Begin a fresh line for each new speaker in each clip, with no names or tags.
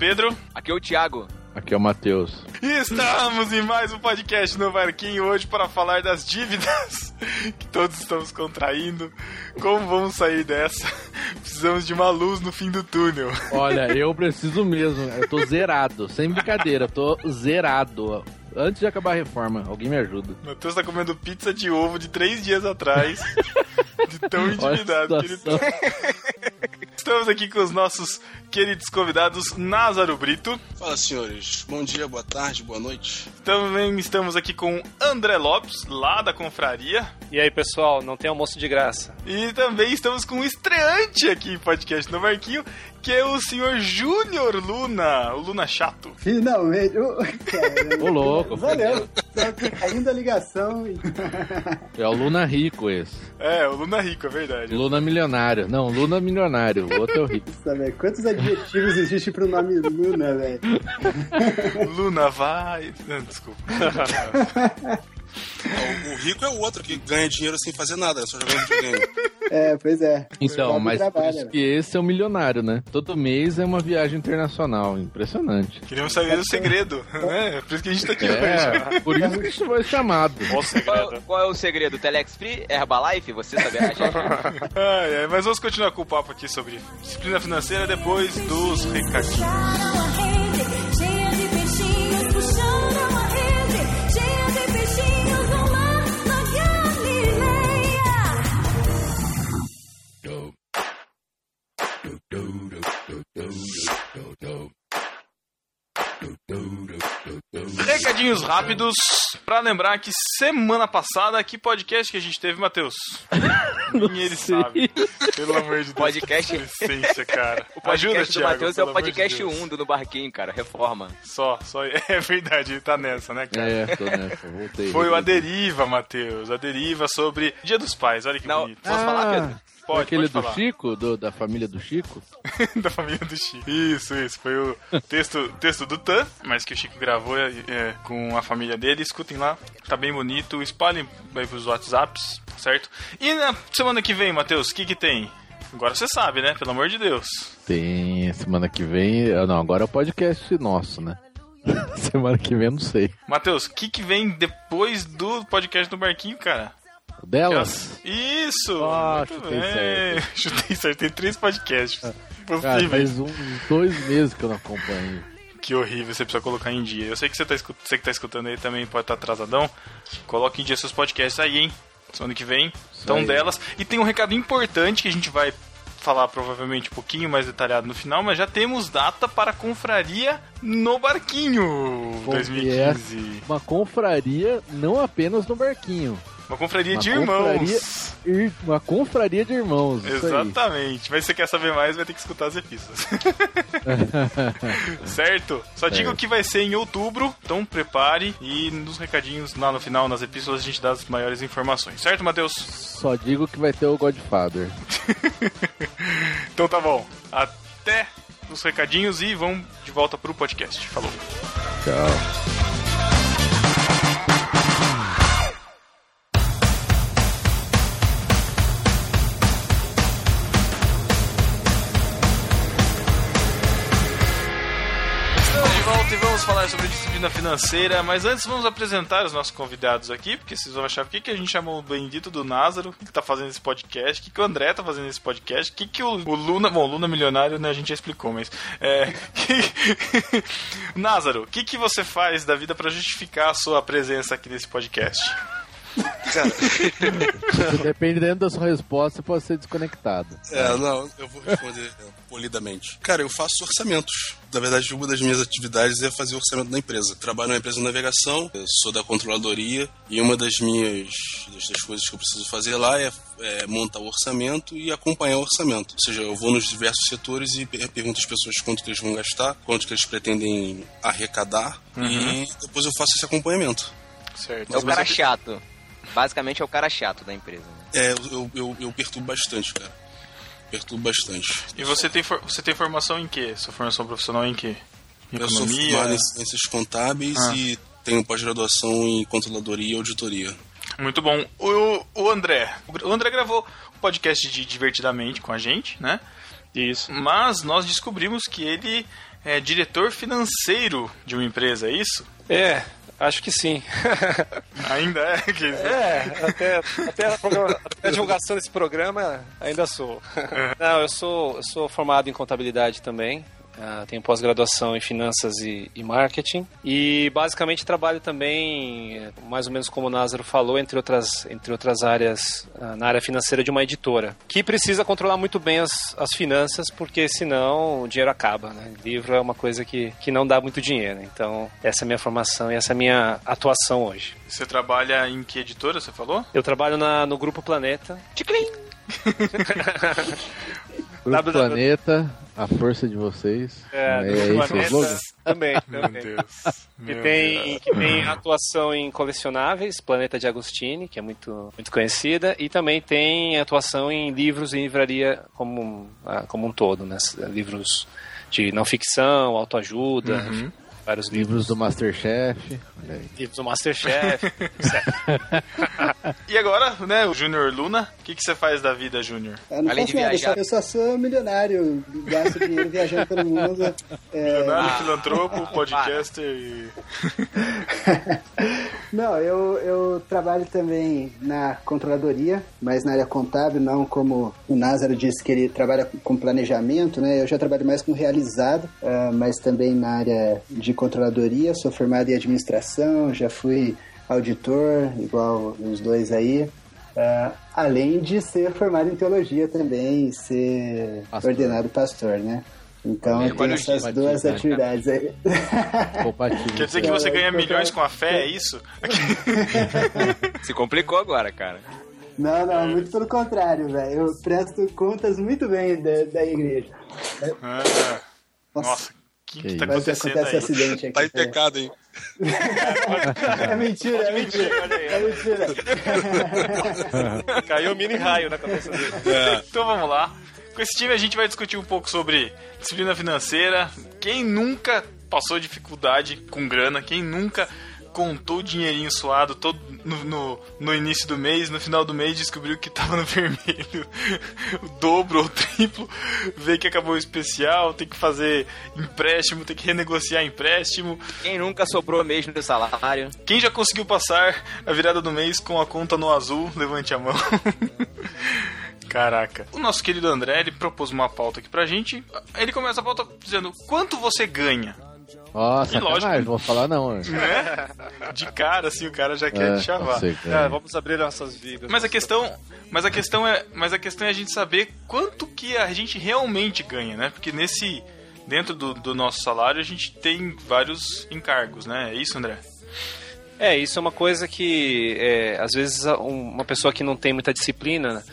Pedro.
Aqui é o Thiago.
Aqui é o Matheus.
E estamos em mais um podcast no Barquinho hoje para falar das dívidas que todos estamos contraindo. Como vamos sair dessa? Precisamos de uma luz no fim do túnel.
Olha, eu preciso mesmo. Eu tô zerado. Sem brincadeira, eu tô zerado. Antes de acabar a reforma, alguém me ajuda.
Matheus tá comendo pizza de ovo de três dias atrás. De tão endividado que ele tá. Estamos aqui com os nossos queridos convidados Názaro Brito.
Fala, senhores. Bom dia, boa tarde, boa noite.
Também estamos aqui com André Lopes, lá da Confraria.
E aí, pessoal, não tem almoço de graça.
E também estamos com um estreante aqui em podcast no Marquinho, que é o senhor Júnior Luna, o Luna chato.
Finalmente.
Ô, louco.
Valeu. Tá caindo a ligação. E...
É o Luna Rico esse.
É, o Luna Rico, é verdade.
Luna Milionário. Não, Luna Milionário. O outro é o Rico.
Sabe, quantos adjetivos existem pro nome Luna, velho?
Luna vai. Não, desculpa.
O, o rico é o outro que ganha dinheiro sem fazer nada, só jogando videogame.
É, pois é.
Então, mas por
trabalha,
isso
né?
que esse é o milionário, né? Todo mês é uma viagem internacional. Impressionante.
Queríamos saber do segredo, né? Por isso que a gente tá aqui hoje.
É, por isso que foi chamado.
Qual o
Qual, é o segredo? Telex Free? Herbalife? Você sabe a gente?
Ai, ai, mas vamos continuar com o papo aqui sobre disciplina financeira depois dos recadinhos.
Puxaram a rede, cheia de peixinhos. Puxaram a rede, cheia
Recadinhos rápidos pra lembrar que semana passada, que podcast que a gente teve, Matheus? Nem ele sabe. Pelo amor de Deus.
Podcast-
que Licença, cara.
O
Ajuda,
podcast do
Thiago,
Matheus é o
de
podcast
Deus.
1 do No Barquinho, cara. Reforma.
Só, só. É verdade, ele tá nessa, né, cara?
É, tô nessa, voltei.
Foi o
voltei.
Aderiva, Matheus. A deriva sobre Dia dos Pais. Olha que
Não,
bonito.
posso falar, Pedro?
Pode,
Aquele
pode
do
falar.
Chico, do- da família do Chico?
da família do Chico. Isso, isso. Foi o texto, texto do Tan, mas que o Chico gravou é, é, com a família dele. Escutem lá, tá bem bonito. Espalhem aí pros WhatsApps, certo? E na semana que vem, Matheus, o que que tem? Agora você sabe, né? Pelo amor de Deus.
Tem semana que vem. ah, Não, agora é o podcast nosso, né? semana que vem eu não sei.
Matheus, o que que vem depois do podcast do Barquinho, cara?
Delas?
Isso!
Ah,
muito
chutei
bem.
certo.
Chutei certo. Tem três podcasts
Cara,
possíveis.
faz um, dois meses que eu não acompanho.
Que horrível, você precisa colocar em dia. Eu sei que você, tá, você que tá escutando aí também pode estar atrasadão. Coloque em dia seus podcasts aí, hein? Semana que vem. Então
aí.
delas. E tem um recado importante que a gente vai falar provavelmente um pouquinho mais detalhado no final, mas já temos data para a confraria no Barquinho
Como
2015.
Uma confraria, não apenas no barquinho.
Uma confraria
Uma
de
confraria-
irmãos.
Ir- Uma confraria de irmãos.
Exatamente. Mas se você quer saber mais, vai ter que escutar as epístolas. certo? Só digo
Certo.
que vai ser em outubro, então prepare e nos recadinhos lá no final, nas epístolas, a gente dá as maiores informações. Certo, Matheus?
Só digo que vai ter o Godfather.
Então tá bom. Até os recadinhos e vamos de volta pro podcast. Falou.
Tchau.
Vamos falar sobre disciplina financeira, mas antes vamos apresentar os nossos convidados aqui, porque vocês vão achar por que, que a gente chamou o bendito do Názaro, que tá fazendo esse podcast, o que, que o André tá fazendo esse podcast, o que, que o, o Luna. Bom, o Luna Milionário, né, a gente já explicou, mas. É. que- Názaro, o que, que você faz da vida pra justificar a sua presença aqui nesse podcast?
Dependendo da sua resposta, você pode ser desconectado.
É, não, eu vou responder é, polidamente. Cara, eu faço orçamentos. Na verdade, uma das minhas atividades é fazer orçamento da empresa. Trabalho numa empresa de navegação, eu sou da controladoria, e uma das minhas das, coisas que eu preciso fazer lá é, é montar o orçamento e acompanhar o orçamento. Ou seja, eu vou nos diversos setores e per- pergunto às pessoas quanto que eles vão gastar, quanto que eles pretendem arrecadar, e depois eu faço esse acompanhamento.
Certo.
É o cara chato. Basicamente é o cara chato da empresa. né?
É, eu, eu, eu perturbo bastante, cara. Perturbo bastante.
E você tem, for- você tem formação em quê? Sua formação profissional em quê? Em
Eu sou
economia?
formado em ciências contábeis
Ah.
e tenho pós-graduação em controladoria e auditoria.
Muito bom. O, o André. O André gravou um podcast de Divertidamente com a gente, né?
Isso.
Mas nós descobrimos que ele é diretor financeiro de uma empresa, é isso?
É, acho que sim.
Ainda é? Que...
É, até, até, a, até a divulgação desse programa ainda sou. Não, eu sou, eu sou formado em contabilidade também. Ah, tenho pós-graduação em finanças e, e marketing. E basicamente trabalho também, eh, mais ou menos como o Názaro falou, entre outras, entre outras áreas, ah, na área financeira de uma editora. Que precisa controlar muito bem as, as finanças, porque senão o dinheiro acaba. Né? Livro é uma coisa que, que não dá muito dinheiro. Então, essa é a minha formação e essa é a minha atuação hoje.
Você trabalha em que editora, você falou?
Eu trabalho na, no Grupo Planeta.
Grupo. Planeta, a força de vocês.
É,
é o
Planeta também,
Meu
também.
Deus.
Que tem,
Deus.
que tem atuação em colecionáveis, Planeta de Agostini, que é muito, muito conhecida, e também tem atuação em livros e livraria como, ah, como um todo, né? Livros de não ficção, autoajuda, enfim, vários livros.
Livros do Masterchef.
Livros do Masterchef.
E agora, né, o Júnior Luna, o que, que você faz da vida, Júnior?
Eu não
Além
faço
de
nada, eu
viajar.
só, eu só sou milionário, gasto dinheiro viajando pelo mundo. É,
Milionário, filantropo, podcaster e...
Não, eu, eu trabalho também na controladoria, mas na área contábil, não como o Názaro disse que ele trabalha com planejamento, né? Eu já trabalho mais com realizado, ah, mas também na área de controladoria. Sou formado em administração, já fui auditor, igual os dois aí. Ah, além de ser formado em teologia também e ser
Pastor.
ordenado pastor, né? Então tenho
o
essas duas
né,
atividades aí.
Quer dizer que você ganha
eu
milhões com a fé, é isso?
Se complicou agora, cara.
Não, não, muito pelo contrário, velho. Eu presto contas muito bem da, da igreja.
Ah,
Nossa,
que, que
Que
tá
mas
acontecendo
acontece
aí?
acidente aqui.
Tá em pecado, hein?
É mentira, é mentira. É mentira.
Caiu um mini raio na cabeça dele.
Então vamos lá. Com esse time a gente vai discutir um pouco sobre disciplina financeira. Quem nunca passou dificuldade com grana? Quem nunca contou o dinheirinho suado todo no, no, no início do mês, no final do mês descobriu que tava no vermelho o dobro ou o triplo, vê que acabou o especial, tem que fazer empréstimo, tem que renegociar empréstimo.
Quem nunca sobrou mesmo do salário?
Quem já conseguiu passar a virada do mês com a conta no azul, levante a mão. Caraca. O nosso querido André, ele propôs uma pauta aqui pra gente. Ele começa a pauta dizendo: quanto você ganha? E lógico.
não vou falar não. né?
De cara, assim, o cara já quer
É,
te
Ah,
ganha.
vamos abrir nossas vidas.
Mas a questão, mas a questão é, mas a questão é a gente saber quanto que a gente realmente ganha, né? Porque nesse dentro do, do nosso salário a gente tem vários encargos, né? É isso, André?
É, isso é uma coisa que, é, às vezes, um- uma pessoa que não tem muita disciplina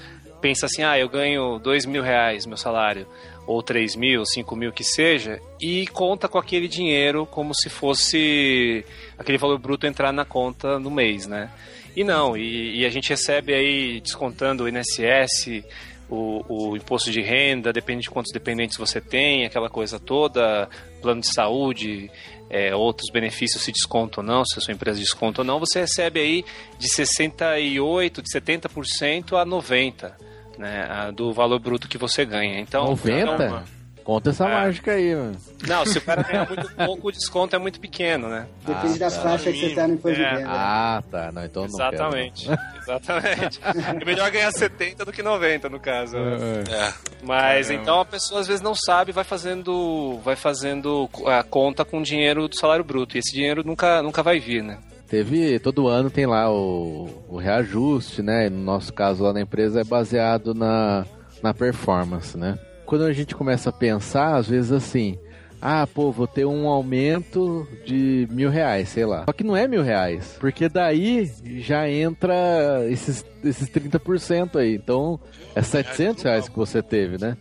pensa assim, ah, eu ganho dois mil reais meu salário, ou três mil, cinco mil, que seja, e conta com aquele dinheiro como se fosse aquele valor bruto entrar na conta no mês, né? E não, e, e a gente recebe aí, descontando o INSS, o, o imposto de renda, depende de quantos dependentes você tem, aquela coisa toda, plano de saúde, é, outros benefícios se descontam ou não, se a sua empresa desconta ou não, você recebe aí de 68%, de 70% a 90%. Né, do valor bruto que você ganha. Então,
90?
Então,
Conta essa
É.
mágica aí, mano.
não, se o cara ganha muito pouco, o desconto é muito pequeno, né?
Depende
Ah,
da
tá.
faixa que você tá no imposto
É.
de renda.
Ah, tá. Não, então não
Exatamente. Exatamente. É melhor ganhar 70 do que 90, no caso. né?
quero. É.
É.
Mas
Caramba.
então a pessoa às vezes não sabe, vai fazendo, vai fazendo a conta com o dinheiro do salário bruto e esse dinheiro nunca, nunca vai vir, né?
Teve, todo ano tem lá o, o reajuste, né? No nosso caso lá na empresa é baseado na, na performance, né? Quando a gente começa a pensar, às vezes assim, ah, pô, vou ter um aumento de mil reais, sei lá. Só que não é mil reais, porque daí já entra esses, esses 30% aí. Então, é 700 reais que você teve, né?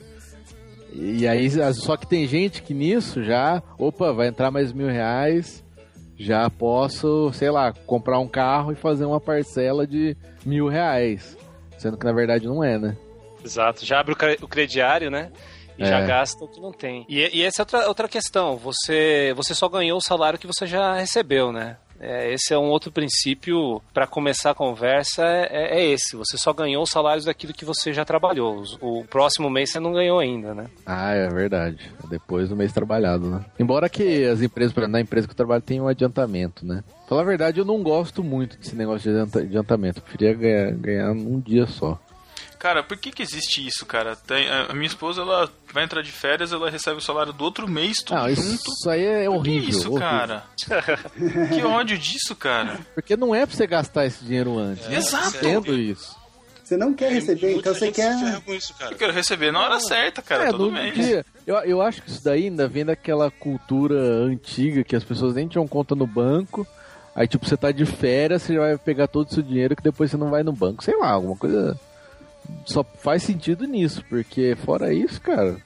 E aí, só que tem gente que nisso já, opa, vai entrar mais mil reais, já posso, sei lá, comprar um carro e fazer uma parcela de mil reais. Sendo que na verdade não é, né?
Exato. Já abre o cre- o crediário, né? E
É.
já gasta o que não tem. E, e essa é outra, outra questão. Você, você só ganhou o salário que você já recebeu, né? É, esse é um outro princípio para começar a conversa é, é esse. Você só ganhou os salários daquilo que você já trabalhou. O próximo mês você não ganhou ainda, né?
Ah, é verdade. Depois do mês trabalhado, né? Embora que as empresas, na empresa que eu trabalho, tem um adiantamento, né? Falar a verdade, eu não gosto muito desse negócio de adianta- adiantamento. Eu preferia ganhar, ganhar um dia só.
Cara, por que que existe isso, cara? Tem, a minha esposa, ela vai entrar de férias, ela recebe o salário do outro mês, tudo
Ah, isso,
junto.
isso aí é
Que
horrível.
isso,
horrível.
cara? que ódio disso, cara.
Porque não é pra você gastar esse dinheiro antes. né?
Exato.
Entendo isso.
Você não quer receber, então você quer.
isso, cara.
Eu quero receber na hora certa, cara,
é,
todo
no
mês.
dia. Eu, eu acho que isso daí ainda vem daquela cultura antiga que as pessoas nem tinham conta no banco. Aí, tipo, você tá de férias, você vai pegar todo o seu dinheiro que depois você não vai no banco. Sei lá, alguma coisa. Só faz sentido nisso, porque fora isso, cara,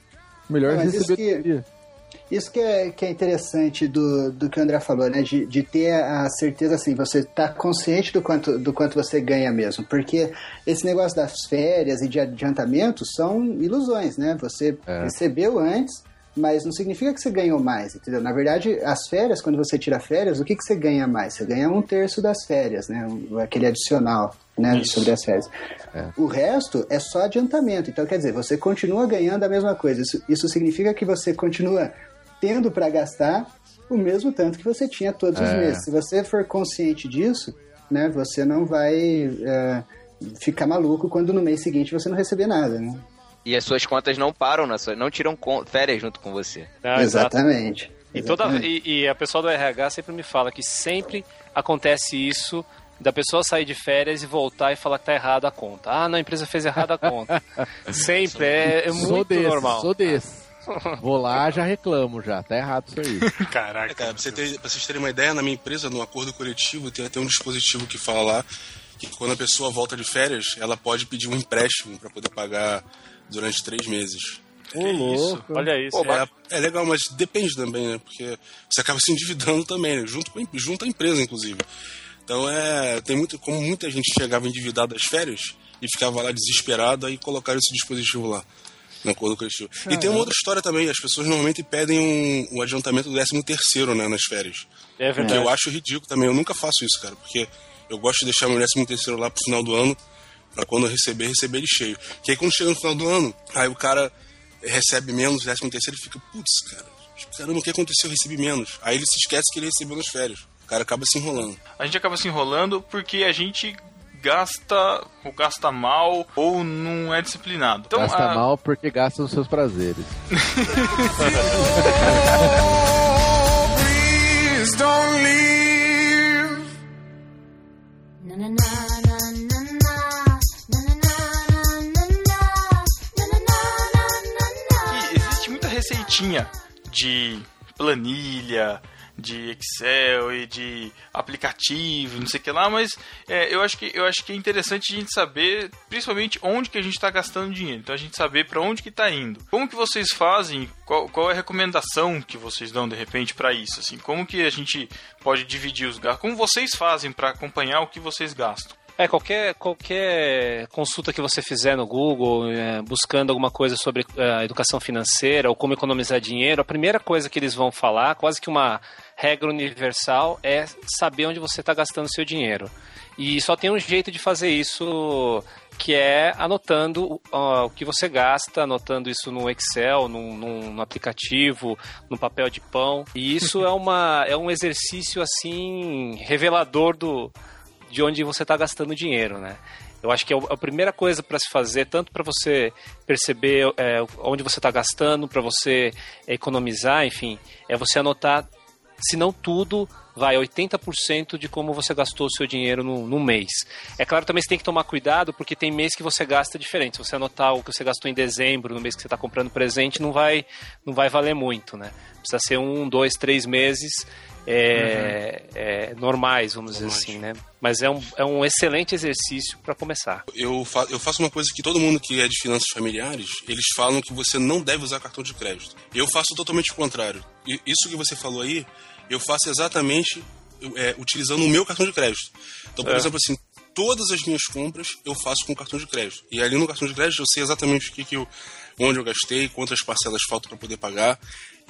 melhor
Ah, mas isso
receber
que-. Isso que é, que é interessante do, do que o André falou, né? De, de ter a certeza, assim, você tá consciente do quanto, do quanto você ganha mesmo. Porque esse negócio das férias e de adiantamentos são ilusões, né? Você
É.
recebeu antes, mas não significa que você ganhou mais, entendeu? Na verdade, as férias, quando você tira férias, o que, que você ganha mais? Você ganha um terço das férias, né? Aquele adicional, né?
Isso.
Sobre as férias.
É.
O resto é só adiantamento. Então, quer dizer, você continua ganhando a mesma coisa. Isso, isso significa que você continua tendo para gastar o mesmo tanto que você tinha todos os
É.
meses. Se você for consciente disso, né, você não vai é, ficar maluco quando no mês seguinte você não receber nada, né?
E as suas contas não param, na sua, não tiram férias junto com você.
Ah.
Exatamente.
E, toda, e, e a pessoa do RH sempre me fala que sempre acontece isso da pessoa sair de férias e voltar e falar que tá errada a conta. Ah, não, a empresa fez errada a conta. sempre, é, é
sou
muito
desse,
normal.
sou desse. Vou lá, já reclamo já. Tá errado isso aí.
É,
Caraca.
cara, pra, você ter- pra vocês terem uma ideia, na minha empresa, no acordo coletivo, tem até um dispositivo que fala lá que quando a pessoa volta de férias, ela pode pedir um empréstimo para poder pagar durante três meses.
Ô, louco.
Olha isso.
É, é legal, mas depende também, né? Porque você acaba se endividando também, né? Junto, com, junto à empresa, inclusive. Então é. Tem muito. Como muita gente chegava endividado das férias e ficava lá desesperado, aí colocaram esse dispositivo lá. No acordo coletivo. E tem uma outra história também, as pessoas normalmente pedem um, um adiantamento do 13 terceiro, né, nas férias.
É
Que
verdade.
eu acho ridículo também, eu nunca faço isso, cara, porque eu gosto de deixar meu 13 terceiro lá pro final do ano, pra quando eu receber, receber ele cheio. Que aí quando chega no final do ano, aí o cara recebe menos, 13 terceiro, e fica, putz, cara, caramba, o que aconteceu? Eu recebi menos. Aí ele se esquece que ele recebeu nas férias. O cara acaba se enrolando.
A gente acaba se enrolando porque a gente gasta ou gasta mal ou não é disciplinado. Então,
Gasta
a-
mal porque gasta os seus prazeres.
Na na na na na
receitinha de planilha, de Excel e de aplicativo, não sei o que lá, mas é, eu, acho que, eu acho que é interessante a gente saber, principalmente, onde que a gente está gastando dinheiro. Então a gente saber para onde que está indo. Como que vocês fazem? Qual, qual é a recomendação que vocês dão de repente para isso? Assim, como que a gente pode dividir os gastos? Como vocês fazem para acompanhar o que vocês gastam?
É, qualquer, qualquer consulta que você fizer no Google, é, buscando alguma coisa sobre é, educação financeira ou como economizar dinheiro, a primeira coisa que eles vão falar, quase que uma regra universal, é saber onde você está gastando seu dinheiro. E só tem um jeito de fazer isso, que é anotando ó, o que você gasta, anotando isso no Excel, num, num- no aplicativo, no papel de pão. E isso é, uma, é um exercício, assim, revelador do, de onde você está gastando dinheiro, né? Eu acho que é a primeira coisa para se fazer, tanto para você perceber é, onde você está gastando, para você economizar, enfim, é você anotar, se não tudo, vai 80% de como você gastou o seu dinheiro no, no mês. É claro, também você tem que tomar cuidado, porque tem mês que você gasta diferente. Se você anotar o que você gastou em dezembro, no mês que você está comprando presente, não vai, não vai valer muito, né? Precisa ser um, dois, três meses é, é, normais, vamos dizer assim, né? Mas é um, é um excelente exercício para começar.
Eu, fa eu faço uma coisa que todo mundo que é de finanças familiares, eles falam que você não deve usar cartão de crédito. Eu faço totalmente o contrário. Isso que você falou aí, eu faço exatamente é, utilizando o meu cartão de crédito. Então, por
É.
exemplo, assim, todas as minhas compras eu faço com cartão de crédito. E ali no cartão de crédito eu sei exatamente o que, que eu, onde eu gastei, quantas parcelas faltam para poder pagar.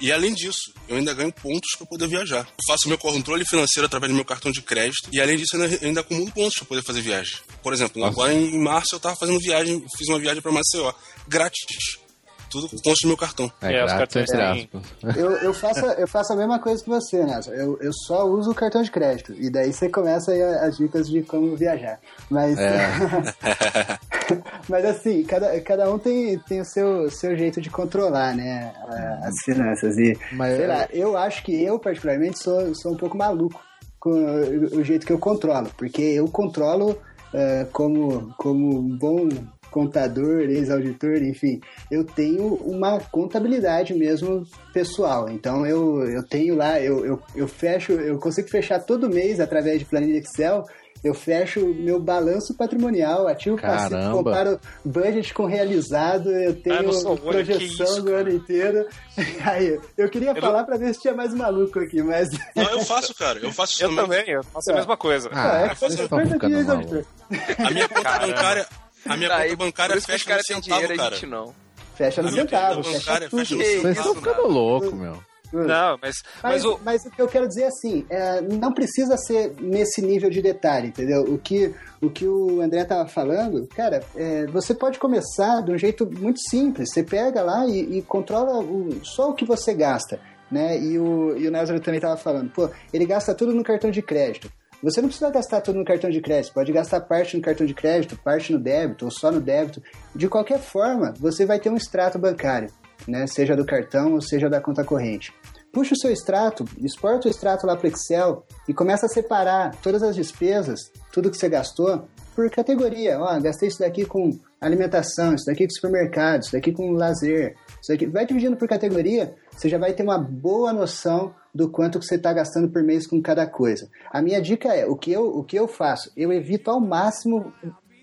E além disso, eu ainda ganho pontos para poder viajar. Eu faço meu controle financeiro através do meu cartão de crédito e além disso, eu ainda, ainda acumulo pontos para poder fazer viagem. Por exemplo, agora em março eu tava fazendo viagem, fiz uma viagem para Maceió, grátis. Tudo com pontos do meu cartão.
É,
É, os cartões têm-.
Eu, eu, faço, eu faço a mesma coisa que você, Nelson. Eu, eu só uso o cartão de crédito. E daí você começa aí as dicas de como viajar. Mas,
É.
mas assim, cada, cada um tem, tem o seu, seu jeito de controlar, né? a- As finanças. E,
Mas-
sei lá, eu acho que eu, particularmente, sou, sou um pouco maluco com o, o jeito que eu controlo. Porque eu controlo eh, como, como um bom contador, ex-auditor, enfim, eu tenho uma contabilidade mesmo pessoal. Então eu, eu tenho lá, eu, eu, eu fecho, eu consigo fechar todo mês através de planilha Excel. Eu fecho meu balanço patrimonial, ativo passivo, comparo budget com realizado, eu tenho
Ah, não olha, que
projeção
isso,
do ano inteiro. Aí, eu queria falar pra ver se tinha mais maluco aqui, mas.
Não, eu faço, cara. Eu faço isso
Eu também, eu faço a mesma coisa.
Ah,
é,
vocês
coisa
estão
coisa de.
A minha conta bancária, a minha
Aí,
conta bancária fecha no
caras têm
centavo,
dinheiro e a
cara.
gente não.
Fecha no centavo, fecha tudo.
fecha no
Vocês estão ficando loucos, meu.
Não, mas, mas,
Mas,
o,
mas o que eu quero dizer é assim, é, não precisa ser nesse nível de detalhe, entendeu? O que o, que o André tava falando, cara, é, você pode começar de um jeito muito simples. Você pega lá e, e controla o- só o que você gasta, né? E o, e o Názaro também tava falando, pô, ele gasta tudo no cartão de crédito. Você não precisa gastar tudo no cartão de crédito, pode gastar parte no cartão de crédito, parte no débito ou só no débito. De qualquer forma, você vai ter um extrato bancário, né? Seja do cartão ou seja da conta corrente. Puxa o seu extrato, exporta o extrato lá para Excel e começa a separar todas as despesas, tudo que você gastou, por categoria. Ó, gastei isso daqui com alimentação, isso daqui com supermercado, isso daqui com lazer, isso daqui. Vai dividindo por categoria, você já vai ter uma boa noção do quanto que você está gastando por mês com cada coisa. A minha dica é, o que eu, o que eu faço? Eu evito ao máximo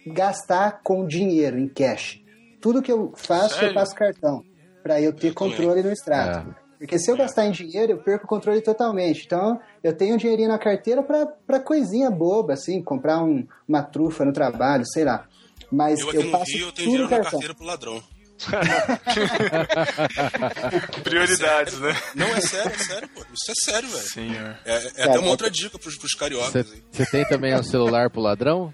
gastar com dinheiro, em cash. Tudo que eu faço,
Sério?
eu faço cartão, para eu ter controle no extrato. Porque se eu gastar em dinheiro, eu perco o controle totalmente. Então, eu tenho um dinheirinho na carteira pra, pra coisinha boba, assim, comprar um- uma trufa no trabalho, sei lá. Mas
Eu
eu,
no
passo
Rio, eu tenho
tudo
dinheiro
no
na
cartão.
carteira pro ladrão.
Prioridades, né?
Não, é sério, é sério, pô. Isso é sério, velho.
Senhor.
É, é até uma outra dica pros, pros cariocas aí.
Você tem também um celular pro ladrão?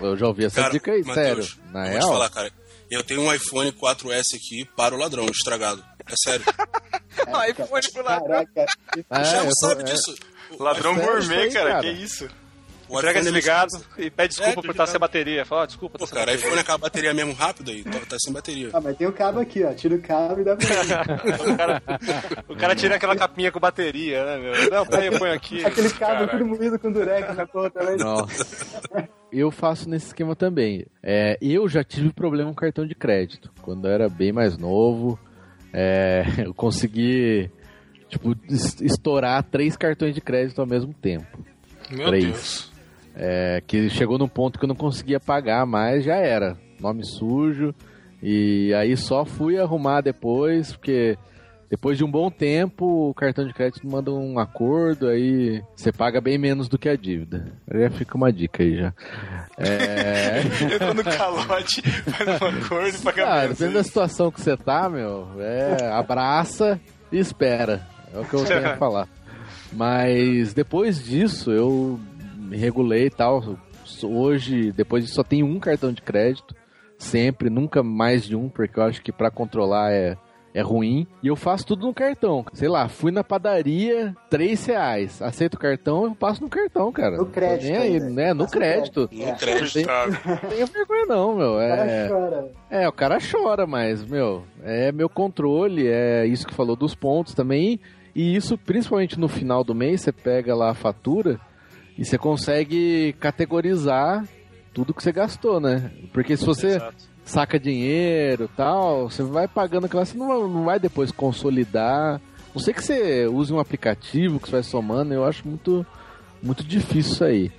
Eu já ouvi essa
Cara,
dica aí,
Matheus,
sério. Na
eu
real?
vou te falar, cara. Eu tenho um iPhone 4S aqui para o ladrão, estragado. É sério.
Foi pro lado.
Caraca,
É,
o Thiago
eu tô-
sabe
é.
disso.
Ladrão
É
gourmet, cara,
cara.
que isso?
O
Entrega
iPhone
desligado e pede desculpa
É,
por estar sem bateria. Fala, ó, desculpa, tá
Pô, cara,
bateria.
iPhone acaba a bateria mesmo rápido aí, tá, tá sem bateria.
Ah, mas tem o cabo aqui, ó. Tira o cabo e dá pra
o, cara, o cara tira aquela capinha com bateria, né, meu? Não, eu ponho aqui.
Aquele cabo
Caraca.
tudo moído com durex na ponta, né?
Nossa. Eu faço nesse esquema também. É, eu já tive problema com cartão de crédito. Quando eu era bem mais novo, é, eu consegui tipo, es- estourar três cartões de crédito ao mesmo tempo.
Meu
Três.
Deus.
É, que chegou num ponto que eu não conseguia pagar mais, já era. Nome sujo. E aí só fui arrumar depois, porque depois de um bom tempo o cartão de crédito manda um acordo, aí você paga bem menos do que a dívida. Já fica uma dica aí já. É...
Entra no calote, faz um acordo e paga
Ah,
menos.
depende da situação que você tá, meu, é, abraça e espera. É o que eu tenho a falar. Mas depois disso, eu me regulei e tal. Hoje, depois disso, só tenho um cartão de crédito. Sempre, nunca mais de um, porque eu acho que pra controlar é, é ruim. E eu faço tudo no cartão. Sei lá, fui na padaria, 3 reais. Aceito o cartão, eu passo no cartão, cara.
No crédito
Nem aí, né? No crédito.
crédito.
No crédito.
Gustavo.
Não tenho vergonha não, meu.
O cara
É...
chora.
É, o cara chora, mas, meu, é meu controle, é isso que falou dos pontos também. E isso, principalmente no final do mês, você pega lá a fatura e você consegue categorizar tudo que você gastou, né? Porque se você
Exato.
saca dinheiro e tal, você vai pagando aquela, você não vai, depois consolidar. Não sei que você use um aplicativo que você vai somando, eu acho muito, muito difícil isso aí.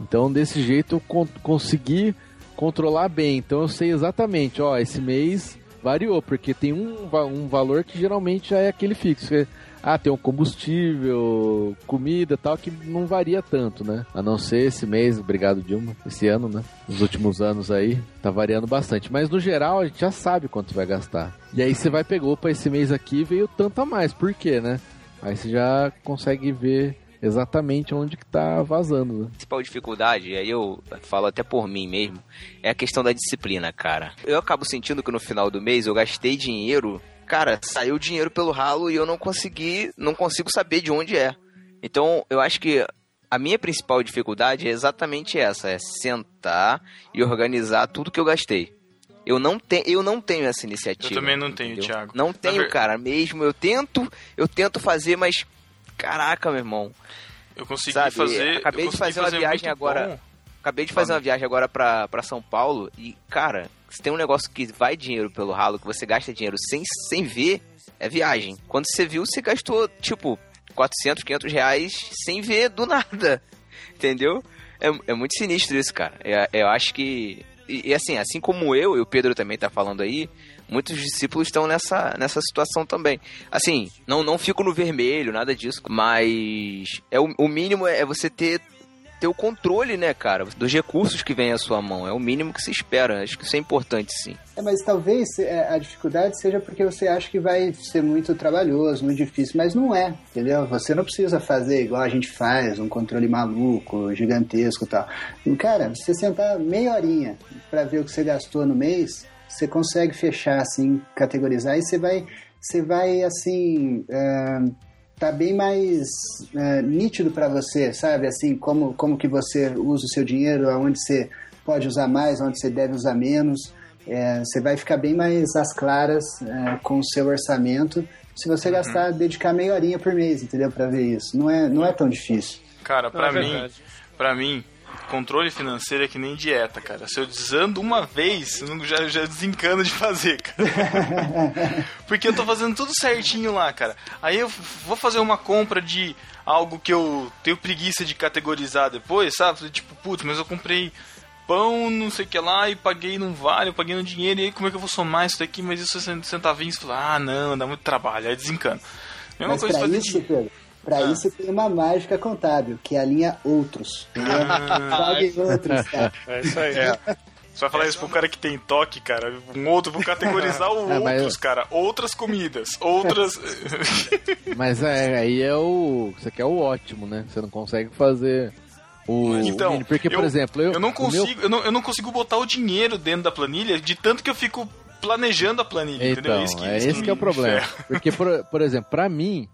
Então, desse jeito, eu con- consegui controlar bem. Então, eu sei exatamente, ó, esse mês variou, porque tem um, um valor que geralmente já é aquele fixo. que- ah, tem um combustível, comida tal, que não varia tanto, né? A não ser esse mês, obrigado Dilma, esse ano, né? Nos últimos anos aí, tá variando bastante. Mas no geral, a gente já sabe quanto vai gastar. E aí você vai pegar, opa, esse mês aqui veio tanto a mais, por quê, né? Aí você já consegue ver exatamente onde que tá vazando, né?
A principal dificuldade, aí eu falo até por mim mesmo, é a questão da disciplina, cara. Eu acabo sentindo que no final do mês eu gastei dinheiro, cara, saiu dinheiro pelo ralo e eu não consegui, não consigo saber de onde é. Então, eu acho que a minha principal dificuldade é exatamente essa, é sentar e organizar tudo que eu gastei. Eu não, te, eu não tenho essa iniciativa.
Eu também não tenho,
entendeu?
Thiago.
Não tenho,
ver-
cara, mesmo. Eu tento, eu tento fazer, mas caraca, meu irmão.
Eu consegui
Sabe,
fazer.
acabei
eu
de
consegui
fazer uma viagem agora. Acabei de fazer uma viagem agora pra São Paulo e, cara, se tem um negócio que vai dinheiro pelo ralo, que você gasta dinheiro sem, sem ver, é viagem. Quando você viu, você gastou, tipo, 400, 500 reais sem ver do nada. Entendeu? É, é muito sinistro isso, cara. É- eu acho que. E, e assim, assim como eu e o Pedro também tá falando aí, muitos discípulos estão nessa, nessa situação também. Assim, não, não fico no vermelho, nada disso, mas é o, o mínimo é você ter ter o controle, né, cara, dos recursos que vem à sua mão. É o mínimo que se espera. Acho que isso é importante, sim.
É, mas talvez é, a dificuldade seja porque você acha que vai ser muito trabalhoso, muito difícil, mas não é, entendeu? Você não precisa fazer igual a gente faz, um controle maluco, gigantesco e tal. Cara, você sentar meia horinha pra ver o que você gastou no mês, você consegue fechar, assim, categorizar e você vai, você vai assim, é, tá bem mais é, nítido pra você, sabe? Assim, como, como que você usa o seu dinheiro, aonde você pode usar mais, onde você deve usar menos. É, você vai ficar bem mais às claras é, com o seu orçamento se você gastar, dedicar meia horinha por mês, entendeu? Pra ver isso. Não é, não é tão difícil.
Cara,
Não, é
mim, pra mim, controle financeiro é que nem dieta, cara. Se eu desando uma vez, eu não- já, já desencano de fazer, cara. Porque eu tô fazendo tudo certinho lá, cara. Aí eu vou fazer uma compra de algo que eu tenho preguiça de categorizar depois, sabe? Tipo, putz, mas eu comprei pão, não sei o que lá, e paguei num vale, eu paguei no dinheiro, e aí como é que eu vou somar isso daqui? Mas isso é centavinhos, ah, não, dá muito trabalho, aí desencano. Mesma
Mas
coisa
pra
fazer
isso,
de-
Pedro, pra
Ah.
isso tem uma mágica contábil, que é a linha outros. Entendeu? Pague outros, cara.
É isso aí.
Você vai falar isso pro cara que tem toque, cara. Um outro, vou categorizar o
É,
outros, cara. Outras comidas. Outras.
Mas é, aí é o. Isso aqui é o ótimo, né? Você não consegue fazer o.
Então,
mínimo. porque, por
eu-
exemplo, eu.
eu não
o meu-
consigo, eu, não, eu não consigo botar o dinheiro dentro da planilha de tanto que eu fico planejando a planilha, entendeu?
Então,
Isso que-
é
isso
esse que é o problema. Porque, por, por exemplo, pra mim,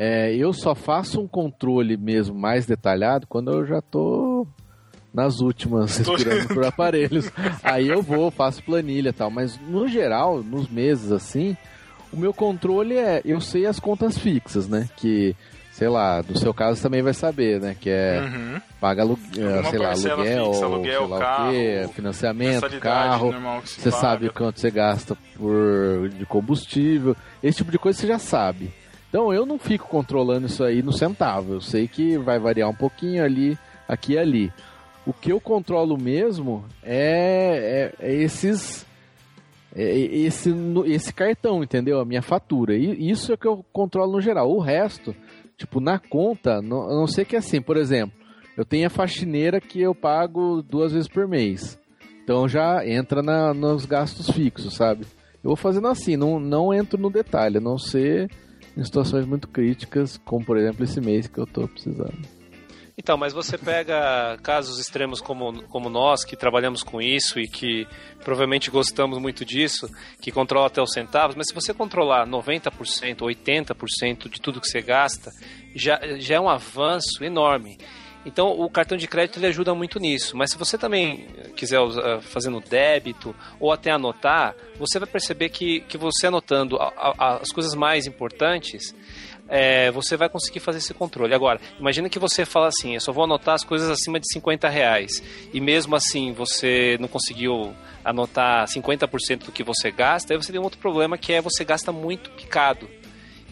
é, eu só faço um controle mesmo mais detalhado quando eu já tô nas últimas, respirando por aparelhos. Aí eu vou, faço planilha e tal. Mas, no geral, nos meses assim, o meu controle é... Eu sei as contas fixas, né? Que, sei lá, no seu caso também vai saber, né? Que é...
Uhum.
Paga alu-
Alguma
sei lá, aluguel,
fixa,
sei
aluguel,
lá
carro,
o quê, financiamento, carro, você
paga.
sabe quanto você gasta por de combustível, esse tipo de coisa você já sabe. Então eu não fico controlando isso aí no centavo, eu sei que vai variar um pouquinho ali, aqui e ali. O que eu controlo mesmo é, é- é esses é- é esse, esse cartão, entendeu? A minha fatura. E isso é que eu controlo no geral. O resto, tipo, na conta, não, a não sei que é assim, por exemplo, eu tenho a faxineira que eu pago duas vezes por mês. Então já entra na- nos gastos fixos, sabe? Eu vou fazendo assim, não, não entro no detalhe, a não ser em situações muito críticas, como por exemplo esse mês que eu tô precisando.
Então, mas você pega casos extremos como, como nós, que trabalhamos com isso e que provavelmente gostamos muito disso, que controla até os centavos, mas se você controlar 90%, 80% de tudo que você gasta, já, já é um avanço enorme. Então, o cartão de crédito ele ajuda muito nisso. Mas se você também quiser usar, fazer no débito ou até anotar, você vai perceber que, que você anotando a- a- as coisas mais importantes, é, você vai conseguir fazer esse controle. Agora, imagina que você fala assim, eu só vou anotar as coisas acima de 50 reais. E mesmo assim você não conseguiu anotar 50% do que você gasta, aí você tem um outro problema que é você gasta muito picado.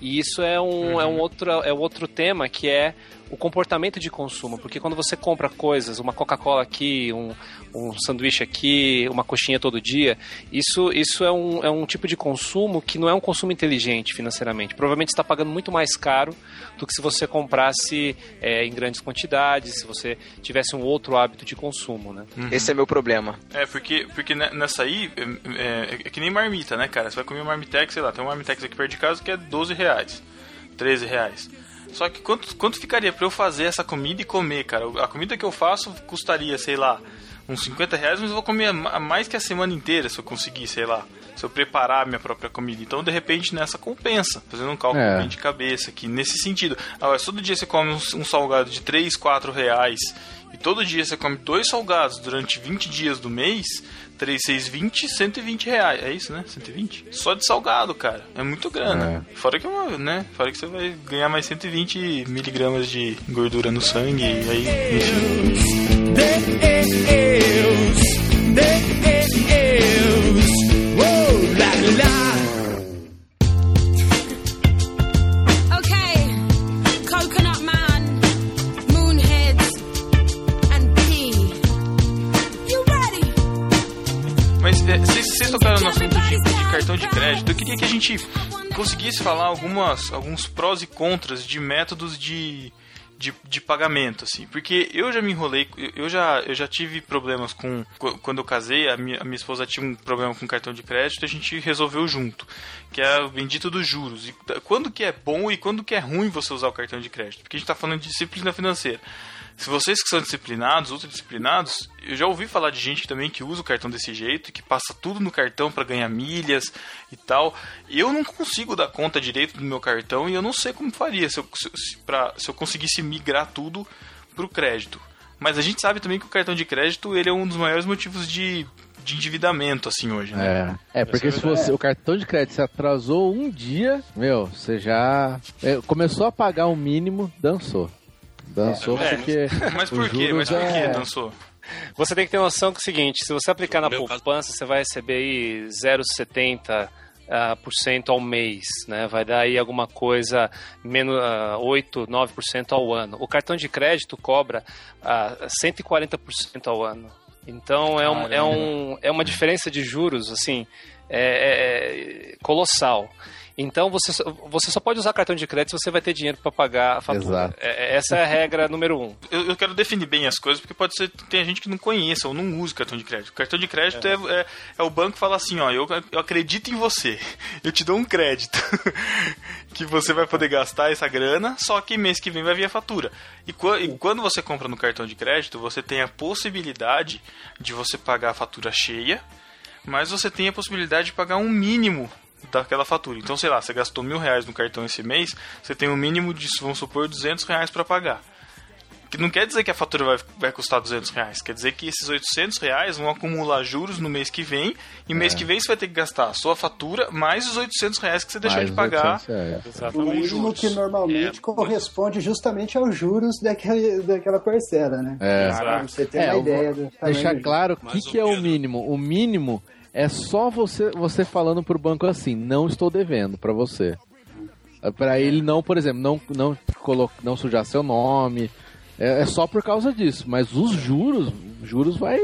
E isso é um, é um outro, é outro tema que é o comportamento de consumo, porque quando você compra coisas, uma Coca-Cola aqui, um, um sanduíche aqui, uma coxinha todo dia, isso, isso é, um, é um tipo de consumo que não é um consumo inteligente financeiramente. Provavelmente você está pagando muito mais caro do que se você comprasse é, em grandes quantidades, se você tivesse um outro hábito de consumo, né?
Esse é meu problema.
É, porque, porque ne- nessa aí, é, é- é que nem marmita, né, cara? Você vai comer uma marmitex, sei lá, tem uma marmitex aqui perto de casa que é 12 reais, 13 reais. Só que quanto, quanto ficaria pra eu fazer essa comida e comer, cara? A comida que eu faço custaria, sei lá, uns 50 reais, mas eu vou comer ma- mais que a semana inteira se eu conseguir, sei lá. Se eu preparar a minha própria comida. Então, de repente, nessa compensa. Fazendo um cálculo
É.
bem de cabeça aqui, nesse sentido. Agora, se todo dia você come um, um salgado de 3, 4 reais e todo dia você come dois salgados durante 20 dias do mês, 3, 6, 20, 120 reais. É isso, né? 120? Só de salgado, cara. É muito grana. Fora que é né? Fora que você vai ganhar mais 120 miligramas de gordura no sangue e aí, enfim.
Okay, Coconut Man, Moonheads, and P. You ready?
Mas é, vocês vocês tocaram no assunto de, de cartão de crédito. Eu queria que a gente conseguisse falar algumas, alguns prós e contras de métodos de, de, de pagamento, assim. Porque eu já me enrolei, eu já, eu já tive problemas com. qu- Quando eu casei, a minha, a minha esposa tinha um problema com cartão de crédito e a gente resolveu junto. Que é o bendito dos juros. E quando que é bom e quando que é ruim você usar o cartão de crédito? Porque a gente está falando de disciplina financeira. Se vocês que são disciplinados, ultradisciplinados, eu já ouvi falar de gente também que usa o cartão desse jeito, que passa tudo no cartão para ganhar milhas e tal. Eu não consigo dar conta direito do meu cartão e eu não sei como faria se eu, se, se- pra, se eu conseguisse migrar tudo pro crédito. Mas a gente sabe também que o cartão de crédito ele é um dos maiores motivos de, de endividamento assim hoje, né?
É, é porque se você, o cartão de crédito se atrasou um dia, meu, você já é, começou a pagar o mínimo, dançou. Dançou
É,
porque.
Mas
os
por quê? Mas
juros
por quê,
é-
dançou?
Você tem que ter noção que é o seguinte, se você aplicar na
meu caso-
poupança, você vai receber aí 0,70% ah, por cento ao mês, né? Vai dar aí alguma coisa menos ah, 8, 9% ao ano. O cartão de crédito cobra ah, 140% ao ano. Então é, um, é, um, é uma diferença de juros assim é- é colossal. Então você, só- você só pode usar cartão de crédito se você vai ter dinheiro para pagar a fatura.
Exato.
É- é- essa é a regra número um.
eu, eu quero definir bem as coisas, porque pode ser que tem gente que não conheça ou não usa cartão de crédito. Cartão de crédito é, é, é o banco que fala assim, ó, eu, eu acredito em você, eu te dou um crédito, que você vai poder gastar essa grana, só que mês que vem vai vir a fatura. E, e quando você compra no cartão de crédito, você tem a possibilidade de você pagar a fatura cheia, mas você tem a possibilidade de pagar um mínimo daquela fatura. Então, sei lá, você gastou mil reais no cartão esse mês, você tem um mínimo de, vamos supor, 200 reais para pagar. Que não quer dizer que a fatura vai, vai custar 200 reais. Quer dizer que esses 800 reais vão acumular juros no mês que vem. E mês
É.
que vem você vai ter que gastar a sua fatura mais os 800 reais que você deixou
mais
de pagar.
800 reais.
O mínimo que normalmente
É.
corresponde justamente aos juros daquele, daquela parcela, né?
É.
Pra você ter
É,
uma ideia
Deixar claro o que, que é o mínimo. O mínimo é só você, você falando pro banco assim, não estou devendo pra você. É Pra ele não, por exemplo, não, não, colo- não sujar seu nome. É, é só por causa disso. Mas os juros, juros vai,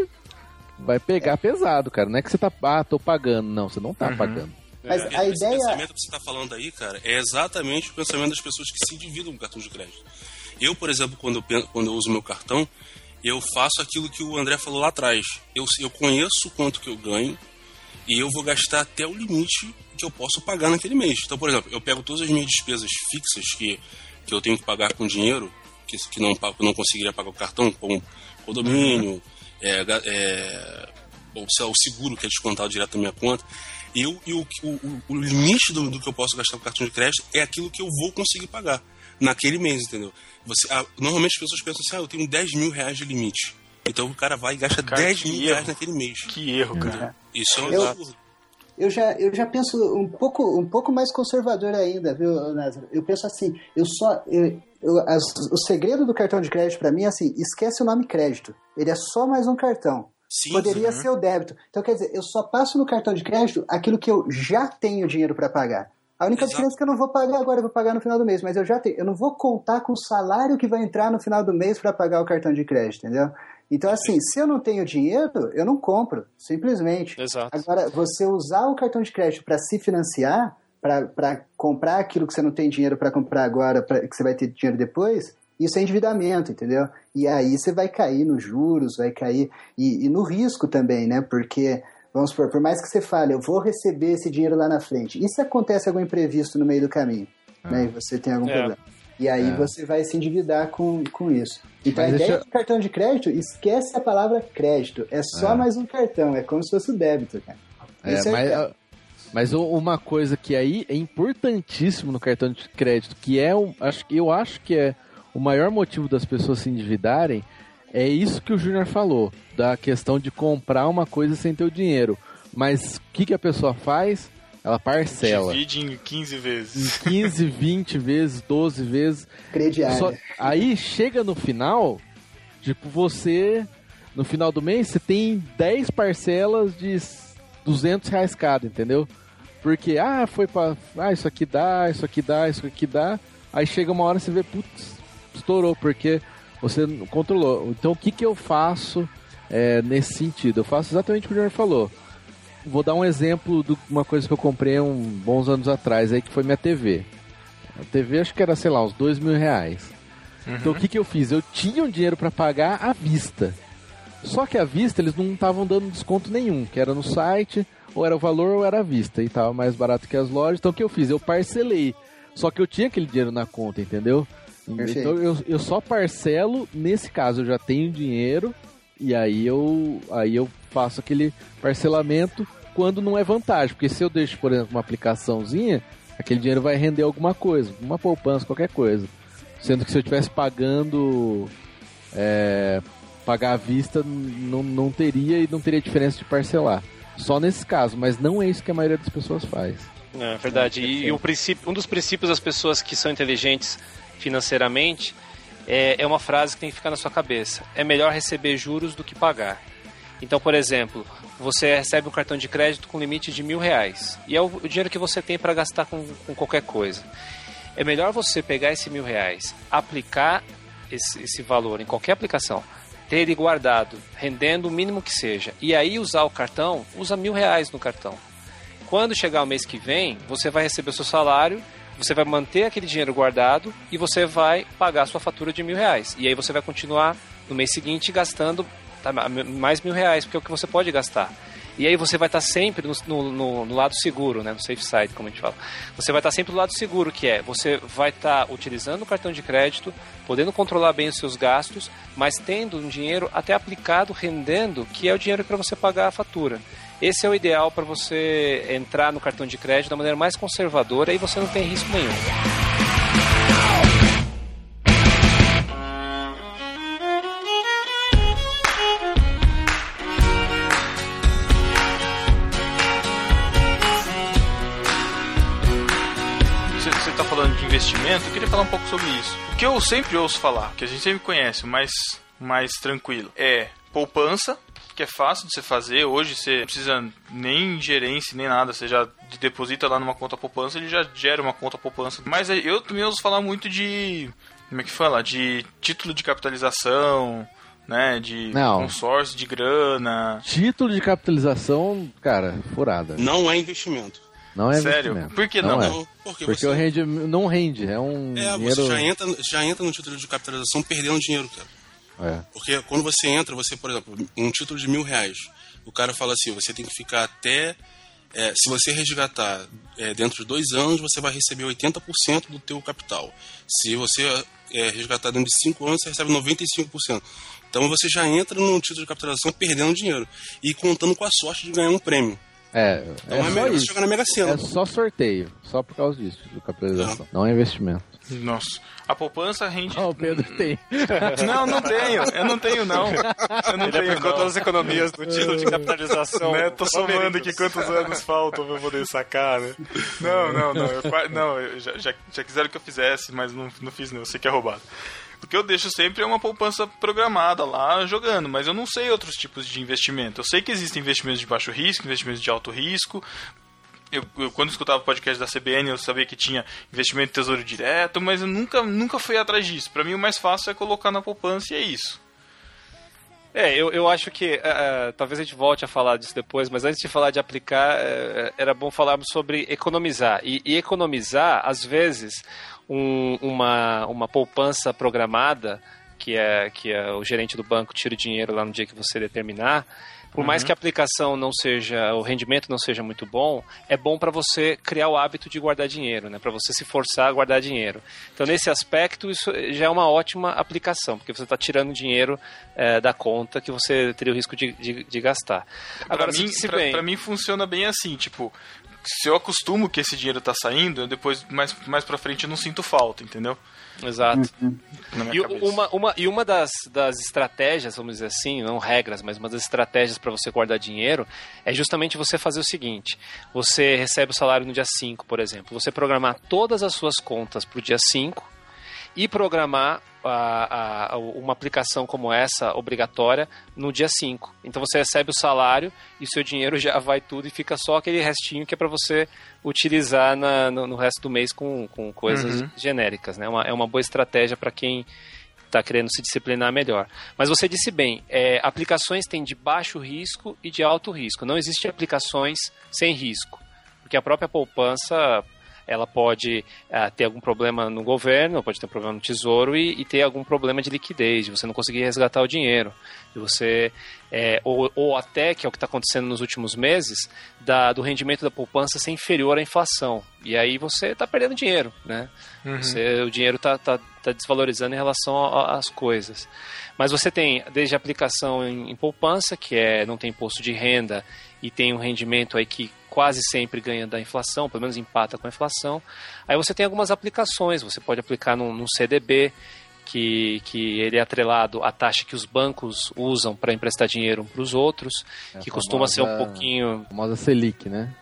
vai pegar pesado, cara. Não é que você tá, ah, tô pagando. Não, você não tá
Uhum.
pagando.
Mas
Esse
a ideia.
pensamento que você está falando aí, cara, é exatamente o pensamento das pessoas que se endividam com cartão de crédito. Eu, por exemplo, quando eu, pen- quando eu uso meu cartão, eu faço aquilo que o André falou lá atrás. Eu, eu conheço quanto que eu ganho e eu vou gastar até o limite que eu posso pagar naquele mês. Então, por exemplo, eu pego todas as minhas despesas fixas que, que eu tenho que pagar com dinheiro, que, que não, eu não conseguiria pagar o cartão, como condomínio, é, é, ou lá, o seguro que é descontado direto da minha conta. E, eu, e o, o, o limite do, do que eu posso gastar com cartão de crédito é aquilo que eu vou conseguir pagar naquele mês, entendeu? Você, ah, normalmente as pessoas pensam assim, ah, eu tenho 10 mil reais de limite. Então o cara vai e gasta
Cara,
10
que
mil
erro.
reais naquele mês.
Que erro, cara.
Isso é um
Eu-
absurdo.
Eu já, eu já penso um pouco, um pouco mais conservador ainda, viu, Názaro? Eu penso assim, eu só. Eu, eu- as- o segredo do cartão de crédito pra mim é assim: esquece o nome crédito. Ele é só mais um cartão.
Sim,
Poderia
uhum.
ser o débito. Então, quer dizer, eu só passo no cartão de crédito aquilo que eu já tenho dinheiro para pagar. A única
Exato.
diferença é que eu não vou pagar agora, eu vou pagar no final do mês, mas eu já tenho, eu não vou contar com o salário que vai entrar no final do mês para pagar o cartão de crédito, entendeu? Então, assim, se eu não tenho dinheiro, eu não compro, simplesmente.
Exato.
Agora, você usar o cartão de crédito para se financiar, para comprar aquilo que você não tem dinheiro para comprar agora, pra, que você vai ter dinheiro depois, isso é endividamento, entendeu? E aí você vai cair nos juros, vai cair. E, e no risco também, né? Porque, vamos supor, por mais que você fale, eu vou receber esse dinheiro lá na frente, e se acontece algum imprevisto no meio do caminho, né? E você tem algum
É.
problema. E aí
É.
você vai se endividar com, com isso. Então
Mas
a ideia
eu-
do cartão de crédito, esquece a palavra crédito. É só
É.
mais um cartão, é como se fosse o débito, cara.
É,
Esse
mas,
ideal.
mas uma coisa que aí é importantíssimo no cartão de crédito, que é um, acho, eu acho que é o maior motivo das pessoas se endividarem, é isso que o Júnior falou, da questão de comprar uma coisa sem ter o dinheiro. Mas o que, que a pessoa faz? Ela parcela.
Divide em 15
Em
vezes.
15, 20 vezes, 12 vezes.
Crediário.
Só- aí chega no final, tipo, você, no final do mês, você tem 10 parcelas de 200 reais cada, entendeu? Porque, ah, foi pra. Ah, isso aqui dá, isso aqui dá, isso aqui dá. Aí chega uma hora e você vê, putz, estourou, porque você não controlou. Então o que, que eu faço é, nesse sentido? Eu faço exatamente o que o Júnior falou. Vou dar um exemplo de uma coisa que eu comprei um bons anos atrás aí, que foi minha TV. A TV acho que era, sei lá, uns dois mil reais. Então o que, que eu fiz? Eu tinha um dinheiro para pagar à vista. Só que à vista eles não estavam dando desconto nenhum, que era no site, ou era o valor ou era à vista, e tava mais barato que as lojas. Então o que eu fiz? Eu parcelei. Só que eu tinha aquele dinheiro na conta, entendeu?
Perfeito.
Então eu, eu só parcelo, nesse caso eu já tenho dinheiro, e aí eu, aí eu faço aquele parcelamento quando não é vantagem. Porque se eu deixo, por exemplo, uma aplicaçãozinha, aquele dinheiro vai render alguma coisa, uma poupança, qualquer coisa. Sendo que se eu estivesse pagando é, pagar à vista, não, não teria e não teria diferença de parcelar. Só nesse caso, mas não é isso que a maioria das pessoas faz.
É verdade. E, e o princípio, um dos princípios das pessoas que são inteligentes financeiramente é, é uma frase que tem que ficar na sua cabeça. É melhor receber juros do que pagar. Então, por exemplo, você recebe um cartão de crédito com limite de mil reais e é o, o dinheiro que você tem para gastar com, com qualquer coisa. É melhor você pegar esse mil reais, aplicar esse, esse valor em qualquer aplicação, ter ele guardado, rendendo o mínimo que seja, e aí usar o cartão, usa mil reais no cartão. Quando chegar o mês que vem, você vai receber o seu salário, você vai manter aquele dinheiro guardado e você vai pagar sua fatura de mil reais. E aí você vai continuar no mês seguinte gastando tá, mais mil reais, porque é o que você pode gastar. E aí você vai estar sempre no, no- no- lado seguro, né? no safe side, como a gente fala. Você vai estar sempre do lado seguro, que é você vai estar utilizando o cartão de crédito, podendo controlar bem os seus gastos, mas tendo um dinheiro até aplicado, rendendo, que é o dinheiro para você pagar a fatura. Esse é o ideal para você entrar no cartão de crédito da maneira mais conservadora e você não tem risco nenhum.
Eu queria falar um pouco sobre isso. O que eu sempre ouço falar, que a gente sempre conhece, mas mais tranquilo, é poupança, que é fácil de você fazer. Hoje você não precisa nem gerência, nem nada. Você já deposita lá numa conta poupança, ele já gera uma conta poupança. Mas eu também ouço falar muito de. Como é que fala? De título de capitalização, né? De
Não.
consórcio de grana.
Título de capitalização, cara, furada.
Não é investimento.
Não é
Sério? Por que não?
é.
Não, porque,
Porque
você,
o rende, não rende, é um
é,
dinheiro...
você já entra, já entra no título de capitalização perdendo dinheiro, cara.
É.
Porque quando você entra, você, por exemplo, um título de mil reais, o cara fala assim, você tem que ficar até... é, se você resgatar é, dentro de dois anos, você vai receber 80% do teu capital. Se você é, resgatar dentro de cinco anos, você recebe 95%. Então você já entra no título de capitalização perdendo dinheiro e contando com a sorte de ganhar um prêmio.
É,
Então
é
é,
só
melhor
isso.
jogar na Mega Sena.
É só sorteio, só por causa disso, de capitalização. Não é investimento.
Nossa. A poupança rende.
Ah, o Pedro tem.
Não, não tenho. Eu não tenho, não. Eu não
Ele
tenho,
aplicou
não.
todas as economias do título de capitalização.
Né? Tô somando aqui quantos anos faltam pra eu poder sacar, né? Não, não, não. Eu, não, eu já, já, já quiseram que eu fizesse, mas não, não fiz não. Eu sei que é roubado. O que eu deixo sempre é uma poupança programada lá jogando, mas eu não sei outros tipos de investimento. Eu sei que existem investimentos de baixo risco, investimentos de alto risco. eu, eu, quando escutava o podcast da CBN, eu sabia que tinha investimento em tesouro direto, mas eu nunca, nunca fui atrás disso. Pra mim, o mais fácil é colocar na poupança e é isso.
É, eu, eu acho que é, talvez a gente volte a falar disso depois, mas antes de falar de aplicar, é, era bom falarmos sobre economizar. E, e economizar, às vezes, um- uma, uma poupança programada, que é, que é o gerente do banco tira o dinheiro lá no dia que você determinar, por mais que a aplicação não seja, o rendimento não seja muito bom, é bom para você criar o hábito de guardar dinheiro, né? Para você se forçar a guardar dinheiro. Então, nesse aspecto, isso já é uma ótima aplicação, porque você está tirando dinheiro eh, da conta que você teria o risco de, de, de gastar. Agora,
pra, mim,
bem,
mim funciona bem assim, tipo, se eu acostumo que esse dinheiro tá saindo, eu depois, mais, mais pra frente, eu não sinto falta, entendeu?
exato.
Minha
E
cabeça.
uma, uma, e uma das, das estratégias, vamos dizer assim, não regras, mas uma das estratégias para você guardar dinheiro é justamente você fazer o seguinte: você recebe o salário no dia 5, por exemplo, você programar todas as suas contas para o dia 5 e programar a- a- uma aplicação como essa, obrigatória, no dia 5. Então você recebe o salário e o seu dinheiro já vai tudo e fica só aquele restinho que é para você utilizar na- no, no resto do mês com, com coisas
Uhum.
genéricas. Né? Uma- é uma boa estratégia para quem está querendo se disciplinar melhor. Mas você disse bem, é, aplicações têm de baixo risco e de alto risco. Não existem aplicações sem risco, porque a própria poupança ela pode ah, ter algum problema no governo, pode ter um problema no tesouro e, e ter algum problema de liquidez, de você não conseguir resgatar o dinheiro, de você é, ou, ou até que é o que está acontecendo nos últimos meses, da, do rendimento da poupança ser inferior à inflação e aí você está perdendo dinheiro, né? Você- o dinheiro está tá, tá desvalorizando em relação às coisas. Mas você tem desde a aplicação em, em poupança, que é não tem imposto de renda e tem um rendimento aí que quase sempre ganha da inflação, pelo menos empata com a inflação. Aí você tem algumas aplicações, você pode aplicar num, num CDB, que, que ele é atrelado à taxa que os bancos usam para emprestar dinheiro um para os outros,
É a
que costuma ser um
famosa-
pouquinho.
A famosa Selic, né?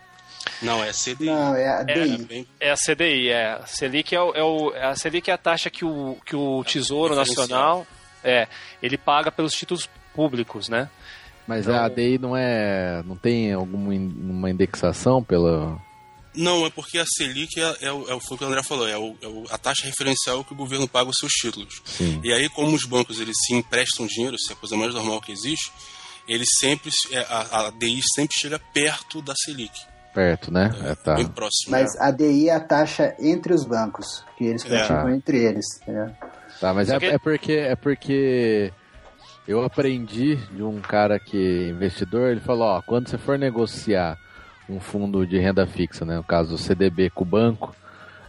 Não, é CDI.
Não, é a
É
DI.
bem-
É a CDI, é. A Selic é, o, é o- a Selic é a taxa que o, que o Tesouro
Diferencial.
Nacional é, ele paga pelos títulos públicos, né?
Mas
Então-
a ADI não é. não tem alguma in- uma indexação pela.
Não, é porque a Selic é, é, o, é o foi o que o André falou, é, o- é a taxa referencial que o governo paga os seus títulos.
Sim.
E aí, como os bancos eles se emprestam dinheiro, isso é a coisa mais normal que existe, eles sempre, é, a, a DI sempre chega perto da Selic,
Perto, né? É, tá.
bem próximo.
Mas a DI é a taxa entre os bancos, que eles praticam
É.
entre eles. né?
Tá, mas é, é porque é porque eu aprendi de um cara que é investidor, ele falou, ó, quando você for negociar um fundo de renda fixa, né, no caso o CDB com o banco,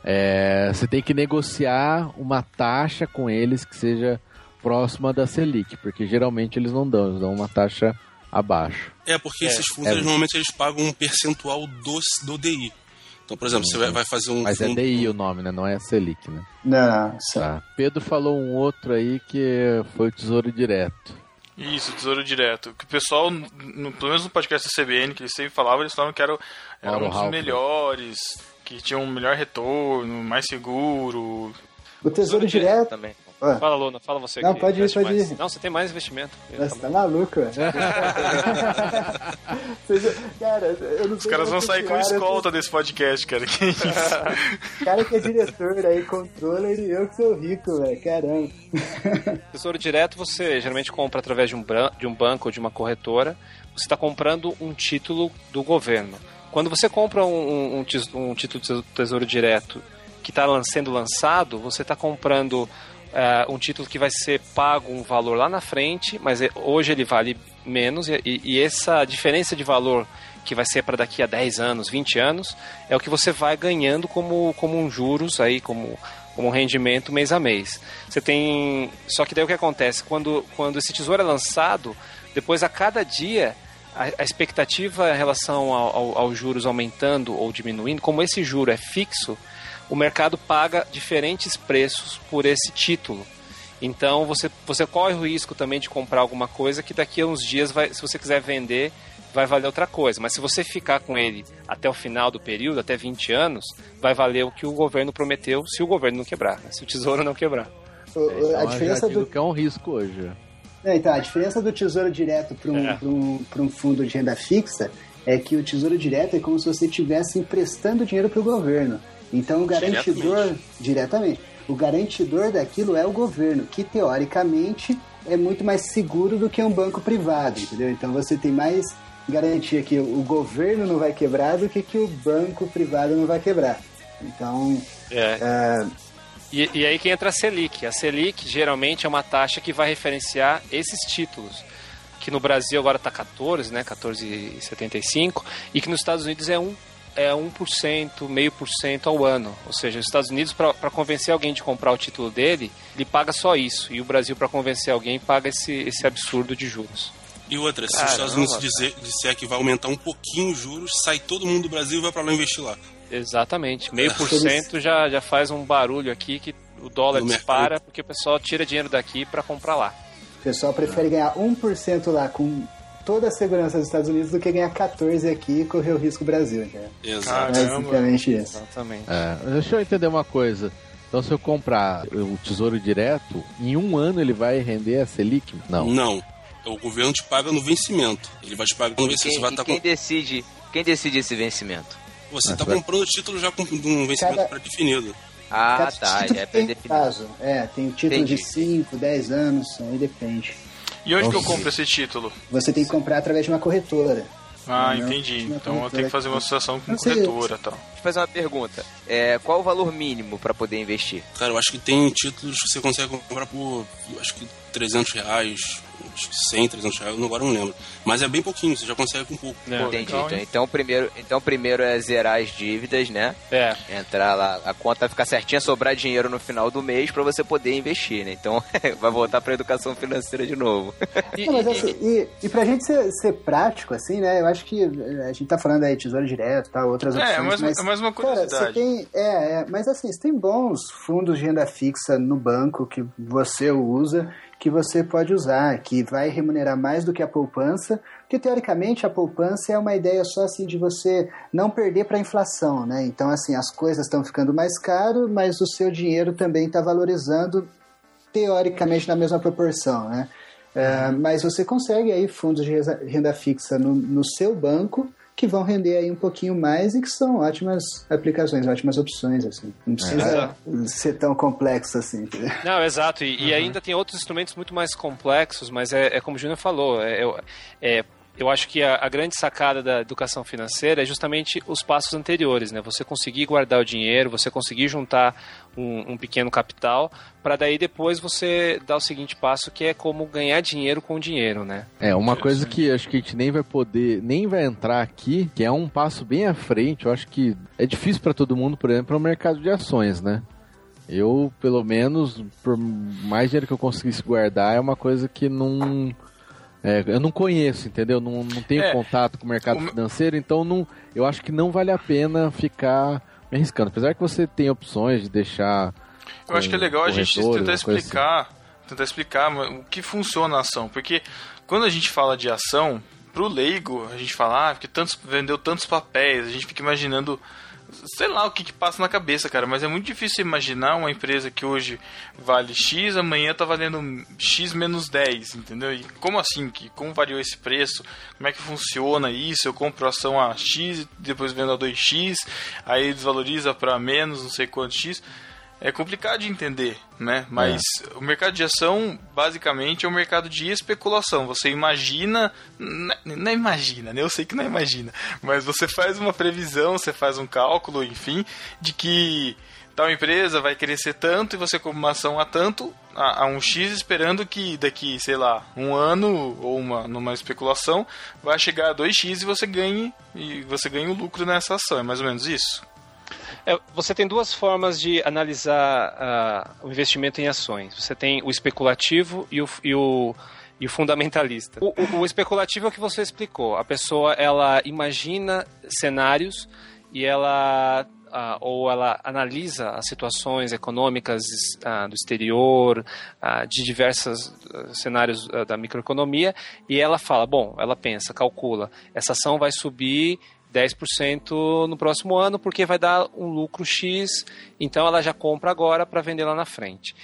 é, você tem que negociar uma taxa com eles que seja próxima da Selic, porque geralmente eles não dão, eles dão uma taxa abaixo.
É, porque
É,
esses fundos,
é.
eles, normalmente, eles pagam um percentual do, do DI. Então, por exemplo, você vai, fazer um
Mas é
fundo...
DI o nome, né? Não é Selic, né?
Não, só-
Tá. Pedro falou um outro aí que foi o Tesouro Direto.
Isso, Tesouro Direto. Que o pessoal, no, pelo menos no podcast da CBN, que eles sempre falavam, eles falavam que era, era um dos melhores, que tinha um melhor retorno, mais seguro.
O Tesouro Direto.
Também.
Fala, Luna, fala você.
Não, pode ir, pode
mais.
ir.
Não, você tem mais investimento.
Nossa, tá maluco, velho. Cara, eu não
Os caras vão sair com escolta desse podcast, cara. Que isso?
O cara que é diretor aí, controller, e eu que sou rico, velho. Caramba.
Tesouro Direto você geralmente compra através de um, bran- de um banco ou de uma corretora. Você está comprando um título do governo. Quando você compra um, um- um título de Tesouro Direto que está sendo lançado, você está comprando eh, um título que vai ser pago um valor lá na frente, mas é- hoje ele vale menos e, e- essa diferença de valor que vai ser para daqui a 10 anos, 20 anos, é o que você vai ganhando como, como um juros aí, como, como rendimento mês a mês. Você tem. Só que daí o que acontece? Quando, quando esse tesouro é lançado, depois a cada dia a, expectativa em relação ao, ao, aos juros aumentando ou diminuindo, como esse juro é fixo, o mercado paga diferentes preços por esse título. Então você, você corre o risco também de comprar alguma coisa que daqui a uns dias, vai, se você quiser vender, vai valer outra coisa. Mas se você ficar com ele até o final do período, até 20 anos, vai valer o que o governo prometeu, se o governo não quebrar, né? se o tesouro não quebrar.
O- o-
Então,
a
eu
diferença do.
que é um risco hoje.
É, então, a diferença do tesouro direto para um,
É.
um, um fundo de renda fixa é que o Tesouro Direto é como se você estivesse emprestando dinheiro para o governo. Então o garantidor diretamente. O garantidor daquilo é o governo, que teoricamente é muito mais seguro do que um banco privado, entendeu? Então você tem mais garantia que o governo não vai quebrar do que que o banco privado não vai quebrar. Então,
É.
é,
E, e aí que entra a Selic. A Selic geralmente é uma taxa que vai referenciar esses títulos. Que no Brasil agora está 14, né? 14,75. E que nos Estados Unidos é 1, é 1%, meio por cento ao ano. Ou seja, os Estados Unidos, para convencer alguém de comprar o título dele, ele paga só isso. E o Brasil, para convencer alguém, paga esse, esse absurdo de juros.
E outra, se os Estados Unidos dizer, disser que vai aumentar um pouquinho os juros, sai todo mundo do Brasil e vai pra lá investir lá.
Exatamente. Meio por cento já, já faz um barulho aqui que o dólar
No
dispara
mercado.
porque o pessoal tira dinheiro daqui para comprar lá.
o pessoal prefere ganhar 1% lá com toda a segurança dos Estados Unidos do que ganhar 14 aqui e correr o risco Brasil?
Exato.
Caramba.
Basicamente isso.
Exatamente.
É, deixa eu entender uma coisa. Então, se eu comprar o Tesouro Direto, em um ano ele vai render a Selic? Não.
Não. O governo te paga no vencimento. Ele vai te pagar no vencimento.
quem,
Você vai
e
estar
quem
com...
decide, quem decide esse vencimento?
Você
Ah,
está
vai-
comprando o título já com um vencimento
Cada-
pré-definido.
Ah,
Cada
tá, é
tem
pré-definido.
prazo. É, tem o título
Entendi.
de 5, 10 anos, aí depende.
E onde que eu compro esse título?
Você tem que comprar através de uma corretora.
Ah,
Não,
entendi.
não,
Então eu tenho que fazer uma associação com corretora e tal.
Deixa eu fazer uma pergunta. É, qual o valor mínimo para poder investir?
Cara, eu acho que tem títulos que você consegue comprar por, acho que 300 reais, acho que 100, 300 reais, eu agora não lembro. Mas é bem pouquinho, você já consegue com pouco.
É.
Entendi. então, então, primeiro, então primeiro é zerar as dívidas, né?
É.
Entrar lá, a conta ficar certinha, sobrar dinheiro no final do mês para você poder investir, né? Então vai voltar para educação financeira de novo.
E,
Não, mas assim, e, e pra gente ser, ser prático, assim, né? Eu acho que eh, a gente tá falando aí tesouro direto, tá, outras
É,
opções.
mais uma- é mais uma
Cara,
curiosidade.
você tem, é, é, mas assim, você tem bons fundos de renda fixa no banco que você usa, que você pode usar, que vai remunerar mais do que a poupança, porque teoricamente a poupança é uma ideia só assim de você não perder para a inflação, né? Então assim, as coisas estão ficando mais caro, mas o seu dinheiro também está valorizando teoricamente na mesma proporção, né? É, mas você consegue aí fundos de renda fixa no, no seu banco que vão render aí um pouquinho mais e que são ótimas aplicações, ótimas opções, assim. Não precisa ser tão complexo assim.
Não, exato. E, e ainda tem outros instrumentos muito mais complexos, mas é, é como o Júnior falou, é, eu- é- eu acho que a, a grande sacada da educação financeira é justamente os passos anteriores, né? Você conseguir guardar o dinheiro, você conseguir juntar um, um pequeno capital, para daí depois você dar o seguinte passo, que é como ganhar dinheiro com dinheiro, né?
É, uma coisa que acho que a gente nem vai poder, nem vai entrar aqui, que é um passo bem à frente, eu acho que é difícil para todo mundo, por exemplo, é o mercado de ações, né? Eu, pelo menos, por mais dinheiro que eu conseguisse guardar, é uma coisa que não. É, eu não conheço, entendeu? Não, não tenho
É,
contato com o mercado
o-
financeiro, então não, eu acho que não vale a pena ficar me arriscando. Apesar que você tem opções de deixar.
Eu acho que é legal a gente tentar explicar, tentar explicar o que funciona a ação, porque quando a gente fala de ação, pro leigo, a gente fala, ah, porque tantos vendeu tantos papéis, a gente fica imaginando sei lá o que, que passa na cabeça, cara, mas é muito difícil imaginar uma empresa que hoje vale X, amanhã tá valendo X menos 10, entendeu? E como assim? Que, como variou esse preço? Como é que funciona isso? Eu compro ação a X depois vendo a 2X, aí desvaloriza para menos, não sei quanto X é complicado de entender, né? Mas o mercado de ação, basicamente, é um mercado de especulação. Você imagina. Não não imagina, né? Eu sei que não imagina. Mas você faz uma previsão, você faz um cálculo, enfim, de que tal empresa vai crescer tanto e você compra uma ação a tanto, a, a um X, esperando que daqui, sei lá, um ano ou uma, numa especulação, vai chegar a 2X e você ganhe, e você ganha o lucro nessa ação. É mais ou menos isso?
É, você tem duas formas de analisar ah, o investimento em ações. Você tem o especulativo e o, e o, e o fundamentalista. O, o- o especulativo é o que você explicou. A pessoa ela imagina cenários e ela ah, ou ela analisa as situações econômicas ah, do exterior, de diversos cenários da microeconomia, e ela fala, bom, ela pensa, calcula, essa ação vai subir 10% no próximo ano porque vai dar um lucro X, então ela já compra agora para vender lá na frente.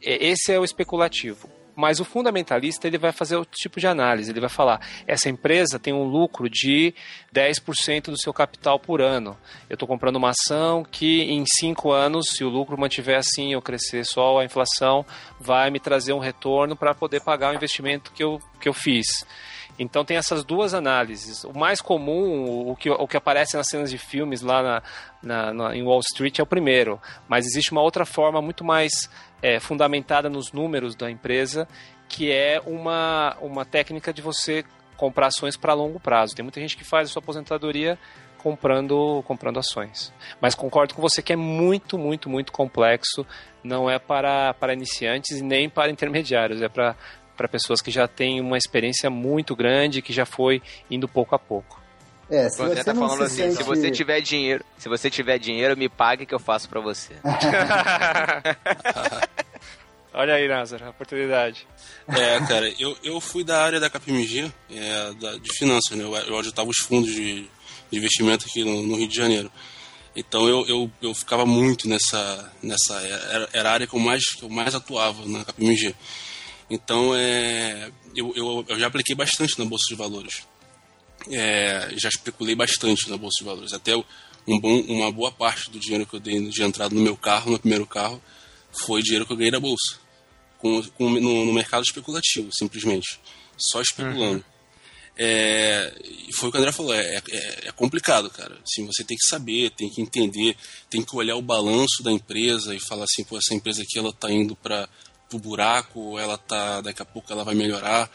Esse é o especulativo. Mas o fundamentalista ele vai fazer outro tipo de análise. Ele vai falar: essa empresa tem um lucro de 10% do seu capital por ano. Eu estou comprando uma ação que em 5 anos, se o lucro mantiver assim, eu crescer só a inflação, vai me trazer um retorno para poder pagar o investimento que eu, que eu fiz. Então tem essas duas análises. O mais comum, o que, o que aparece nas cenas de filmes lá na, na- na- em Wall Street é o primeiro. Mas existe uma outra forma muito mais é, fundamentada nos números da empresa, que é uma, uma técnica de você comprar ações para longo prazo. Tem muita gente que faz a sua aposentadoria comprando, comprando ações. Mas concordo com você que é muito, muito, muito complexo. Não é para, para iniciantes nem para intermediários. É para para pessoas que já têm uma experiência muito grande, que já foi indo pouco a pouco.
É, se você
tá
não
falando
se
assim,
sente...
se você tiver dinheiro, se você tiver dinheiro, me pague que eu faço pra você.
Olha aí, Názaro, a oportunidade.
É, cara, eu, eu fui da área da KPMG, é, da- de finanças, né? Eu, eu auditava os fundos de, de investimento aqui no, no Rio de Janeiro. Então eu, eu, eu ficava muito nessa. nessa era, era a área que eu, mais, que eu mais atuava na KPMG. Então é, eu, eu, eu já apliquei bastante na Bolsa de Valores. É, já especulei bastante na Bolsa de Valores. Até um bom, uma boa parte do dinheiro que eu dei de entrada no meu carro, no primeiro carro, foi dinheiro que eu ganhei da Bolsa com, com- no, no mercado especulativo, simplesmente. Só especulando. É, e foi o que o André falou, é, é, é complicado, cara. Assim, você tem que saber, tem que entender, tem que olhar o balanço da empresa e falar assim, pô, essa empresa aqui ela tá indo para o buraco, ela tá, daqui a pouco ela vai melhorar.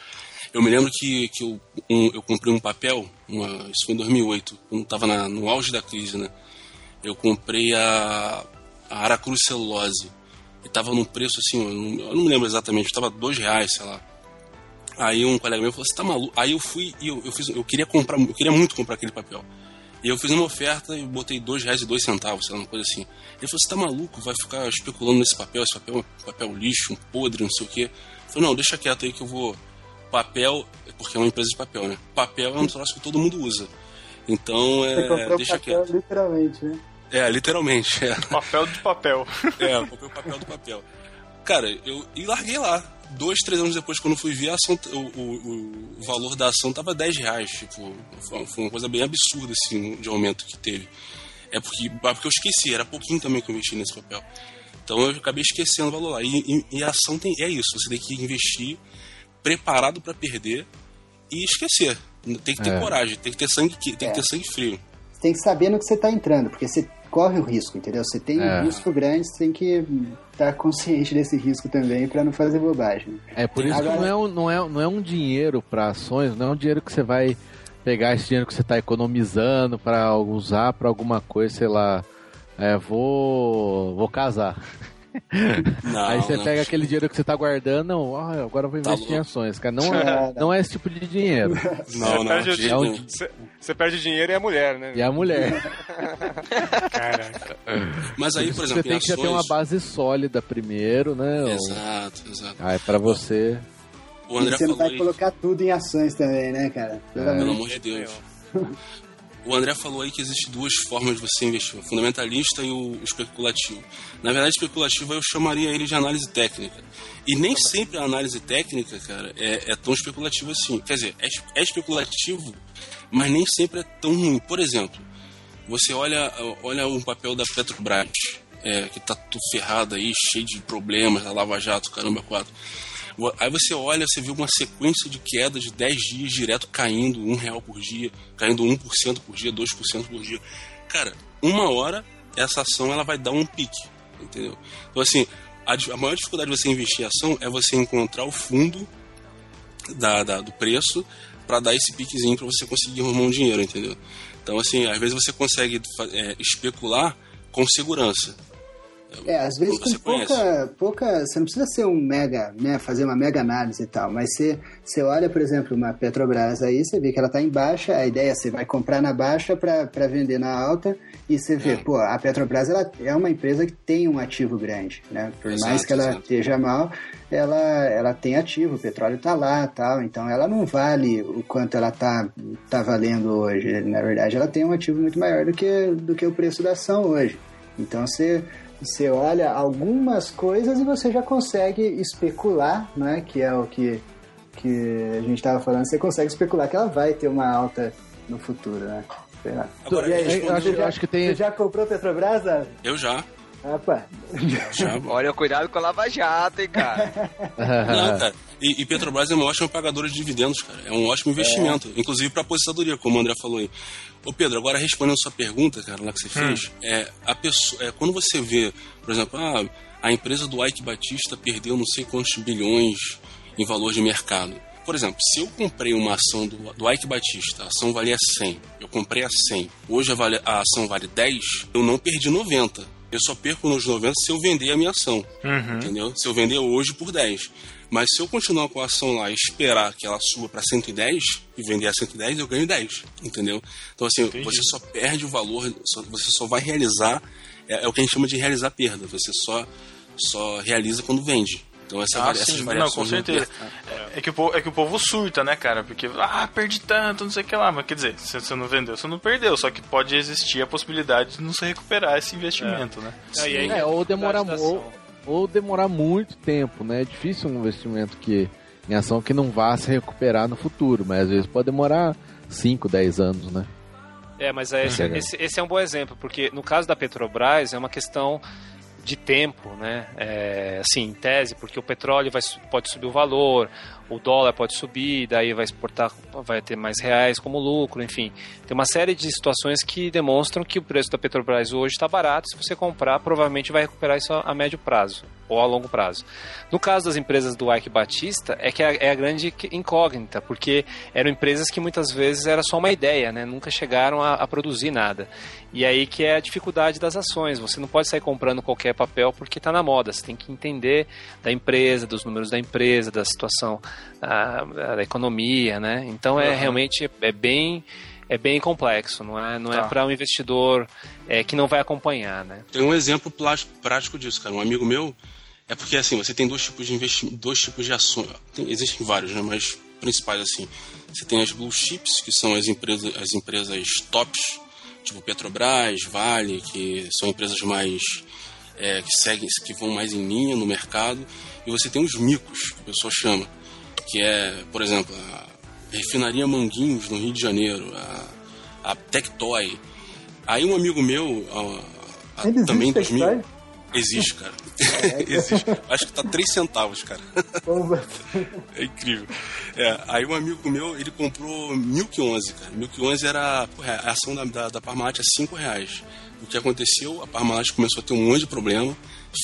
Eu me lembro que, que eu, um- eu comprei um papel, uma, isso foi em 2008, quando estava no auge da crise, né? Eu comprei a, a Aracruz Celulose e tava num preço assim, eu não, eu não me lembro exatamente, tava dois reais, sei lá. Aí um colega meu falou, você tá maluco? Aí eu fui e eu, eu fiz, eu queria comprar, eu queria muito comprar aquele papel. E eu fiz uma oferta e botei dois reais e dois centavos, sei lá, uma coisa assim. Ele falou, você tá maluco? Vai ficar especulando nesse papel, esse papel é um papel lixo, um podre, não sei o quê. Eu falei, não, deixa quieto aí que eu vou... Papel, porque é uma empresa de papel, né? Papel é um troço que todo mundo usa. Então, é, deixa
papel,
quieto.
literalmente, né?
É, literalmente, é.
Papel de papel.
É, eu comprei o papel do papel. Cara, eu e larguei lá. Dois, três anos depois, quando eu fui ver, a ação, o, o, o valor da ação tava 10 reais. Tipo, foi foi uma coisa bem absurda, assim, de aumento que teve. É porque, ah, porque eu esqueci, era pouquinho também que eu investi nesse papel. Então eu acabei esquecendo o valor lá. E, e- e a ação tem, é isso, você tem que investir preparado para perder e esquecer. Tem que ter
É.
coragem, tem que ter sangue, tem
É.
que ter sangue frio.
Tem que saber no que você tá entrando, porque você corre o risco, entendeu? Você tem
É.
um risco grande, você tem que estar consciente desse risco também para não fazer bobagem.
É por isso
Agora-
que não é, um, não, é, não é um dinheiro para ações, não é um dinheiro que você vai pegar esse dinheiro que você está economizando para usar para alguma coisa, sei lá. É, vou, vou casar.
Não,
Aí você
não.
pega aquele dinheiro que você tá guardando, não, agora eu vou
Tá
investir em
louco.
ações. Cara, não, é, não é esse tipo de dinheiro.
Não, não,
perde o. Você, você perde dinheiro e a mulher, né?
E a mulher.
Caraca.
Mas aí, por exemplo,
você tem
em
que já ter uma
ações-
base sólida primeiro, né?
Exato, exato.
Aí para você.
E você não vai
aí,
colocar tudo em ações também, né, cara? Pelo
É.
pelo amor de Deus. O André falou aí que existe duas formas de você investir, o fundamentalista e o especulativo. Na verdade, especulativo eu chamaria ele de análise técnica. E nem sempre a análise técnica, cara, é, é tão especulativa assim. Quer dizer, é, é especulativo, mas nem sempre é tão ruim. Por exemplo, você olha, olha um papel da Petrobras, é, que tá tudo ferrado aí, cheio de problemas, da Lava Jato, caramba, quatro. Aí você olha, você vê uma sequência de queda de 10 dias direto caindo, um real por dia, caindo 1% por dia, 2% por dia. Cara, uma hora essa ação ela vai dar um pique, entendeu? Então assim, a, a maior dificuldade de você investir em ação é você encontrar o fundo da, da- do preço para dar esse piquezinho para você conseguir arrumar um dinheiro, entendeu? Então assim, às vezes você consegue é, especular com segurança.
É, às vezes com pouca, pouca. Você não precisa ser um mega, né? Fazer uma mega análise e tal. Mas você, você olha, por exemplo, uma Petrobras aí, você vê que ela tá em baixa, a ideia é você vai comprar na baixa para vender na alta, e você vê,
É.
pô, a Petrobras ela é uma empresa que tem um ativo grande, né? Por mais
Exato,
que ela
exato.
esteja mal, ela, ela tem ativo, o petróleo tá lá tal, então ela não vale o quanto ela tá, tá valendo hoje. Na verdade, ela tem um ativo muito maior do que, do que o preço da ação hoje. Então você Você olha algumas coisas e você já consegue especular, né? Que é o que, que a gente estava falando. Você consegue especular que ela vai ter uma alta no futuro, né? Sei lá.
Agora,
E aí,
eu acho,
já-
acho que tem.
Você já comprou Petrobras, Davi?
Eu já.
Opa.
Já.
Olha, cuidado com a Lava Jato, hein, cara.
Não, cara. E, e Petrobras é uma ótima pagadora de dividendos, cara. É um ótimo investimento. Inclusive para aposentadoria, como o André falou aí. Ô Pedro, agora respondendo a sua pergunta, cara, lá que você fez, é, a pessoa, é, quando você vê, por exemplo, ah, a empresa do Ike Batista perdeu não sei quantos bilhões em valor de mercado. Por exemplo, se eu comprei uma ação do, do Ike Batista, a ação valia 100, eu comprei a 100, hoje a, vale- a ação vale 10, eu não perdi 90. Eu só perco nos 90 se eu vender a minha ação. Entendeu? Se eu vender hoje por 10. Mas se eu continuar com a ação lá e esperar que ela suba para 110 e vender a 110, eu ganho 10. Entendeu? Então, assim, você só perde o valor, você só vai realizar, é, é o que a gente chama de realizar perda. Você só, só realiza quando vende. Então, essa,
Ah,
essas
sim. Não,
variações.
com certeza.
mercado.
É que, o povo, é que o povo surta, né, cara? Porque, ah, perdi tanto, não sei o que lá. Mas quer dizer, se você não vendeu, você não perdeu. Só que pode existir a possibilidade de não se recuperar esse investimento, né?
Aí, aí,
É, ou demorar, ou. Ou demorar muito tempo, né? É difícil um investimento que em ação que não vá se recuperar no futuro, mas às vezes pode demorar 5, 10 anos, né?
É, mas é esse,
Legal.
esse, esse é um bom exemplo, porque no caso da Petrobras é uma questão de tempo, né? É, assim, em tese, porque o petróleo vai, pode subir o valor, o dólar pode subir, daí vai exportar, vai ter mais reais como lucro, enfim. Tem uma série de situações que demonstram que o preço da Petrobras hoje está barato. Se você comprar, provavelmente vai recuperar isso a, a médio prazo ou a longo prazo. No caso das empresas do Ike Batista, é que é, é a grande incógnita, porque eram empresas que muitas vezes era só uma ideia, né? Nunca chegaram a, a produzir nada. E aí que é a dificuldade das ações. Você não pode sair comprando qualquer papel porque está na moda. Você tem que entender da empresa, dos números da empresa, da situação da economia, né? Então é
Uhum.
realmente é bem é bem complexo, não é, não é
Tá.
para um investidor é, que não vai acompanhar, né?
Tem um exemplo prático disso, cara. Um amigo meu, é porque assim, você tem dois tipos de investimento, dois tipos de ações. Tem- existem vários, né? Mas principais assim. Você tem as blue chips, que são as empresas, as empresas tops, tipo Petrobras, Vale, que são empresas mais é, que seguem, que vão mais em linha no mercado. E você tem os micos, que o pessoal chama, que é, por exemplo, a refinaria Manguinhos no Rio de Janeiro, a, a Tectoy. Aí um amigo meu, a- a- também em 2000,
Tectoy?
existe, cara. Acho que tá 3 centavos, cara. É incrível. É, aí um amigo meu, ele comprou Milk 11, cara. Milk 11 era porra, a ação da, da, da Parmalat a 5 reais. O que aconteceu? A Parmalat começou a ter um monte de problema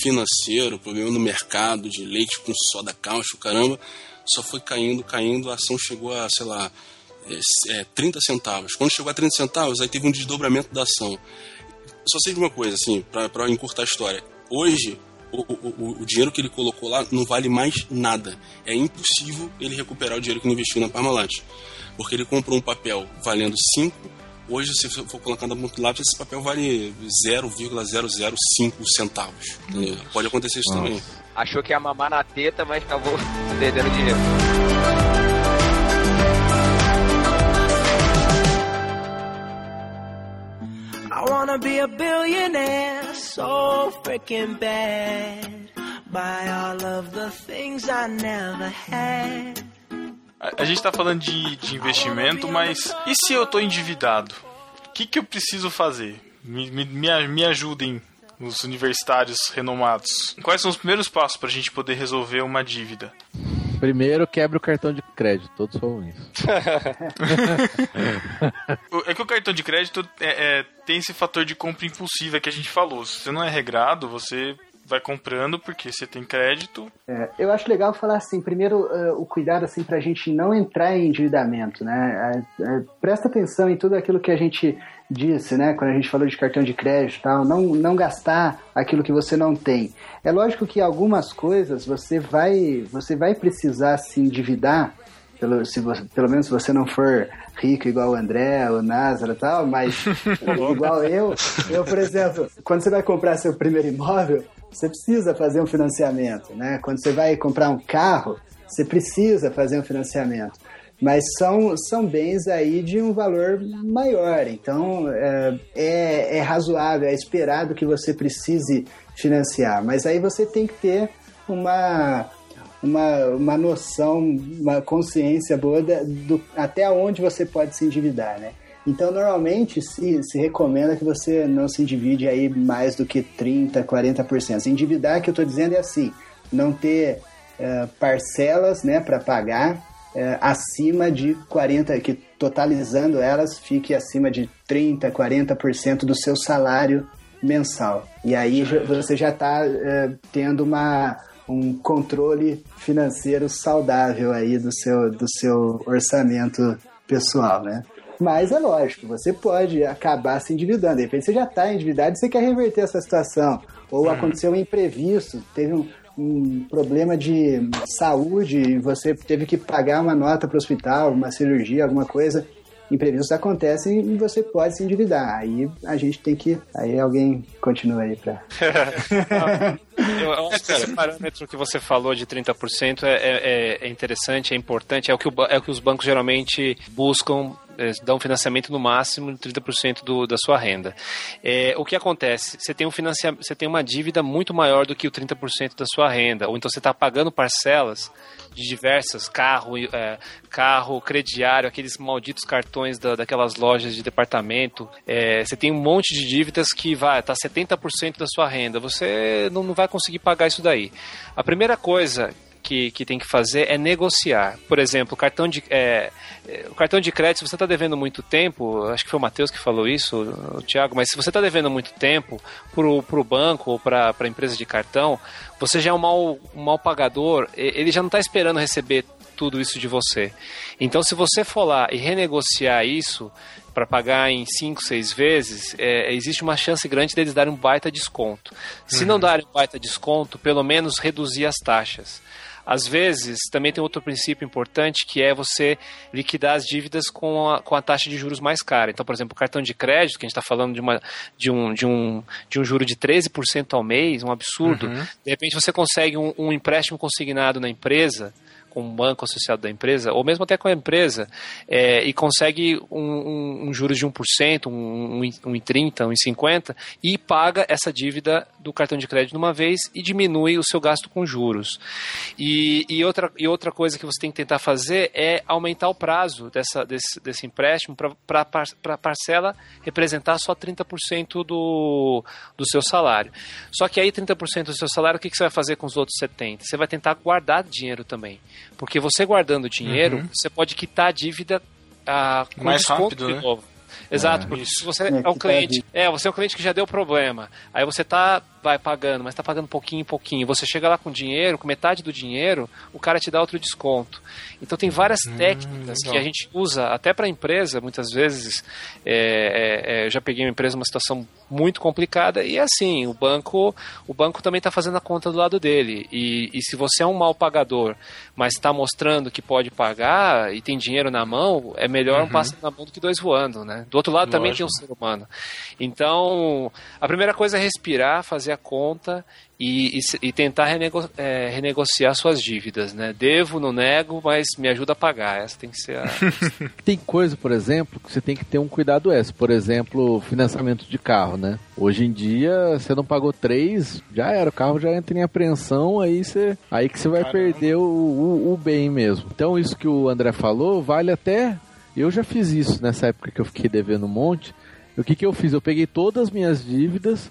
financeiro, problema no mercado de leite com soda cáustica, caramba. Só foi caindo, caindo, a ação chegou a, sei lá, é, é, 30 centavos. Quando chegou a 30 centavos, aí teve um desdobramento da ação. Só sei de uma coisa, assim, pra encurtar a história. Hoje, o, o, o- dinheiro que ele colocou lá não vale mais nada. É impossível ele recuperar o dinheiro que ele investiu na Parmalat. Porque ele comprou um papel valendo 5, hoje, se for colocar na lápis, esse papel vale 0,005 centavos. entendeu? Pode acontecer isso também.
Achou que ia mamar na teta, mas acabou perdendo dinheiro.
I wanna be a billionaire, so freaking bad. Buy all of the things I never had.
A, a gente tá falando de, de investimento, mas e se eu tô endividado? O que, que eu preciso fazer? Me, me, me, a- ajudem, os universitários renomados. Quais são os primeiros passos pra gente poder resolver uma dívida?
Primeiro, quebra o cartão de crédito, todos falam isso.
O- É que o cartão de crédito é- é, tem esse fator de compra impulsiva que a gente falou. Se você não é regrado, você vai comprando porque você tem crédito.
É, eu acho legal falar assim, primeiro eh, o cuidado assim para a gente não entrar em endividamento, né? É, é, presta atenção em tudo aquilo que a gente disse, né? Quando a gente falou de cartão de crédito, tal, não não gastar aquilo que você não tem. É lógico que algumas coisas você vai você vai precisar se endividar pelo, se você, pelo menos se você não for rico igual o André, o Názaro e tal, mas igual eu, eu, por exemplo, quando você vai comprar seu primeiro imóvel, você precisa fazer um financiamento, né? Quando você vai comprar um carro, você precisa fazer um financiamento. Mas são, são bens aí de um valor maior. Então é, é, é razoável, é esperado que você precise financiar, mas aí você tem que ter uma, uma, uma noção, uma consciência boa da- do, até onde você pode se endividar, né? Então, normalmente, se, se recomenda que você não se endivide aí mais do que 30%, 40%. Se endividar, que eu estou dizendo é assim, não ter eh, parcelas né, para pagar eh, acima de 40%, que totalizando elas fique acima de 30%, 40% do seu salário mensal. E aí você já está tendo uma, um controle financeiro saudável aí do seu, do seu orçamento pessoal, né? Mas é lógico, você pode acabar se endividando. De repente você já está endividado e você quer reverter essa situação. Ou aconteceu um imprevisto, teve um, um problema de saúde você teve que pagar uma nota para o hospital, uma cirurgia, alguma coisa. Imprevistos acontecem e você pode se endividar. Aí a gente tem que. Aí alguém continua aí para.
Eu, eu acho que esse parâmetro que você falou de 30% é, é, é interessante, é importante, é o, que o é o que os bancos geralmente buscam, é, dão financiamento no máximo de 30% do, da sua renda. É, o que acontece? Você tem, um financia, você tem uma dívida muito maior do que o 30% da sua renda, ou então você está pagando parcelas de diversas, carro, é, carro, crediário, aqueles malditos cartões da, daquelas lojas de departamento. É, você tem um monte de dívidas que vai, tá 70% da sua renda. Você não, não vai conseguir pagar isso daí. A primeira coisa que, que tem que fazer é negociar. Por exemplo, o cartão de, é, é, o cartão de crédito, se você está devendo muito tempo, acho que foi o Matheus que falou isso, o Thiago, mas se você está devendo muito tempo para o banco ou para a empresa de cartão, você já é um mal, um mal pagador, ele já não está esperando receber tudo isso de você. Então, se você for lá e renegociar isso para pagar em 5, 6 vezes, é, existe uma chance grande deles darem um baita desconto. Se não darem um baita desconto, pelo menos reduzir as taxas. Às vezes, também tem outro princípio importante que é você liquidar as dívidas com a, com a taxa de juros mais cara. Então, por exemplo, o cartão de crédito, que a gente está falando de, uma, de, um, de, um, de um juro de 13% ao mês, um absurdo. De repente, você consegue um, um empréstimo consignado na empresa com um banco associado da empresa, ou mesmo até com a empresa, é, e consegue um, um, um juros de 1%, um, um, um em 30%, um em 50%, e paga essa dívida do cartão de crédito de uma vez e diminui o seu gasto com juros. E, e, outra, e outra coisa que você tem que tentar fazer é aumentar o prazo dessa, desse, desse empréstimo para a parcela representar só 30% do, do seu salário. Só que aí 30% do seu salário, o que, que você vai fazer com os outros 70%? Você vai tentar guardar dinheiro também. Porque você guardando dinheiro, você pode quitar a dívida ah, com
Mais
desconto
rápido,
de
né?
novo. Exato, porque se você
É,
é, um cliente, é, você é um cliente que já deu problema. Aí você tá vai pagando, mas tá pagando pouquinho em pouquinho. Você chega lá com dinheiro, com metade do dinheiro, o cara te dá outro desconto. Então tem várias técnicas que a gente usa até para empresa, muitas vezes. é, é, é, eu já peguei uma empresa numa situação muito complicada e assim, o banco, o banco também está fazendo a conta do lado dele. E, e se você é um mal pagador, mas está mostrando que pode pagar e tem dinheiro na mão, é melhor um pássaro na mão do que dois voando, né? Do outro lado também tem um ser humano. Então, a primeira coisa é respirar, fazer a conta e, e e tentar renego- é, renegociar suas dívidas, né? Devo, não nego, mas me ajuda a pagar. Essa tem que ser a.
Tem coisa, por exemplo, que você tem que ter um cuidado extra. Por exemplo, financiamento de carro, né? Hoje em dia, você não pagou três, já era. O carro já entra em apreensão, aí, você, aí que você vai perder o, o, o bem mesmo. Então, isso que o André falou, vale até... Eu já fiz isso nessa época que eu fiquei devendo um monte. O que, que eu fiz? Eu peguei todas as minhas dívidas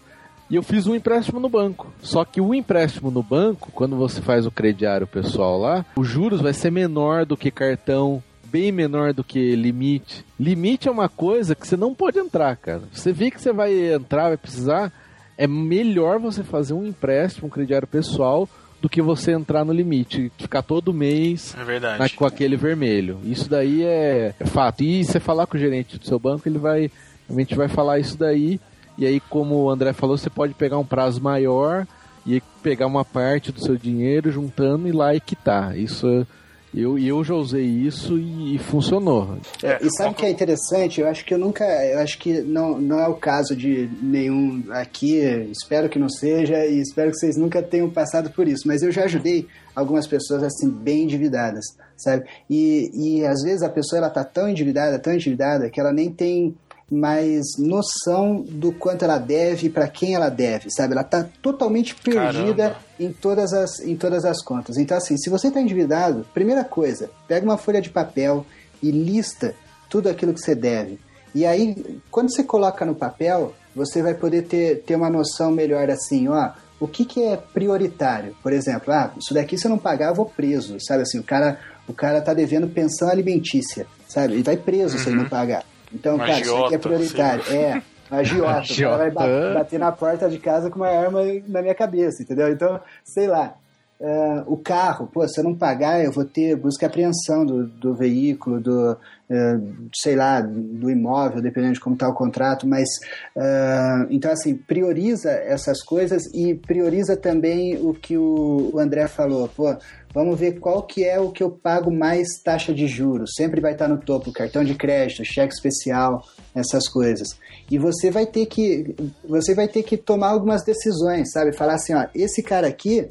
e eu fiz um empréstimo no banco. Só que o empréstimo no banco, quando você faz o crediário pessoal lá, os juros vai ser menor do que cartão, bem menor do que limite. Limite é uma coisa que você não pode entrar, cara. Você vê que você vai entrar, vai precisar, é melhor você fazer um empréstimo, um crediário pessoal, do que você entrar no limite, ficar todo mês
É
na- com aquele vermelho. Isso daí é, é fato. E você falar com o gerente do seu banco, ele vai realmente vai falar isso daí. E aí, como o André falou, você pode pegar um prazo maior e pegar uma parte do seu dinheiro juntando e lá e quitar. Isso Eu, e eu já usei isso e, e funcionou.
É,
e sabe o que é interessante? Eu acho que eu nunca. Eu acho que não, não é o caso de nenhum aqui, espero que não seja, e espero que vocês nunca tenham passado por isso. Mas eu já ajudei algumas pessoas assim, bem endividadas, sabe? E, e às vezes a pessoa ela tá tão endividada, tão endividada, que ela nem tem mais noção do quanto ela deve para quem ela deve, sabe? Ela tá totalmente perdida
Caramba.
em todas as em todas as contas. Então assim, se você tá endividado, primeira coisa, pega uma folha de papel e lista tudo aquilo que você deve. E aí, quando você coloca no papel, você vai poder ter, ter uma noção melhor assim, ó, o que, que é prioritário? Por exemplo, ah, isso daqui se eu não pagar, eu vou preso, sabe assim, o cara, o cara tá devendo pensão alimentícia, sabe? Ele vai preso se ele não pagar. Então, cara, isso aqui é prioritário. É, um agiota. Cara vai bater na porta de casa com uma arma na minha cabeça, entendeu? Então, sei lá. ah, o carro, pô, se eu não pagar, eu vou ter busca e apreensão do, do veículo, do, eh, sei lá, do imóvel, dependendo de como está o contrato, mas ah, então assim, prioriza essas coisas e prioriza também o que o, o André falou, pô, vamos ver qual que é o que eu pago mais taxa de juros, sempre vai estar no topo, cartão de crédito, cheque especial, essas coisas. E você vai ter que você vai ter que tomar algumas decisões, sabe? Falar assim, ó, esse cara aqui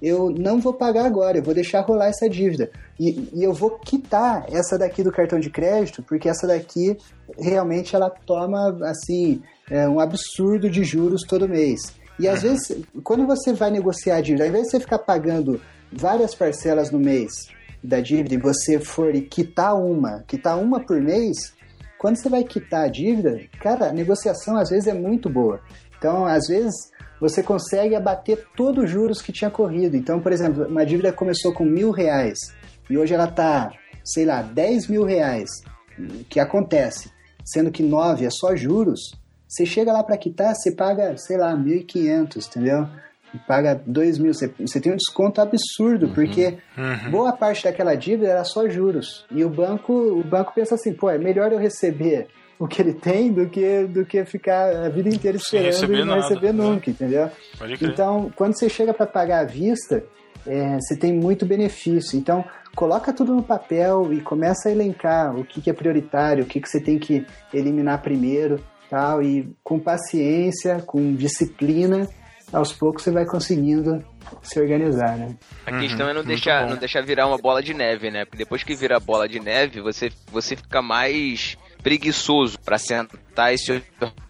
eu não vou pagar agora, eu vou deixar rolar essa dívida. E, e eu vou quitar essa daqui do cartão de crédito, porque essa daqui realmente ela toma assim é, um absurdo de juros todo mês. E às vezes, quando você vai negociar a dívida, ao invés de você ficar pagando várias parcelas no mês da dívida e você for quitar uma, quitar uma por mês, quando você vai quitar a dívida, cara, a negociação às vezes é muito boa. Então, às vezes, você consegue abater todos os juros que tinha corrido. Então, por exemplo, uma dívida começou com mil reais e hoje ela está, sei lá, 10 mil reais. O que acontece? Sendo que 9 é só juros, você chega lá para quitar, você paga, sei lá, 1.500, entendeu? E paga 2 mil. Você, você tem um desconto absurdo, porque boa parte daquela dívida era só juros. E o banco, o banco pensa assim, pô, é melhor eu receber o que ele tem do que, do que ficar a vida inteira esperando
receber
e não
nada,
receber
né?
nunca, entendeu? Então, quando você chega para pagar à vista, é, você tem muito benefício. Então, coloca tudo no papel e começa a elencar o que, que é prioritário, o que, que você tem que eliminar primeiro, tal. E com paciência, com disciplina, aos poucos você vai conseguindo se organizar, né?
A questão é não deixar,
bom.
não deixar virar uma bola de neve, né? Porque depois que vira bola de neve, você, você fica mais preguiçoso pra sentar e se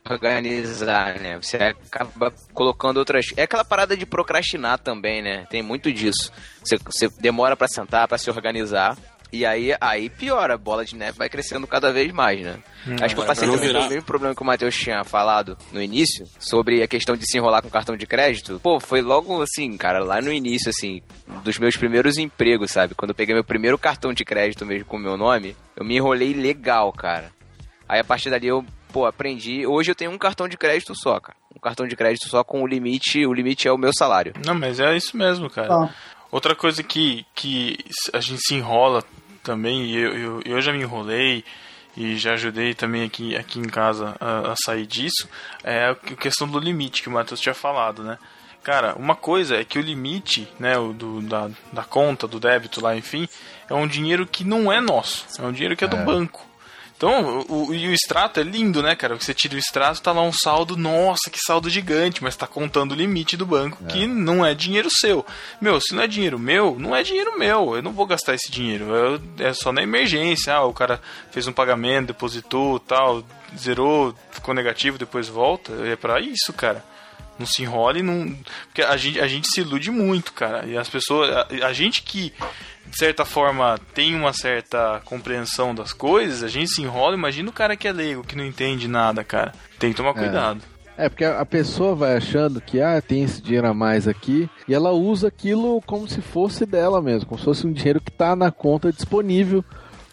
organizar, né? Você acaba colocando outras. É aquela parada de procrastinar também, né? Tem muito disso. Você, você demora pra sentar, pra se organizar. E aí, aí piora, a bola de neve vai crescendo cada vez mais, né? Acho que eu passei também pelo mesmo problema que o Matheus tinha falado no início, sobre a questão de se enrolar com cartão de crédito. Pô, foi logo assim, cara, lá no início, assim, dos meus primeiros empregos, sabe? Quando eu peguei meu primeiro cartão de crédito mesmo com o meu nome, eu me enrolei legal, cara. Aí a partir dali eu, pô, aprendi. Hoje eu tenho um cartão de crédito só, cara. Um cartão de crédito só com o limite, o limite é o meu salário.
Não, mas é isso mesmo, cara.
Bom,
Outra coisa que, que a gente se enrola também, e eu, eu, eu já me enrolei e já ajudei também aqui, aqui em casa a, a sair disso, é a questão do limite que o Matheus tinha falado, né? Cara, uma coisa é que o limite, né, o do, da, da conta, do débito lá, enfim, é um dinheiro que não é nosso, é um dinheiro que é do banco. Então, o, e o extrato é lindo, né, cara? Você tira o extrato, tá lá um saldo, nossa, que saldo gigante, mas tá contando o limite do banco, que não é dinheiro seu. Meu, se não é dinheiro meu, não é dinheiro meu, eu não vou gastar esse dinheiro. Eu- é só na emergência, ah, o cara fez um pagamento, depositou, tal, zerou, ficou negativo, depois volta. É pra isso, cara. Não se enrole, não. Porque a gente, a gente se ilude muito, cara. E as pessoas. A, a gente que, de certa forma, tem uma certa compreensão das coisas, a gente se enrola. Imagina o cara que é leigo, que não entende nada, cara. Tem que tomar cuidado.
É, porque a pessoa vai achando que, ah, tem esse dinheiro a mais aqui, e ela usa aquilo como se fosse dela mesmo, como se fosse um dinheiro que tá na conta disponível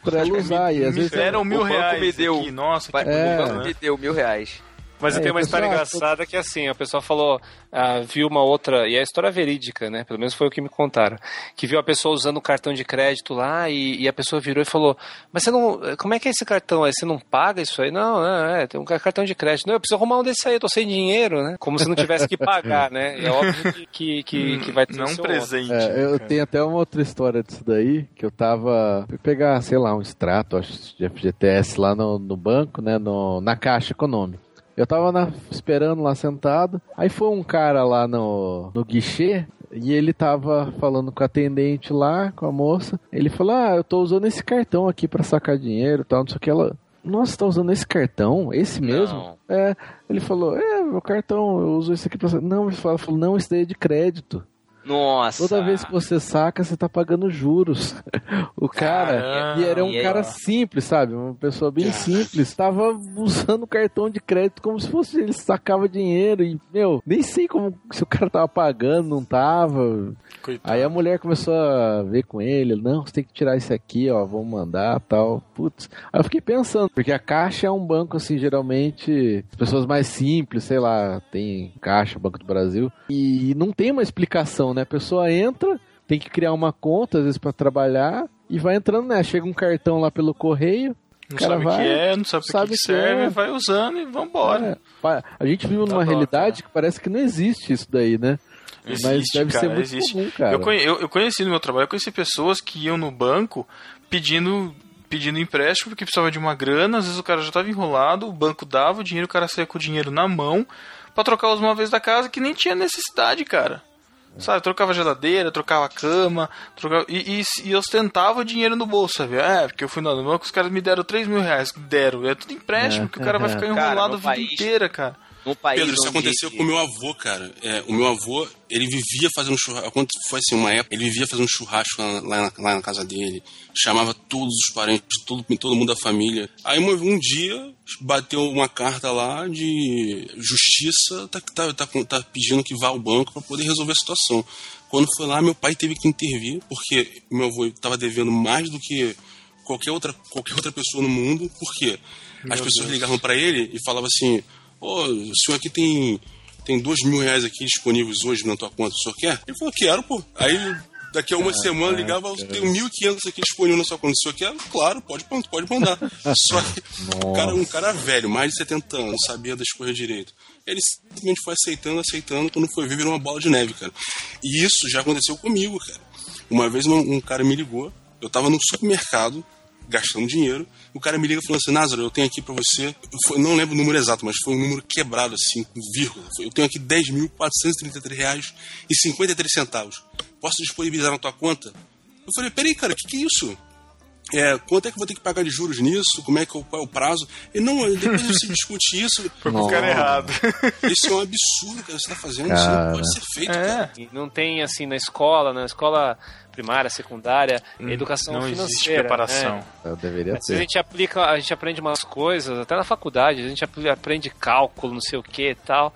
pra ela usar. E às
me
vezes
deram mil reais
me deu.
aqui. Nossa, que
Vai-
É.
O banco me deu mil reais.
Mas
É,
eu tenho uma
o pessoal-
história engraçada que assim, a pessoa falou, ah, viu uma outra, e é a história verídica, né? Pelo menos foi o que me contaram. Que viu a pessoa usando o cartão de crédito lá e, e a pessoa virou e falou: Mas você não. Como é que é esse cartão aí? Você não paga isso aí? Não, é, é, tem um cartão de crédito. Não, eu preciso arrumar um desse aí, eu tô sem dinheiro, né? Como se não tivesse que pagar, né? É óbvio que, que, que, que vai ter
Não um presente.
É, eu tenho até uma outra história disso daí, que eu tava. Fui pegar, sei lá, um extrato, acho, de FGTS lá no, no banco, né? No, na Caixa Econômica. Eu tava na- esperando lá sentado. Aí foi um cara lá no, no guichê. E ele tava falando com a atendente lá, com a moça. Ele falou: Ah, eu tô usando esse cartão aqui pra sacar dinheiro e tal, não sei o que. Ela. Nossa, tá usando esse cartão? Esse mesmo?
Não.
É. Ele falou: É, meu cartão, eu uso esse aqui pra. sacar." Não, ele falou, falou: Não, esse daí é de crédito.
Nossa.
Toda vez que você saca, você tá pagando juros. O cara,
Caramba.
e era um
E aí,
cara
ó.
simples, sabe? Uma pessoa bem simples, tava usando cartão de crédito como se fosse ele sacava dinheiro e, meu, nem sei como se o cara tava pagando, não tava.
Coitado.
Aí a mulher começou a ver com ele, não, você tem que tirar isso aqui, ó, vamos mandar, tal. Putz. Aí eu fiquei pensando, porque a Caixa é um banco assim, geralmente, as pessoas mais simples, sei lá, tem Caixa, Banco do Brasil, e não tem uma explicação, né? A pessoa entra, tem que criar uma conta, às vezes, pra trabalhar, e vai entrando, né? Chega um cartão lá pelo correio.
Não
cara
sabe o
vai,
que é, não sabe,
sabe
o que,
que
serve,
é.
vai usando e vambora.
É, a gente vive numa
dó,
realidade que parece que não existe isso daí, né? Mas
Existe,
deve ser
cara,
muito
existe.
comum, cara.
Eu, conhe- eu- eu conheci no meu trabalho, eu conheci pessoas que iam no banco pedindo pedindo empréstimo porque precisava de uma grana, às vezes o cara já estava enrolado, o banco dava o dinheiro, o cara saía com o dinheiro na mão pra trocar os móveis da casa que nem tinha necessidade, cara. Sabe, trocava geladeira, trocava cama, trocava, e, e, e ostentava o dinheiro no bolso, sabe? É, porque eu fui no banco, os caras me deram 3 mil reais. Deram, é tudo empréstimo,
É.
que o cara vai ficar
Cara,
enrolado
no
a vida
país-
inteira, cara.
Num país
Pedro, isso
onde-
aconteceu com o meu avô, cara. É, o meu avô, ele vivia fazendo churrasco. Quando foi assim, uma época, ele vivia fazendo churrasco lá, lá na, lá na casa dele. Chamava todos os parentes, todo, todo mundo da família. Aí uma- um dia bateu uma carta lá de justiça, tá, tá, tá, tá pedindo que vá ao banco para poder resolver a situação. Quando foi lá, meu pai teve que intervir, porque meu avô estava devendo mais do que qualquer outra, qualquer outra pessoa no mundo. Por quê? As pessoas ligavam para ele e falavam assim: Ô, o senhor aqui tem, tem dois mil reais aqui disponíveis hoje na tua conta, o senhor quer? Ele falou: Quero, pô. Aí daqui a uma semana ligava: Eu tenho 1.500 aqui disponível na sua conta, o senhor quer? Claro, pode, pode mandar. Só que o cara, um cara velho, mais de 70 anos, sabia das coisas direito. Ele simplesmente foi aceitando, aceitando, quando foi ver, virou uma bola de neve, cara. E isso já aconteceu comigo, cara. Uma vez um, um cara me ligou, eu tava no supermercado, gastando dinheiro. O cara me liga falando assim: Názaro, eu tenho aqui pra você. Foi- não lembro o número exato, mas foi um número quebrado assim, vírgula. Eu tenho aqui 10.433 reais e 53 centavos. Posso disponibilizar na tua conta? Eu falei: peraí, cara, o que, que é isso? É, quanto é que eu vou ter que pagar de juros nisso? Como é que é o- qual é o prazo? E não, depois você discute isso.
Foi com o cara errado.
Isso é um absurdo que você tá fazendo. Isso
Cara.
não pode ser feito. cara.
É.
E Não tem assim na escola, na escola primária, secundária, educação
não
financeira.
existe preparação.
né?
Eu deveria
vezes a
ter.
gente aplica, a gente aprende umas coisas, até na faculdade, a gente aprende cálculo, não sei o que e tal,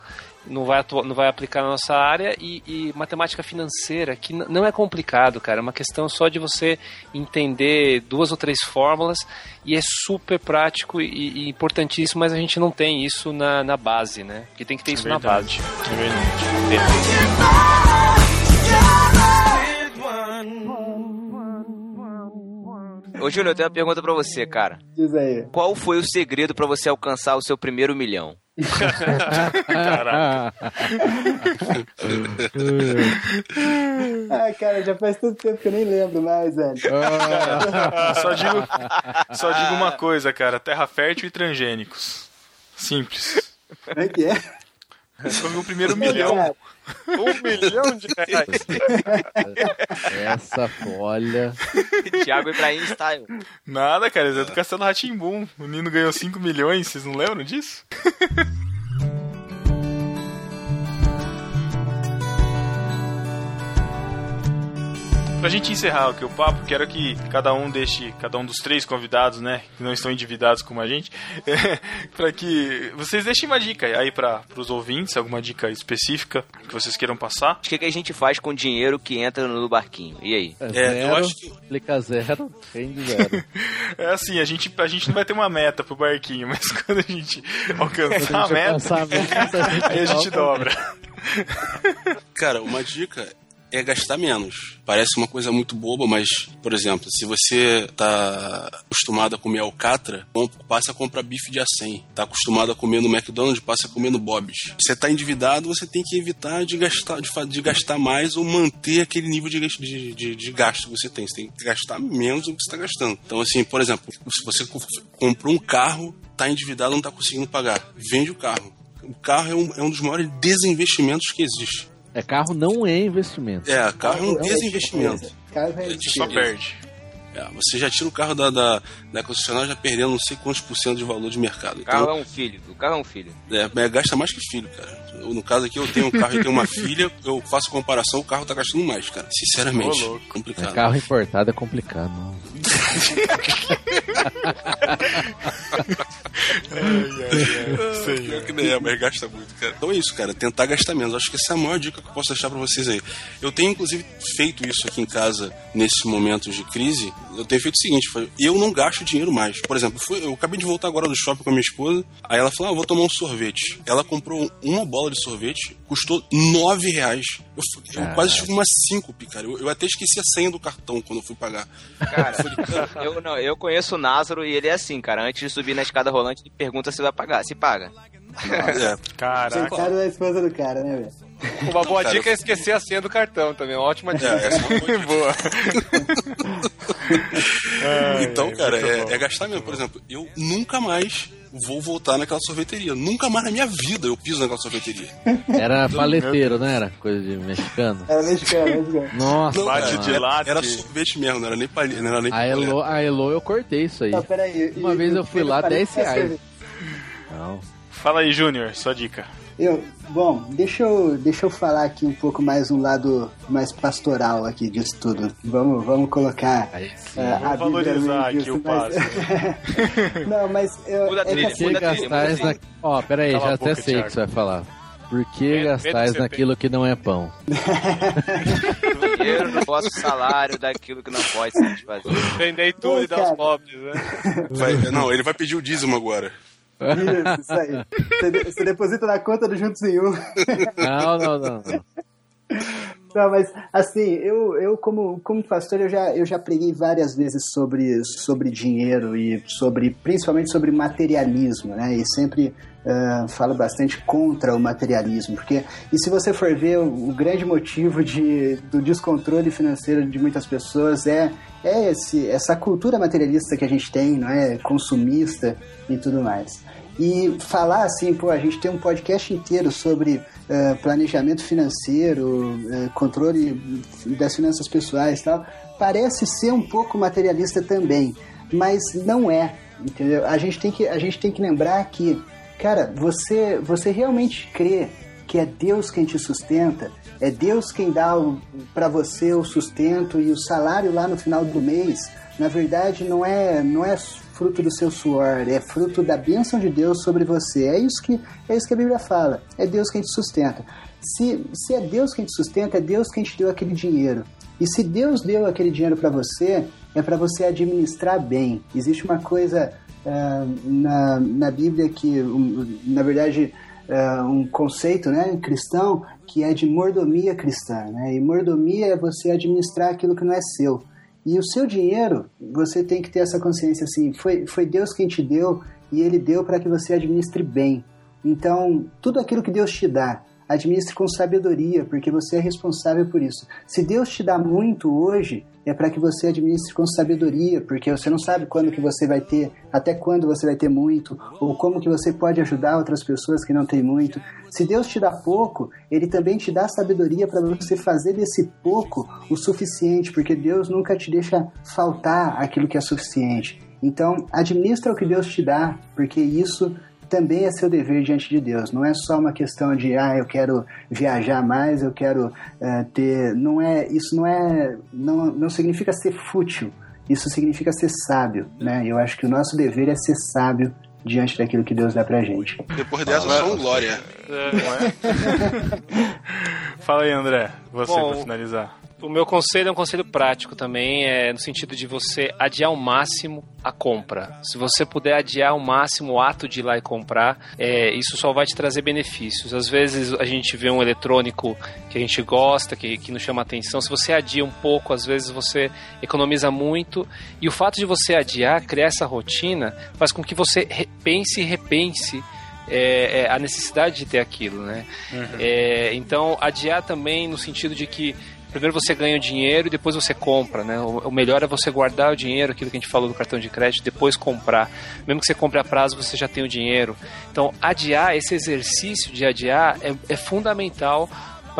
não vai, atua- não vai aplicar na nossa área, e, e matemática financeira, que não é complicado, cara, é uma questão só de você entender duas ou três fórmulas, e é super prático e, e importantíssimo, mas a gente não tem isso na, na base, né? Porque tem que ter isso na base.
É verdade.
Ô, Júnior, eu tenho uma pergunta pra você, cara.
Diz aí.
Qual foi o segredo pra você alcançar o seu primeiro milhão?
Ah, cara, já faz tanto tempo que eu nem lembro mais, velho.
Só digo, só digo uma coisa, cara: terra fértil e transgênicos. Simples.
Como é que é?
Foi o meu primeiro milhão.
Um milhão de reais.
Essa folha.
Thiago Ibrahim Style.
Nada, cara, é do Castelo Ratimbum. O Nino ganhou 5 milhões, vocês não lembram disso? Pra gente encerrar aqui o papo, quero que cada um deixe, cada um dos três convidados, né, que não estão endividados como a gente, pra que vocês deixem uma dica aí para os ouvintes, alguma dica específica que vocês queiram passar.
O que, que a gente faz com o dinheiro que entra no barquinho? E aí?
É,
É, eu
zero,
acho que-
Clica zero, rende zero.
É assim, a gente, a gente não vai ter uma meta pro barquinho, mas quando a gente alcançar a
gente
meta,
alcançar a meta, a gente
aí a gente
dobra.
Cara, uma dica é gastar menos. Parece uma coisa muito boba, mas, por exemplo, se você tá acostumado a comer alcatra, passa a comprar bife de acém. Tá acostumado a comer no McDonald's, passa a comer no Bob's. Você tá endividado, você tem que evitar de gastar, de, de gastar mais ou manter aquele nível de, de, de, de gasto que você tem. Você tem que gastar menos do que você está gastando. Então, assim, por exemplo, se você co- comprou um carro, tá endividado, não tá conseguindo pagar, vende o carro. O carro é um, é um dos maiores desinvestimentos que existe.
É, carro não é investimento.
É, carro é um desinvestimento.
Carro é
É,
Só
Sim.
perde.
É, você já tira o carro da, da, da concessionária já perdendo não sei quantos por cento de valor de mercado.
O carro
Então,
é um filho. O carro é um filho.
é, é, gasta mais que filho, cara. Eu, no caso aqui, eu tenho um carro e tenho uma filha, eu faço comparação, o carro tá gastando mais, cara. Sinceramente,
Ô, louco.
É,
complicado.
carro importado é complicado. não.
Pior que nem é, mas gasta muito, cara. Então é isso, cara. Tentar gastar menos. Acho que essa é a maior dica que eu posso deixar pra vocês aí. Eu tenho, inclusive, feito isso aqui em casa nesses momentos de crise. Eu tenho feito o seguinte: foi, eu não gasto dinheiro mais. Por exemplo, fui- eu acabei de voltar agora do shopping com a minha esposa. Aí ela falou: ah, eu vou tomar um sorvete. Ela comprou uma bola de sorvete, custou nove reais. Eu, eu quase tive uma síncope, cara. Eu, eu até esqueci a senha do cartão quando eu fui pagar.
Cara, eu, não, eu conheço o Názaro e ele é assim, cara. Antes de subir na escada rolante, ele pergunta se vai pagar. Se paga.
É,
Caraca.
Cercado da esposa do cara, né, velho?
Uma boa
Cara,
dica é esquecer a senha do cartão também. Uma ótima
é,
dica.
essa é uma boa Então, cara, é,
bom.
é gastar mesmo. Por exemplo, eu nunca mais vou voltar naquela sorveteria. Nunca mais na minha vida eu piso naquela sorveteria.
Era paleteiro, não era? Coisa de mexicano.
Era mexicano, mexicano.
Nossa,
Bate
mano.
de
era,
latte.
era sorvete mesmo, não era nem palha, não era nem
A. Elo, a Elo eu cortei isso aí.
Não, peraí.
Uma
e-
vez eu fui lá,
falei
10
que tá
reais. Não.
Fala aí, Júnior, sua dica.
Eu, bom, deixa eu, deixa eu falar aqui um pouco mais um lado mais pastoral aqui disso tudo. Vamos, vamos colocar
Aí sim.
a
Vamos
no
valorizar aqui
disso,
o
mas-
passo.
Não, mas eu,
Muda a
é
trilha,
assim,
Por que
muda a trilha, muda a
gastais
trilha.
na... Ó, peraí,
Cala a
já até
boca,
sei o
Thiago.
que você vai falar. Por que
Medo-
gastais naquilo que não é pão?
Dinheiro no vosso salário daquilo que não pode satisfazer.
Vendei tudo e dar aos pobres, né?
Vai- não, ele vai pedir o dízimo agora.
Isso, isso aí. Você, de- você deposita na conta do Juntos em Um.
Não, não, não. não.
Não, mas assim, eu, eu como, como pastor, eu já, eu já preguei várias vezes sobre, sobre dinheiro e sobre, principalmente sobre materialismo, né? E sempre ah, falo bastante contra o materialismo, porque, e se você for ver, o, o grande motivo de, do descontrole financeiro de muitas pessoas é, é esse, essa cultura materialista que a gente tem, não é? Consumista e tudo mais. E falar assim, pô, a gente tem um podcast inteiro sobre eh, planejamento financeiro, eh, controle das finanças pessoais e tal, parece ser um pouco materialista também, mas não é, entendeu? A gente tem que, a gente tem que lembrar que, cara, você, você realmente crê que é Deus quem te sustenta, é Deus quem dá para você o sustento e o salário lá no final do mês, na verdade não é, não é fruto do seu suor, é fruto da bênção de Deus sobre você. É isso que, é isso que a Bíblia fala. É Deus quem te sustenta. Se, se é Deus quem te sustenta, é Deus quem te deu aquele dinheiro. E se Deus deu aquele dinheiro para você, é para você administrar bem. Existe uma coisa ah, na, na Bíblia que, um, na verdade, ah, um conceito né, cristão que é de mordomia cristã. Né? E mordomia é você administrar aquilo que não é seu. E o seu dinheiro, você tem que ter essa consciência assim, foi, foi Deus quem te deu e Ele deu para que você administre bem. Então, tudo aquilo que Deus te dá, administre com sabedoria, porque você é responsável por isso. Se Deus te dá muito hoje, é para que você administre com sabedoria, porque você não sabe quando que você vai ter, até quando você vai ter muito, ou como que você pode ajudar outras pessoas que não têm muito. Se Deus te dá pouco, Ele também te dá sabedoria para você fazer desse pouco o suficiente, porque Deus nunca te deixa faltar aquilo que é suficiente. Então, administra o que Deus te dá, porque isso também é seu dever diante de Deus. Não é só uma questão de, ah, eu quero viajar mais, eu quero eh, ter. Não é, isso não é. Não, não significa ser fútil. Isso significa ser sábio, né? Eu acho que o nosso dever é ser sábio diante daquilo que Deus dá pra gente.
Depois dessa, só um glória.
É, não é? Fala aí, André. Você
Bom,
pra finalizar.
O meu conselho é um conselho prático também, é no sentido de você adiar ao máximo a compra. Se você puder adiar ao máximo o ato de ir lá e comprar, é, isso só vai te trazer benefícios. Às vezes a gente vê um eletrônico que a gente gosta, que, que nos chama atenção. Se você adia um pouco, às vezes você economiza muito. E o fato de você adiar, criar essa rotina, faz com que você pense e repense é, é, a necessidade de ter aquilo, né? É, então, adiar também no sentido de que primeiro você ganha o dinheiro e depois você compra, né? O, melhor é você guardar o dinheiro, aquilo que a gente falou do cartão de crédito, depois comprar. Mesmo que você compre a prazo, você já tem o dinheiro. Então, adiar, esse exercício de adiar é, é fundamental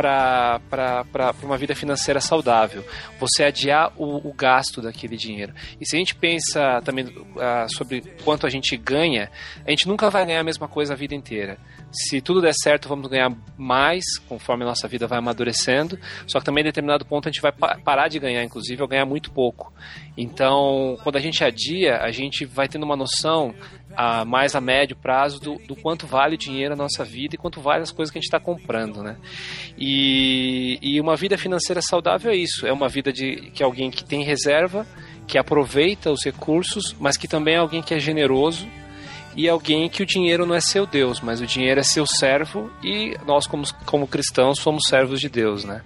para uma vida financeira saudável. Você adiar o, o gasto daquele dinheiro. E se a gente pensa também ah, sobre quanto a gente ganha, a gente nunca vai ganhar a mesma coisa a vida inteira. Se tudo der certo, vamos ganhar mais conforme a nossa vida vai amadurecendo. Só que também em determinado ponto a gente vai pa- parar de ganhar, inclusive, ou ganhar muito pouco. Então, quando a gente adia, a gente vai tendo uma noção a mais a médio prazo do, do quanto vale o dinheiro na nossa vida e quanto vale as coisas que a gente está comprando, né? E, e uma vida financeira saudável é isso, é uma vida de que alguém que tem reserva, que aproveita os recursos, mas que também é alguém que é generoso e alguém que o dinheiro não é seu Deus, mas o dinheiro é seu servo e nós como, como cristãos somos servos de Deus, né?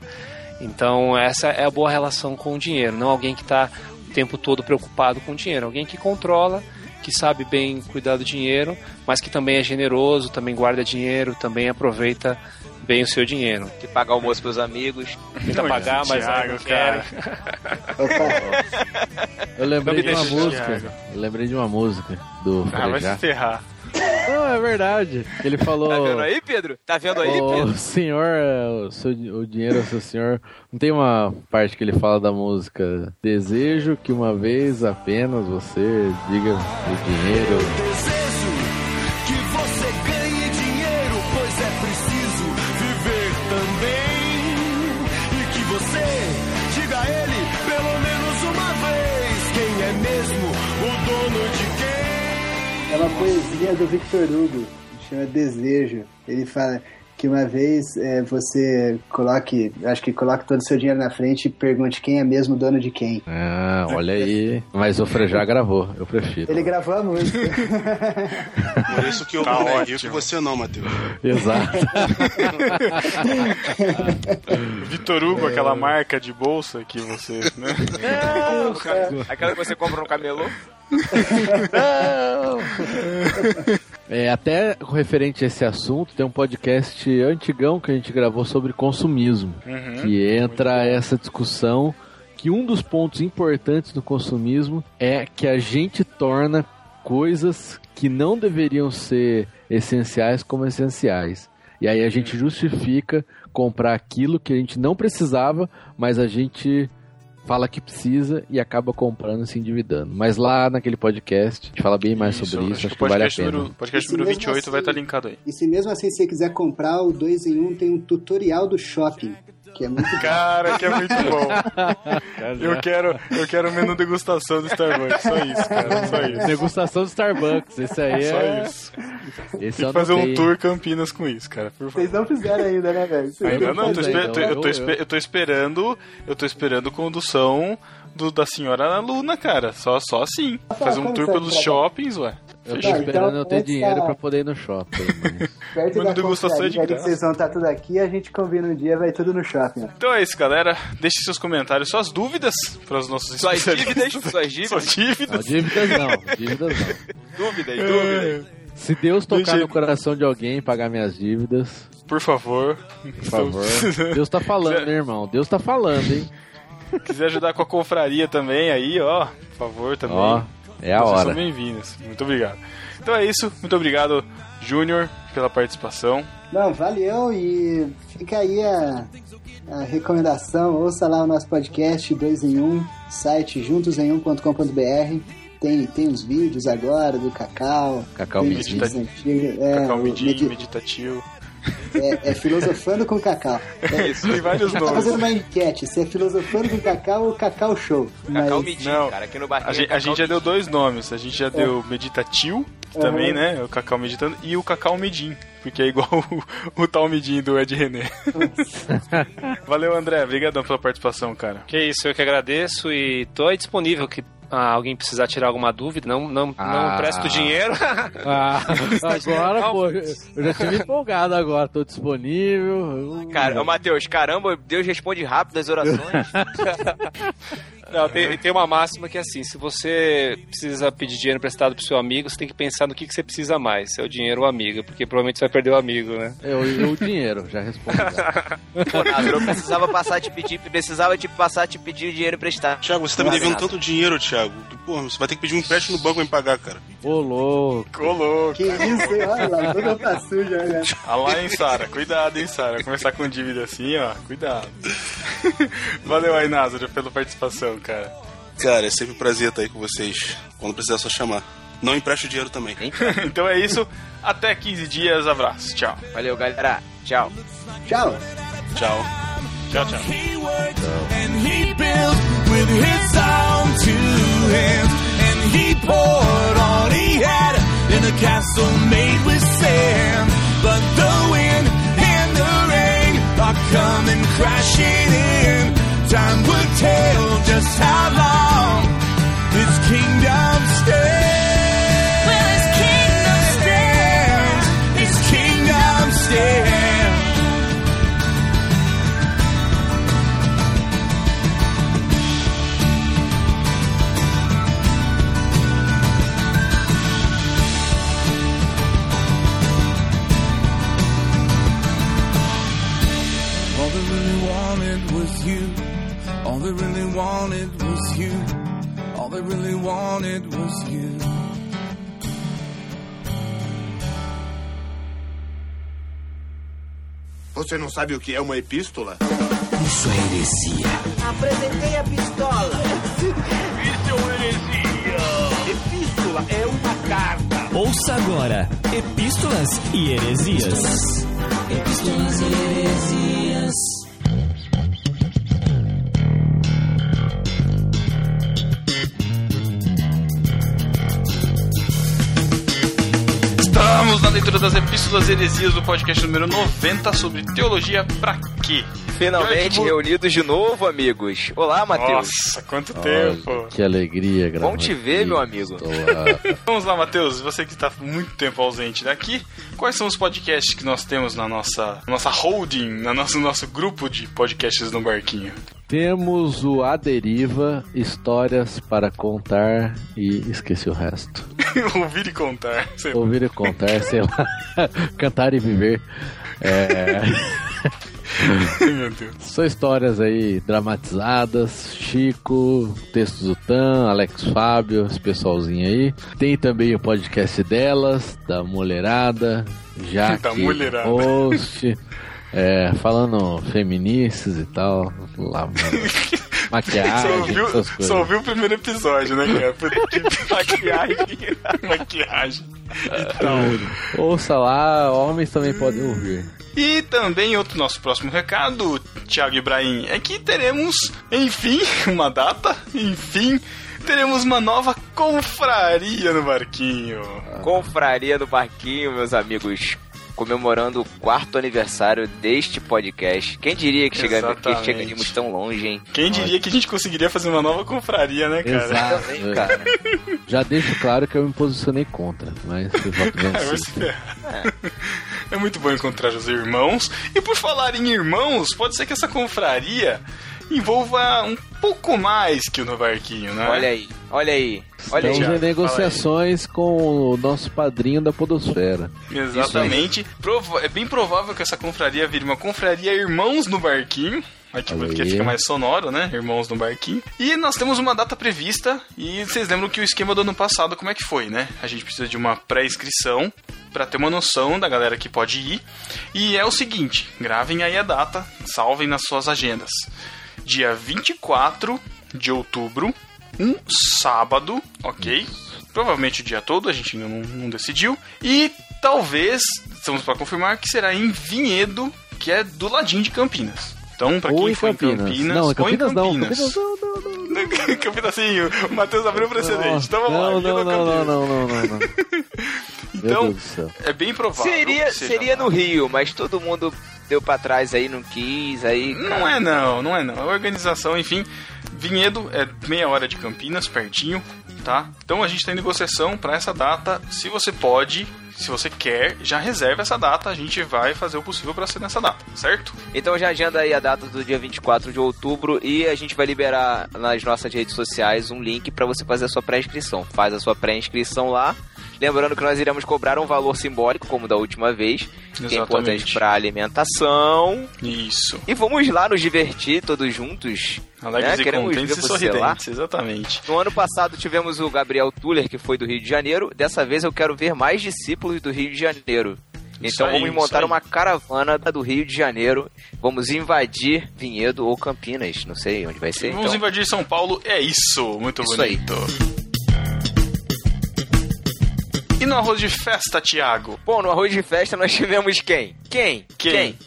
Então essa é a boa relação com o dinheiro, não alguém que está o tempo todo preocupado com o dinheiro, alguém que controla, que sabe bem cuidar do dinheiro, mas que também é generoso, também guarda dinheiro, também aproveita bem o seu dinheiro.
Que pagar almoço pros amigos.
Tenta pagar, mas
Thiago,
não quer.
Opa,
Eu lembrei de uma música. Eu lembrei de uma música do
Ah, vai se ferrar.
Não, é verdade. Ele falou.
Tá vendo aí, Pedro? Tá vendo aí,
o
Pedro?
senhor, é, o, seu, o dinheiro é o seu senhor. Não tem uma parte que ele fala da música Desejo que uma vez apenas você diga o dinheiro.
Poesia do Victor Hugo, chama Desejo. Ele fala que uma vez é, você coloque, acho que coloque todo o seu dinheiro na frente e pergunte quem é mesmo o dono de quem.
Ah, olha aí. Mas o Frejá gravou, eu prefiro.
Ele gravou a música.
Por isso que eu
Tá
vou é
ótimo.
rico e você não, Matheus.
Exato.
Vitor Hugo, aquela marca de bolsa que você. Né?
Aquela que você compra no camelô.
É, até referente a esse assunto, tem um podcast antigão que a gente gravou sobre consumismo, que entra essa discussão que um dos pontos importantes do consumismo é que a gente torna coisas que não deveriam ser essenciais como essenciais. E aí a gente justifica comprar aquilo que a gente não precisava, mas a gente fala que precisa e acaba comprando e se endividando. Mas lá naquele podcast, a gente fala bem mais sobre isso,
acho
acho
que
vale a pena.
número, podcast número
mesmo
28 vai
assim-
estar linkado aí.
E se mesmo assim você quiser comprar o 2 em 1, um, tem um tutorial do shopping, que é muito bom.
Cara, que é muito bom. Eu quero, eu quero o menu degustação do Starbucks. Só isso, cara. Só isso.
Degustação do Starbucks, esse aí
Só
é.
isso.
Esse
Tem que fazer um tour Campinas com isso, cara. Por favor.
Vocês não fizeram ainda, né, velho?
Ainda não, eu tô,
então.
eu tô
Eu-
tô esperando. Eu tô esperando condução do, da senhora Luna, cara. Só, só assim. Fazer um tour
você
pelos shoppings, ué.
Eu tô
Tá,
esperando
então,
eu ter dinheiro
da-
pra poder ir no shopping. Mas...
Perto
Mano,
da
degustação é de
que vocês vão estar tudo aqui, a gente combina um dia, vai tudo no shopping.
Então é isso, galera. Deixe seus comentários, suas dúvidas para os nossos
Suas
especialistas.
dívidas, suas dívidas.
Suas dívidas.
Não, dívidas não, dívidas não.
Dúvidas, dúvidas.
Se Deus tocar
Deixa-
no coração de alguém e pagar minhas dívidas,
Por favor.
por favor. Deus tá falando, né, irmão? Deus tá falando, hein?
Quiser ajudar com a confraria também aí, ó. Por favor, também.
Ó, é a
Vocês
hora.
são bem-vindos. Muito obrigado. Então é isso. Muito obrigado, Júnior, pela participação.
Não, valeu e fica aí a, a recomendação. Ouça lá o nosso podcast 2 em 1, site juntosemum.com.br. tem, tem uns vídeos agora do Cacau.
Cacau
tem
Medita-
uns vídeos antigos. É,
Cacau meditativo.
É, é filosofando com Cacau. É,
Tem vários
tá
nomes.
fazendo uma enquete, se é filosofando com Cacau ou Cacau Show.
Cacau
Mas-
Não.
cara, aqui no barquinho.
A gente, a gente já deu dois nomes. A gente já deu Meditatil, também,
Aham.
né? O Cacau Meditando. E o Cacau Medim, porque é igual o, o tal Medim do Ed René. Valeu, André. Obrigadão pela participação, cara.
Que isso, eu que agradeço e tô aí disponível que ah, alguém precisar tirar alguma dúvida, não, não,
Ah.
não presto dinheiro.
Ah, agora, pô, eu já tive empolgado agora, tô disponível.
Cara, ô Matheus, caramba, Deus responde rápido as orações.
Não, tem, tem uma máxima que é assim: se você precisa pedir dinheiro emprestado pro seu amigo, você tem que pensar no que, que você precisa mais: se é o dinheiro ou o amigo, porque provavelmente você vai perder o amigo, né?
Eu, eu o dinheiro, já.
Pô, Názaro, eu precisava passar a te pedir, precisava te passar a te pedir dinheiro emprestado.
Thiago, você tá me devendo tanto dinheiro, Thiago. que, Porra, você vai ter que pedir um empréstimo no banco pra me pagar, cara.
Ô, louco.
Colou.
Que isso, hein? olha lá, toda pra suja, né?
Ah lá, hein, Sara? Cuidado, hein, Sara? Começar com dívida assim, ó. Cuidado. Valeu aí, Názaro, pela participação, cara.
Cara, é sempre um prazer estar aí com vocês. Quando precisar, é só chamar. Não empreste o dinheiro também.
Então é isso. Até 15 dias. Abraço. Tchau.
Valeu, galera. Tchau.
Tchau.
Tchau.
Tchau, tchau.
He just how long
Você não sabe o que é uma epístola?
Isso é heresia.
Apresentei a pistola.
Epístola é uma carta.
Ouça agora Epístolas e Heresias.
Epístolas e heresias.
Estamos na leitura das epístolas e heresias do podcast número 90 sobre teologia pra quê?
Finalmente
Eu-
reunidos de novo, amigos. Olá, Matheus.
Nossa, quanto tempo.
Olha, que alegria, gravar
Bom te ver,
aqui.
meu amigo.
Lá.
Vamos lá, Matheus. Você que está muito tempo ausente daqui, quais são os podcasts que nós temos na nossa, nossa holding, no nosso, nosso grupo de podcasts no barquinho?
Temos o A Deriva, histórias para contar e esqueci o resto.
Ouvir e contar. sei lá.
Ouvir e contar, sei lá. Cantar e viver. É,
Meu Deus.
são histórias aí dramatizadas. Chico, textos do Tan, Alex Fábio, esse pessoalzinho aí. Tem também o podcast delas, da mulherada. Jaque,
Da mulherada.
host. É, falando feministas e tal. Lá,
Só
maquiagem,
ouviu,
essas coisas.
só ouviu o primeiro episódio, né, cara? Que maquiagem. maquiagem. Então,
Ouça lá, homens também podem ouvir.
E também outro nosso próximo recado, Thiago Ibrahim, é que teremos, enfim, uma data, enfim, teremos uma nova confraria no barquinho.
Confraria do Barquinho, meus amigos. Comemorando o quarto aniversário deste podcast. Quem diria que, chega, que chegaríamos tão longe, hein?
Quem diria que a gente conseguiria fazer uma nova confraria, né, cara?
Exato.
Também, cara.
Já deixo claro que eu me posicionei contra, mas eu voto
É, ferrar. É muito bom encontrar os irmãos. E por falar em irmãos, pode ser que essa confraria envolva um pouco mais que o no barquinho, né?
Olha aí, olha aí. Olha aí.
Estamos
Thiago,
em negociações com o nosso padrinho da Podosfera.
Exatamente. É bem provável que essa confraria vire uma confraria Irmãos no Barquinho. Aqui
Olha
porque
aí.
fica mais sonoro, né? Irmãos no Barquinho. E nós temos uma data prevista. E vocês lembram que o esquema do ano passado, como é que foi, né? A gente precisa de uma pré-inscrição para ter uma noção da galera que pode ir. E é o seguinte: gravem aí a data, salvem nas suas agendas. Dia 24 de outubro, um sábado, ok? Provavelmente o dia todo, a gente ainda não, não decidiu. E talvez, estamos para confirmar, que será em Vinhedo, que é do ladinho de Campinas. Então, pra
Ou
quem
em
for
Campinas.
em Campinas,
Não, em
ou em
Campinas não.
Campinas.
Campinas não, não, não, não.
Campinas sim, o Matheus abriu o precedente. Então vamos lá.
Não,
Vinhedo
não, não,
Campinas?
não, não, não, não, não.
Então, é bem provável.
Seria,
que seja
seria
lá.
no Rio, mas todo mundo deu pra trás aí, não quis, aí...
Não é não, não é não. A organização, enfim, Vinhedo é meia hora de Campinas, pertinho, tá? Então a gente tá em negociação para essa data. Se você pode, se você quer, já reserva essa data. A gente vai fazer o possível para ser nessa data, certo?
Então já agenda aí a data do dia 24 de outubro e a gente vai liberar nas nossas redes sociais um link para você fazer a sua pré-inscrição. Faz a sua pré-inscrição lá. Lembrando que nós iremos cobrar um valor simbólico, como da última vez, que é
Exatamente.
importante para alimentação.
Isso.
E vamos lá nos divertir todos juntos.
Alegres
né?
e
Queremos
contentes
ver
e
você lá.
sorridentes, exatamente.
No ano passado tivemos o Gabriel Tuller, que foi do Rio de Janeiro. Dessa vez eu quero ver mais discípulos do Rio de Janeiro. Então
aí,
vamos montar
aí.
uma caravana do Rio de Janeiro. Vamos invadir Vinhedo ou Campinas. Não sei onde vai ser.
Vamos
então.
invadir São Paulo, é isso. Muito
Isso aí.
bonito. E no arroz de festa, Thiago?
Bom, no arroz de festa nós tivemos quem? Quem?
Quem? Quem?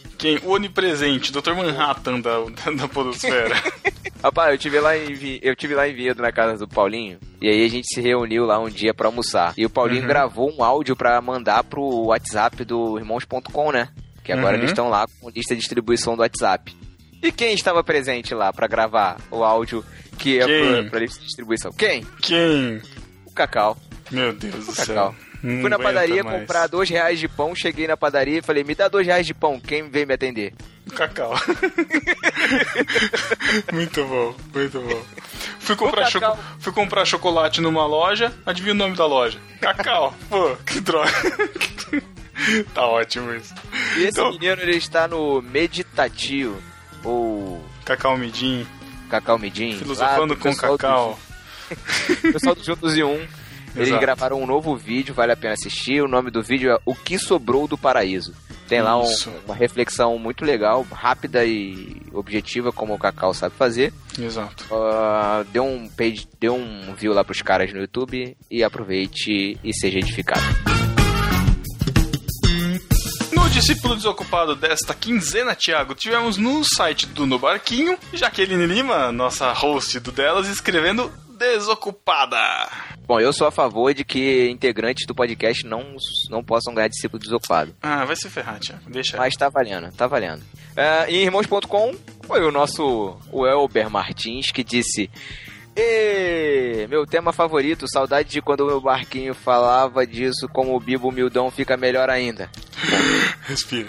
O onipresente, Dr. Manhattan da, da, da podosfera.
Rapaz, eu tive lá em eu tive lá em Vinhedo na casa do Paulinho e aí a gente se reuniu lá um dia pra almoçar. E o Paulinho
Uhum.
gravou um áudio pra mandar pro WhatsApp do irmãos.com, né? Que agora
Uhum.
eles estão lá com lista de distribuição do WhatsApp. E quem estava presente lá pra gravar o áudio que é
Quem?
pra, pra lista de distribuição? Quem?
Quem?
O Cacau.
Meu Deus do céu. Não
Fui na padaria comprar dois reais de pão, cheguei na padaria e falei, me dá dois reais de pão, quem veio me atender?
Cacau. muito bom, muito bom. Fui comprar,
O Cacau.
choco- fui comprar chocolate numa loja, adivinha o nome da loja? Cacau. Pô, que droga. tá ótimo isso.
E esse
Então-
menino, ele está no Meditativo, ou
Cacau Midim,
Cacau Midim.
filosofando
do
com
do
Cacau.
O pessoal do Juntos e Um. Eles
Exato.
gravaram um novo vídeo, vale a pena assistir. O nome do vídeo é O que Sobrou do Paraíso. Tem lá um- uma reflexão muito legal, rápida e objetiva, como o Cacau sabe fazer.
Exato.
Ah, dê um page, dê um view lá pros caras no YouTube e aproveite e seja edificado.
No discípulo desocupado desta quinzena, Thiago, tivemos no site do No Barquinho, Jaqueline Lima, nossa host do delas, escrevendo desocupada.
Bom, eu sou a favor de que integrantes do podcast não, não possam ganhar discípulo desocupado.
Ah, vai se ferrar, Thiago. Deixa.
Mas tá valendo, tá valendo. É, em irmãos.com foi o nosso o Elber Martins que disse: Ê, meu tema favorito, saudade de quando o meu barquinho falava disso, como o Bibo Humildão fica melhor ainda.
Respira.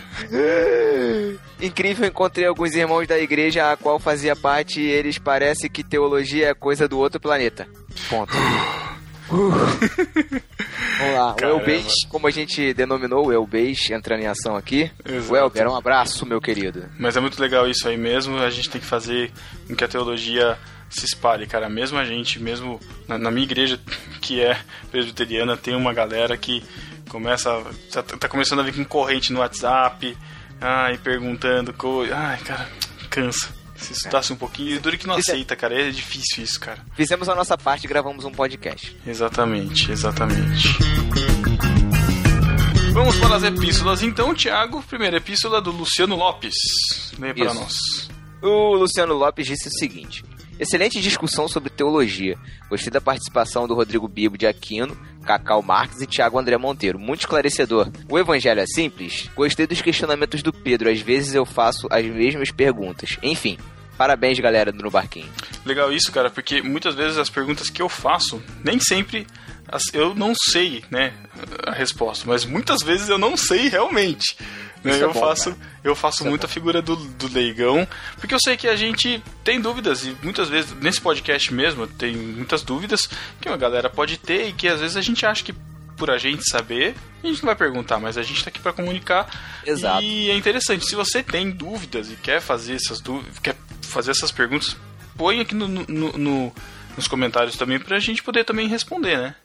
Incrível, encontrei alguns irmãos da igreja a qual fazia parte e eles parecem que teologia é coisa do outro planeta. Ponto. Vamos lá, o
Caramba.
Elbês, como a gente denominou o Elbês entrando em ação aqui.
Exato.
O Elber, um abraço, meu querido.
Mas é muito legal isso aí mesmo. A gente tem que fazer com que a teologia se espalhe, cara. Mesmo a gente, mesmo na, na minha igreja, que é presbiteriana, tem uma galera que começa. Tá tá começando a vir com corrente no WhatsApp. Ai, perguntando coisa. Ai, cara, cansa. Se estudasse um pouquinho, e dura que não aceita, cara. É difícil isso, cara.
Fizemos a nossa parte e gravamos um podcast.
Exatamente, exatamente. Vamos para as epístolas então, Tiago. Primeira epístola do Luciano Lopes. Leia para nós.
O Luciano Lopes disse o seguinte: Excelente discussão sobre teologia. Gostei da participação do Rodrigo Bibo de Aquino, Cacau Marques e Tiago André Monteiro. Muito esclarecedor. O evangelho é simples? Gostei dos questionamentos do Pedro. Às vezes eu faço as mesmas perguntas. Enfim, parabéns, galera do No Barquinho.
Legal isso, cara, porque muitas vezes as perguntas que eu faço, nem sempre eu não sei, né, a resposta, mas muitas vezes eu não sei realmente. Né?
Isso é
eu,
bom,
faço, eu faço
Isso é
muita figura do, do leigão, porque eu sei que a gente tem dúvidas e muitas vezes, nesse podcast mesmo, tem muitas dúvidas que uma galera pode ter e que às vezes a gente acha que por a gente saber, a gente não vai perguntar, mas a gente tá aqui para comunicar.
Exato.
E é interessante, se você tem dúvidas e quer fazer essas dúvidas, quer fazer essas perguntas, põe aqui no, no- no- nos comentários também pra gente poder também responder, né?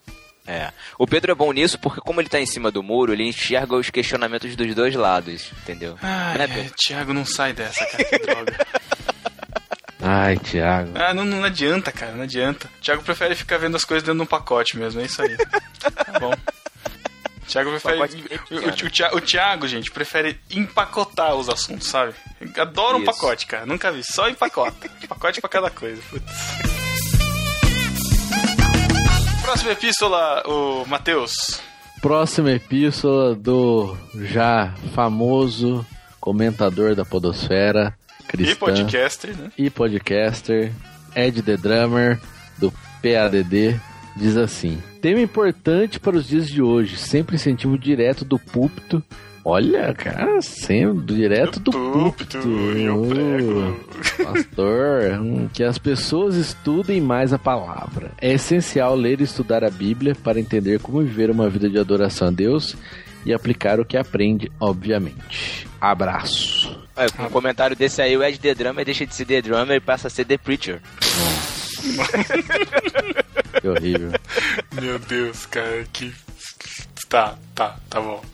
É. O Pedro é bom nisso porque, como ele tá em cima do muro, ele enxerga os questionamentos dos dois lados, entendeu?
Ai,
Né,
é,
Pedro?
Thiago, não sai dessa, cara, que droga.
Ai, Thiago.
Ah, não, não adianta, cara, não adianta. Thiago prefere ficar vendo as coisas dentro de um pacote mesmo, é isso aí. tá bom. O Thiago prefere.
Bem
O, o, o Thiago, o Thiago, gente, prefere empacotar os assuntos, sabe? Adora um
Isso.
pacote, cara. Nunca vi. Só empacota. pacote pra cada coisa. Putz. Próxima epístola, o Matheus.
Próxima epístola do já famoso comentador da Podosfera, cristã
E podcaster, né?
e podcaster, Ed The Drummer, do PADD, diz assim: Tema importante para os dias de hoje, sempre incentivo direto do púlpito. Olha, cara, sempre direto do
Púlpito, eu prego.
Pastor, que as pessoas estudem mais a palavra. É essencial ler e estudar a Bíblia para entender como viver uma vida de adoração a Deus e aplicar o que aprende, obviamente. Abraço.
Olha, com um comentário desse aí, o Ed The Drummer deixa de ser The Drummer e passa a ser The Preacher.
Que horrível.
Meu Deus, cara, que. Tá, tá, tá bom.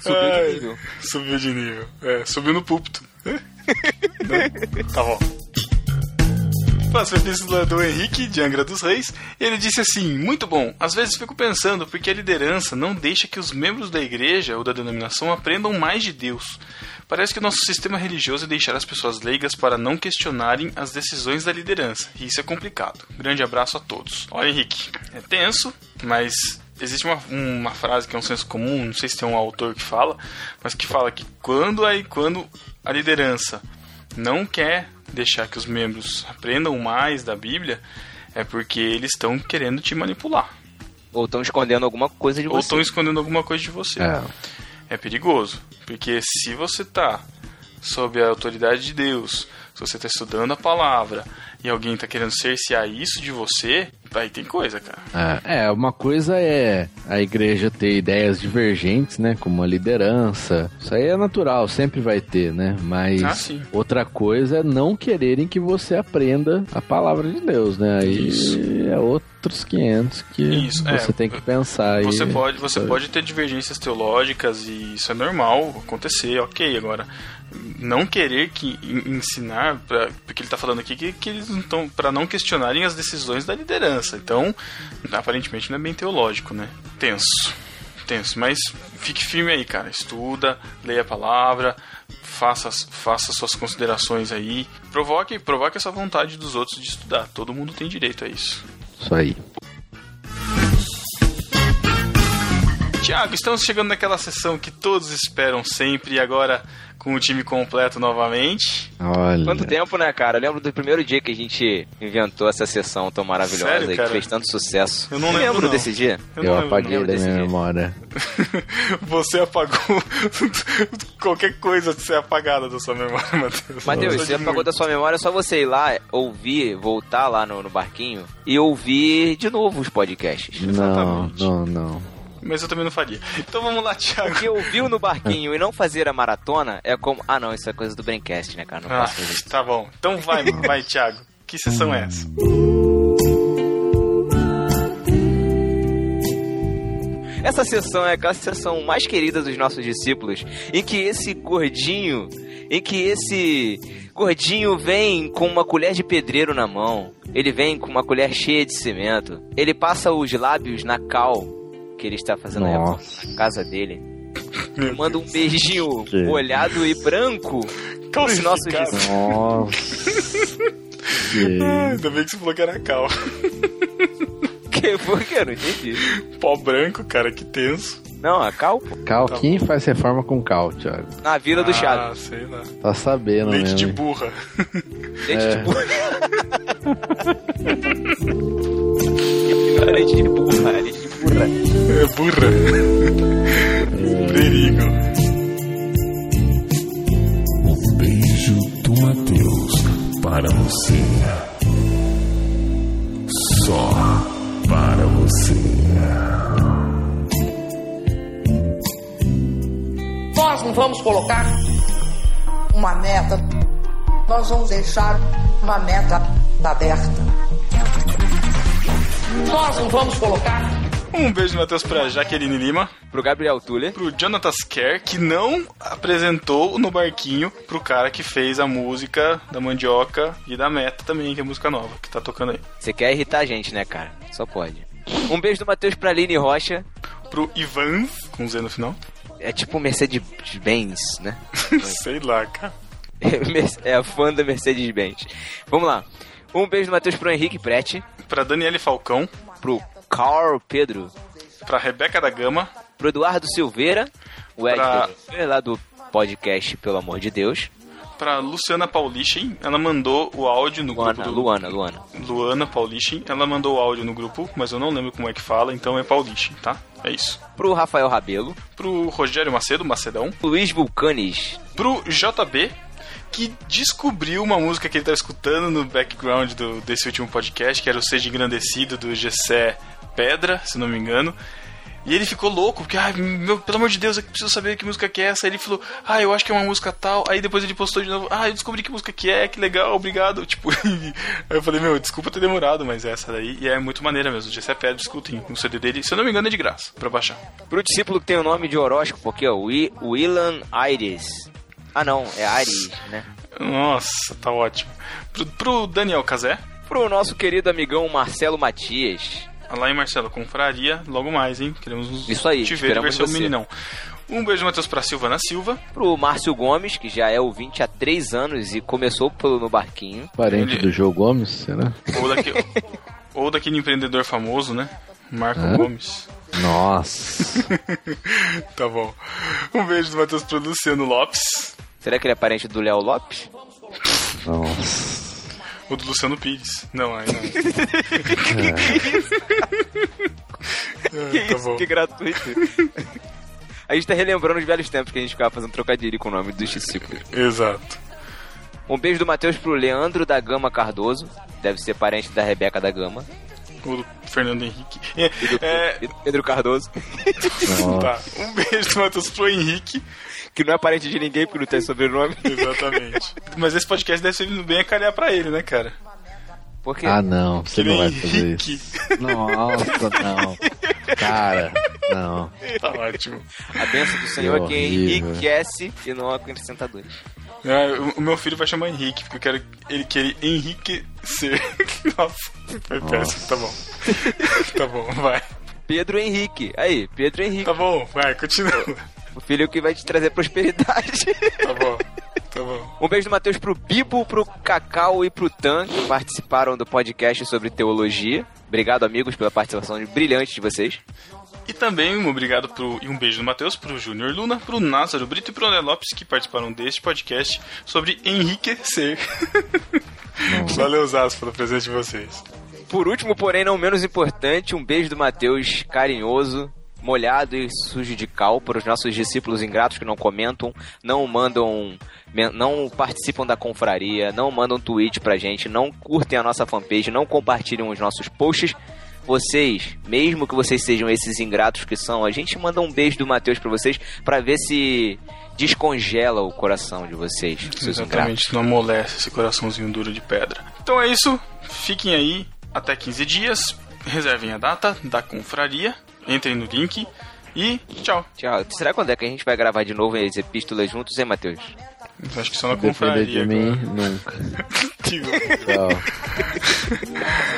Subiu de
Ai,
nível.
Subiu de nível. É, subiu no púlpito. Tá bom. Próxima epístola do Henrique, de Angra dos Reis. Ele disse assim: Muito bom. Às vezes fico pensando porque a liderança não deixa que os membros da igreja ou da denominação aprendam mais de Deus. Parece que o nosso sistema religioso é deixar as pessoas leigas para não questionarem as decisões da liderança. E isso é complicado. Grande abraço a todos. Olha, Henrique, é tenso, mas existe uma, uma frase que é um senso comum, não sei se tem um autor que fala, mas que fala que quando, aí, quando a liderança não quer deixar que os membros aprendam mais da Bíblia, é porque eles estão querendo te manipular.
Ou estão escondendo alguma coisa de
Ou
você.
estão escondendo alguma coisa de você.
É.
É perigoso. Porque se você tá sob a autoridade de Deus, se você tá estudando a palavra e alguém tá querendo cercear isso de você, aí tem coisa, cara.
É, é, uma coisa é a igreja ter ideias divergentes, né? Como a liderança. Isso aí é natural, sempre vai ter, né? Mas
Ah,
outra coisa é não quererem que você aprenda a palavra de Deus, né? Aí
Isso.
é outros 500 que
Isso,
você
é.
tem que pensar.
Você
aí.
pode, você pode ter divergências teológicas e isso é normal acontecer, ok. Agora, não querer que en- ensinar, pra, porque ele tá falando aqui que, que eles não estão para não questionarem as decisões da liderança. Então, aparentemente não é bem teológico, né? Tenso. Tenso, mas fique firme aí, cara. Estuda, leia a palavra, faça, faça suas considerações aí. Provoque, provoque essa vontade dos outros de estudar. Todo mundo tem direito a isso.
Isso aí.
Tiago, estamos chegando naquela sessão que todos esperam sempre e agora com o time completo novamente.
Olha.
Quanto tempo, né, cara? Eu lembro do primeiro dia que a gente inventou essa sessão tão maravilhosa
Sério,
e
cara?
que fez tanto sucesso.
Eu não lembro,
lembra
não.
desse dia?
Eu,
Eu,
não lembro,
apaguei
lembro
da
desse
minha
dia.
memória.
Você apagou qualquer coisa de ser apagada da sua memória, Matheus.
Matheus, você apagou
muito.
da sua memória, é só você ir lá, ouvir, voltar lá no, no barquinho e ouvir de novo os podcasts.
Não,
Exatamente.
não, não.
Mas eu também não faria. Então vamos lá, Thiago.
Porque ouvir no barquinho e não fazer a maratona é como. Ah, não, isso é coisa do Braincast, né, cara? Não
Ah,
posso fazer isso.
tá bom. Então vai, vai, Thiago. Que sessão é essa?
Essa sessão é aquela sessão mais querida dos nossos discípulos, em que esse gordinho, em que esse gordinho vem com uma colher de pedreiro na mão, ele vem com uma colher cheia de cimento, ele passa os lábios na cal que ele está fazendo a
Nossa.
na casa dele,
Meu
manda um beijinho
Que?
molhado e branco pros nossos.
Nossa. que...
Ah, Ainda bem que você falou que era cal.
Que foi que eu não entendi.
Pó branco, cara, que tenso.
Não, a cal pô,
Cal, quem faz reforma com cal, Thiago?
na Vila do
Ah,
Chaves.
sei lá.
Tá sabendo,
Leite
né?
de burra.
Leite
É.
de burra. leite de burra, leite de burra.
É burra. Perigo.
Um beijo do Matheus para você. Só para você.
Nós não vamos colocar uma meta, nós vamos deixar uma meta aberta. Nós não vamos colocar
Um beijo, Matheus, pra Jaqueline Lima.
Pro Gabriel Tuller.
Pro Jonathan Scare, que não apresentou no barquinho pro cara que fez a música da Mandioca e da Meta também, que é música nova, que tá tocando aí.
Você quer irritar a gente, né, cara? Só pode. Um beijo do Matheus pra Aline Rocha.
Pro Ivan, com Z no final.
É tipo Mercedes-Benz, né?
Sei lá, cara.
É fã da Mercedes-Benz. Vamos lá. Um beijo do Matheus pro Henrique Prete.
Pra Daniele Falcão.
Pro Carl Pedro.
Pra Rebeca da Gama.
Pro Eduardo Silveira. O Ed
Pra-
lá do podcast, pelo amor de Deus.
Pra Luciana Paulichen, ela mandou o áudio no
Luana,
grupo do...
Luana, Luana.
Luana Paulichen, ela mandou o áudio no grupo, mas eu não lembro como é que fala, então é Paulichen, tá? É isso.
Pro Rafael Rabelo.
Pro Rogério Macedo, Macedão.
Luiz Vulcanes.
Pro JB, que descobriu uma música que ele tava escutando no background do, desse último podcast, que era o Seja Engrandecido do Gessé Pedra, se não me engano. E ele ficou louco, porque, meu, pelo amor de Deus, eu preciso saber que música que é essa. Aí ele falou, ah, eu acho que é uma música tal. Aí depois ele postou de novo, ah, eu descobri que música que é, que legal, obrigado. Tipo, aí eu falei, meu, desculpa ter demorado, mas é essa daí. E é muito maneira mesmo. Gessé Pedra, escutem o CD dele, se eu não me engano, é de graça, pra baixar.
Pro discípulo que tem o nome de horóscopo aqui, ó. Wi- Willan Aires. Ah, não. É Ares, né?
Nossa, tá ótimo. Pro, pro Daniel Cazé.
Pro nosso querido amigão Marcelo Matias.
Lá em Marcelo, confraria, logo mais, hein? Queremos
Isso aí,
te ver ver
esperamos
seu
você.
meninão. Um beijo, Matheus, pra Silvana Silva.
Pro Márcio Gomes, que já é ouvinte há três anos e começou pelo No Barquinho.
Parente
Ele-
do João Gomes, será?
Ou, daqui, ou daquele empreendedor famoso, né? Marco
Hã?
Gomes.
Nossa.
Tá bom. Um beijo do Matheus pro Luciano Lopes.
Será que ele é parente do Léo Lopes?
Nossa.
Ou do Luciano Pires. Não, aí não.
que
tá
isso, que gratuito. A gente tá relembrando os velhos tempos que a gente ficava fazendo trocadilho com o nome dos discípulos.
Exato.
Um beijo do Matheus pro Leandro da Gama Cardoso. Deve ser parente da Rebeca da Gama.
Ou do Fernando Henrique. É,
E do,
é,
e do Pedro Cardoso.
tá. Um beijo do Matheus pro Henrique.
Que não é parente de ninguém porque não tem sobrenome.
Exatamente. Mas esse podcast deve ser bem a calhar pra ele, né, cara?
Por quê?
Ah, não. Você
Que
não vai fazer
Henrique.
isso. Nossa, não. Cara, não.
Tá ótimo.
A benção do Senhor é que enriquece e não acrescenta dores.
É, o- o meu filho vai chamar Henrique, porque eu quero ele querer enriquecer. Nossa, foi péssimo. Tá bom. Tá bom, vai.
Pedro Henrique. Aí, Pedro Henrique.
Tá bom, vai, continua.
O filho que vai te trazer prosperidade.
Tá bom, tá bom.
Um beijo do Matheus pro Bibo, pro Cacau e pro Tan, que participaram do podcast sobre teologia. Obrigado, amigos, pela participação brilhante de vocês.
E também um obrigado pro, e um beijo do Matheus pro Júnior Luna, pro Názaro Brito e pro André Lopes que participaram deste podcast sobre enriquecer. Valeu, Zaço, pelo presente de vocês.
Por último, porém não menos importante, um beijo do Matheus carinhoso, molhado e sujo de cal para os nossos discípulos ingratos que não comentam, não mandam, não participam da confraria, não mandam tweet pra gente, não curtem a nossa fanpage, não compartilham os nossos posts. Vocês, mesmo que vocês sejam esses ingratos que são, a gente manda um beijo do Matheus pra vocês pra ver se descongela o coração de vocês, seus ingratos.
Exatamente, não amolece esse coraçãozinho duro de pedra. Então é isso, fiquem aí até 15 dias, reservem a data da confraria, entrem no link e tchau.
Tchau. Será quando é que a gente vai gravar de novo as epístolas juntos, hein, Matheus?
Acho que só na confraria
de mim,
agora.
nunca.
Que
Tchau.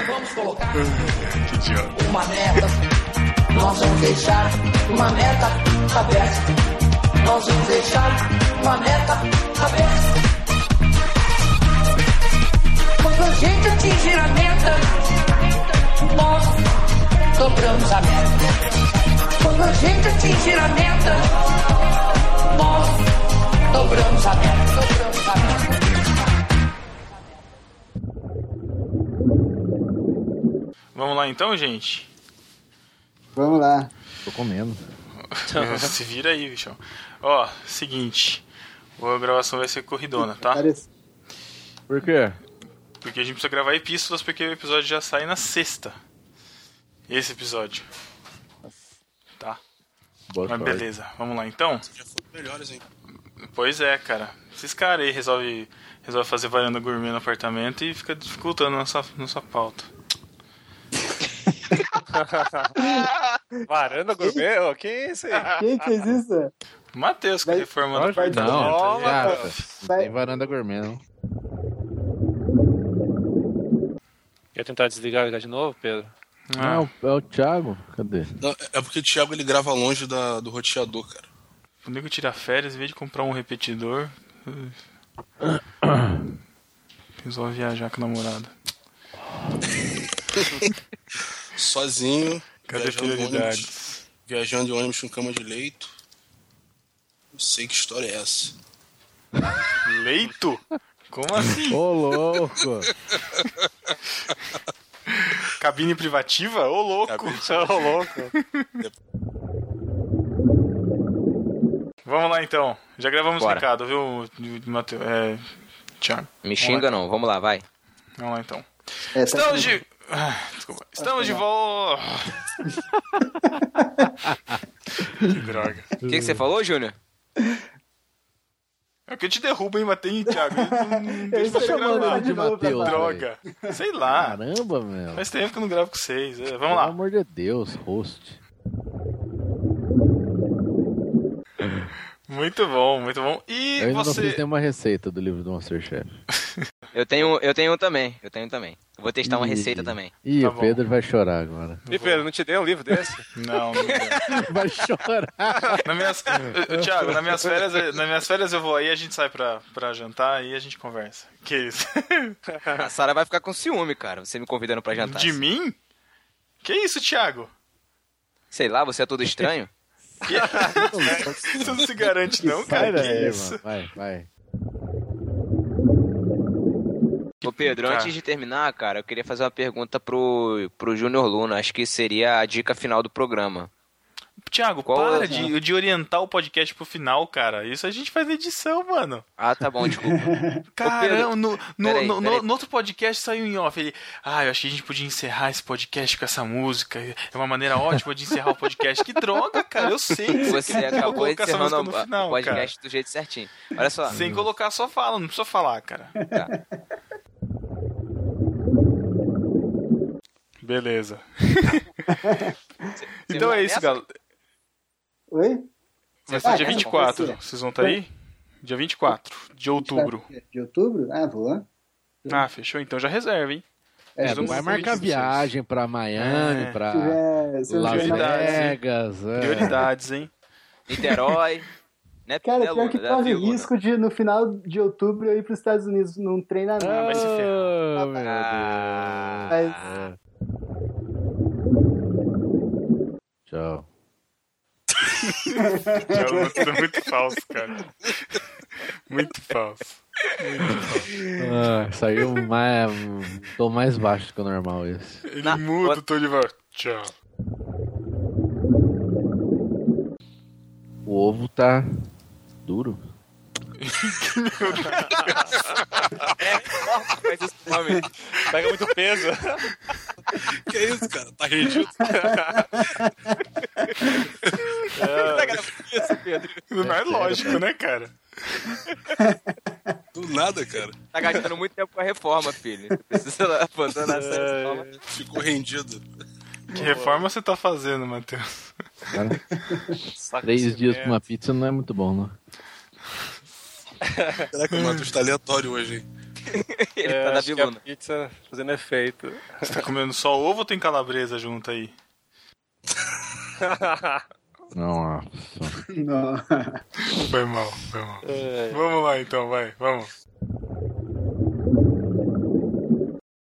Vamos colocar
que
uma meta. Nós vamos deixar uma meta aberta. Nós vamos deixar uma meta aberta. Quando a gente atingir a meta, nós dobramos a meta. Quando a gente atingir a meta, nós dobramos a meta. Dobramos a meta.
Vamos lá então, gente?
Vamos lá.
Tô comendo.
Se vira aí, bichão. Ó, seguinte. A gravação vai ser corridona, tá?
Por quê?
Porque a gente precisa gravar epístolas porque o episódio já sai na sexta. Esse episódio. Tá?
Boa
Mas beleza, vamos lá então?
Já foram melhores, hein?
Pois é, cara. Esses caras aí resolvem resolve fazer varanda gourmet no apartamento e fica dificultando nossa, nossa pauta.
Varanda gourmet? Ô, que isso aí?
Quem fez isso?
Matheus, que
Vai-
reformando o
Não,
apartamento.
cara,
aí.
não
Vai-
tem varanda gourmet, não.
Quer tentar desligar e ligar de novo, Pedro?
Ah, é o- é o Thiago? Cadê?
Não, é porque o Thiago ele grava longe da, do roteador, cara.
O nego tira férias, em vez de comprar um repetidor. Resolve viajar com a namorada.
Sozinho,
Cadê
viajando de, ônibus,
prioridades?
viajando de ônibus com cama de leito. Não sei que história é essa.
Leito? Como assim?
Ô, louco!
Cabine privativa? Ô, louco!
Ô, louco.
Vamos lá então. Já gravamos o recado, viu, Matheus? É. Thiago.
Me xinga não, vamos lá, vai.
Vamos lá então.
É, tá
Estamos de. Ah, Desculpa. Estamos de volta. que droga.
O que, que você falou, Júnior?
É que eu te derrubo, hein, Matheus, Thiago? Não- não deixa
chamando
gravar.
ele de rapaz.
Droga. Sei lá.
Caramba, meu.
Faz tempo que eu não gravo com vocês. É, Vamos
Pelo
lá.
amor de Deus, host.
Muito bom, muito bom. E
Eu ainda não
você.
fiz nenhuma receita do livro do Masterchef.
Eu tenho, eu tenho um também, eu tenho um também. Eu vou testar uma
Ih.
receita também.
Ih,
Tá
o
bom.
Pedro vai chorar agora.
E Pedro, não te dei um livro desse?
Não, não. deu.
Vai chorar.
Na minhas... Ô, Thiago, nas minhas, férias, nas minhas férias eu vou aí, a gente sai pra, pra jantar e a gente conversa. Que isso?
A Sara vai ficar com ciúme, cara. Você me convidando pra jantar.
De mim? Que isso, Thiago?
Sei lá, você é todo estranho?
Isso não se garante, não, cara. Que
daí,
isso?
mano. Vai, vai.
Ô Pedro,
Tá.
antes de terminar, cara, eu queria fazer uma pergunta pro, pro Júnior Luna. Acho que seria a dica final do programa.
Thiago,
Qual
para
é?
de, de orientar o podcast pro final, cara. Isso a gente faz na edição, mano.
Ah, tá bom, desculpa.
Caramba, no, no,
peraí,
no,
peraí.
no outro podcast saiu em off. Ele, ah, eu achei que a gente podia encerrar esse podcast com essa música. É uma maneira ótima de encerrar o podcast. Que droga, cara, eu sei. que
Você
quer
acabou
essa música
o
no final,
o podcast do jeito certinho. Olha só.
cara. Sem colocar só fala, não precisa falar, cara.
Tá.
Beleza. Então
não
é isso, galera.
Oi?
Vai ser
Ah,
dia
essa
24.
vai ser.
Vocês vão estar aí? Dia 24 de outubro.
De outubro? Ah, vou.
Ah, fechou? Então já reserva, hein?
É,
É,
vão
vai marcar viagem pra Miami,
É.
eu
Las? Vegas. é.
Prioridades, hein?
Niterói. Né,
Cara,
né,
pior
Luna?
que
Né,
corre
Luna?
risco de no final de outubro eu ir pros Estados Unidos num treinamento.
vai se ferrar.
Meu
Ah.
Mas-
Tchau.
É tudo muito falso, cara. Muito falso.
Ah, saiu mais. Tô mais baixo que o normal esse.
Ele
Na-
muda o tom de voz. Tchau.
O ovo tá duro.
Faz isso homem.
Pega muito peso.
Que é isso, cara? Tá rendido?
Pedro.
Não é lógico, né, cara?
Do nada, cara.
Tá gastando muito tempo com a reforma, filho. Precisa abandonar essa reforma.
Ficou rendido.
Que reforma você tá fazendo, Matheus?
Três dias pra uma pizza não é muito bom, não.
Caraca, o Matheus tá aleatório hoje, hein?
Ele
É,
tá na
que a
biluna.
pizza fazendo efeito.
Você tá comendo só ovo ou tem calabresa junto aí?
Nossa.
Não.
Foi mal, foi mal.
É.
Vamos lá então, vai, vamos.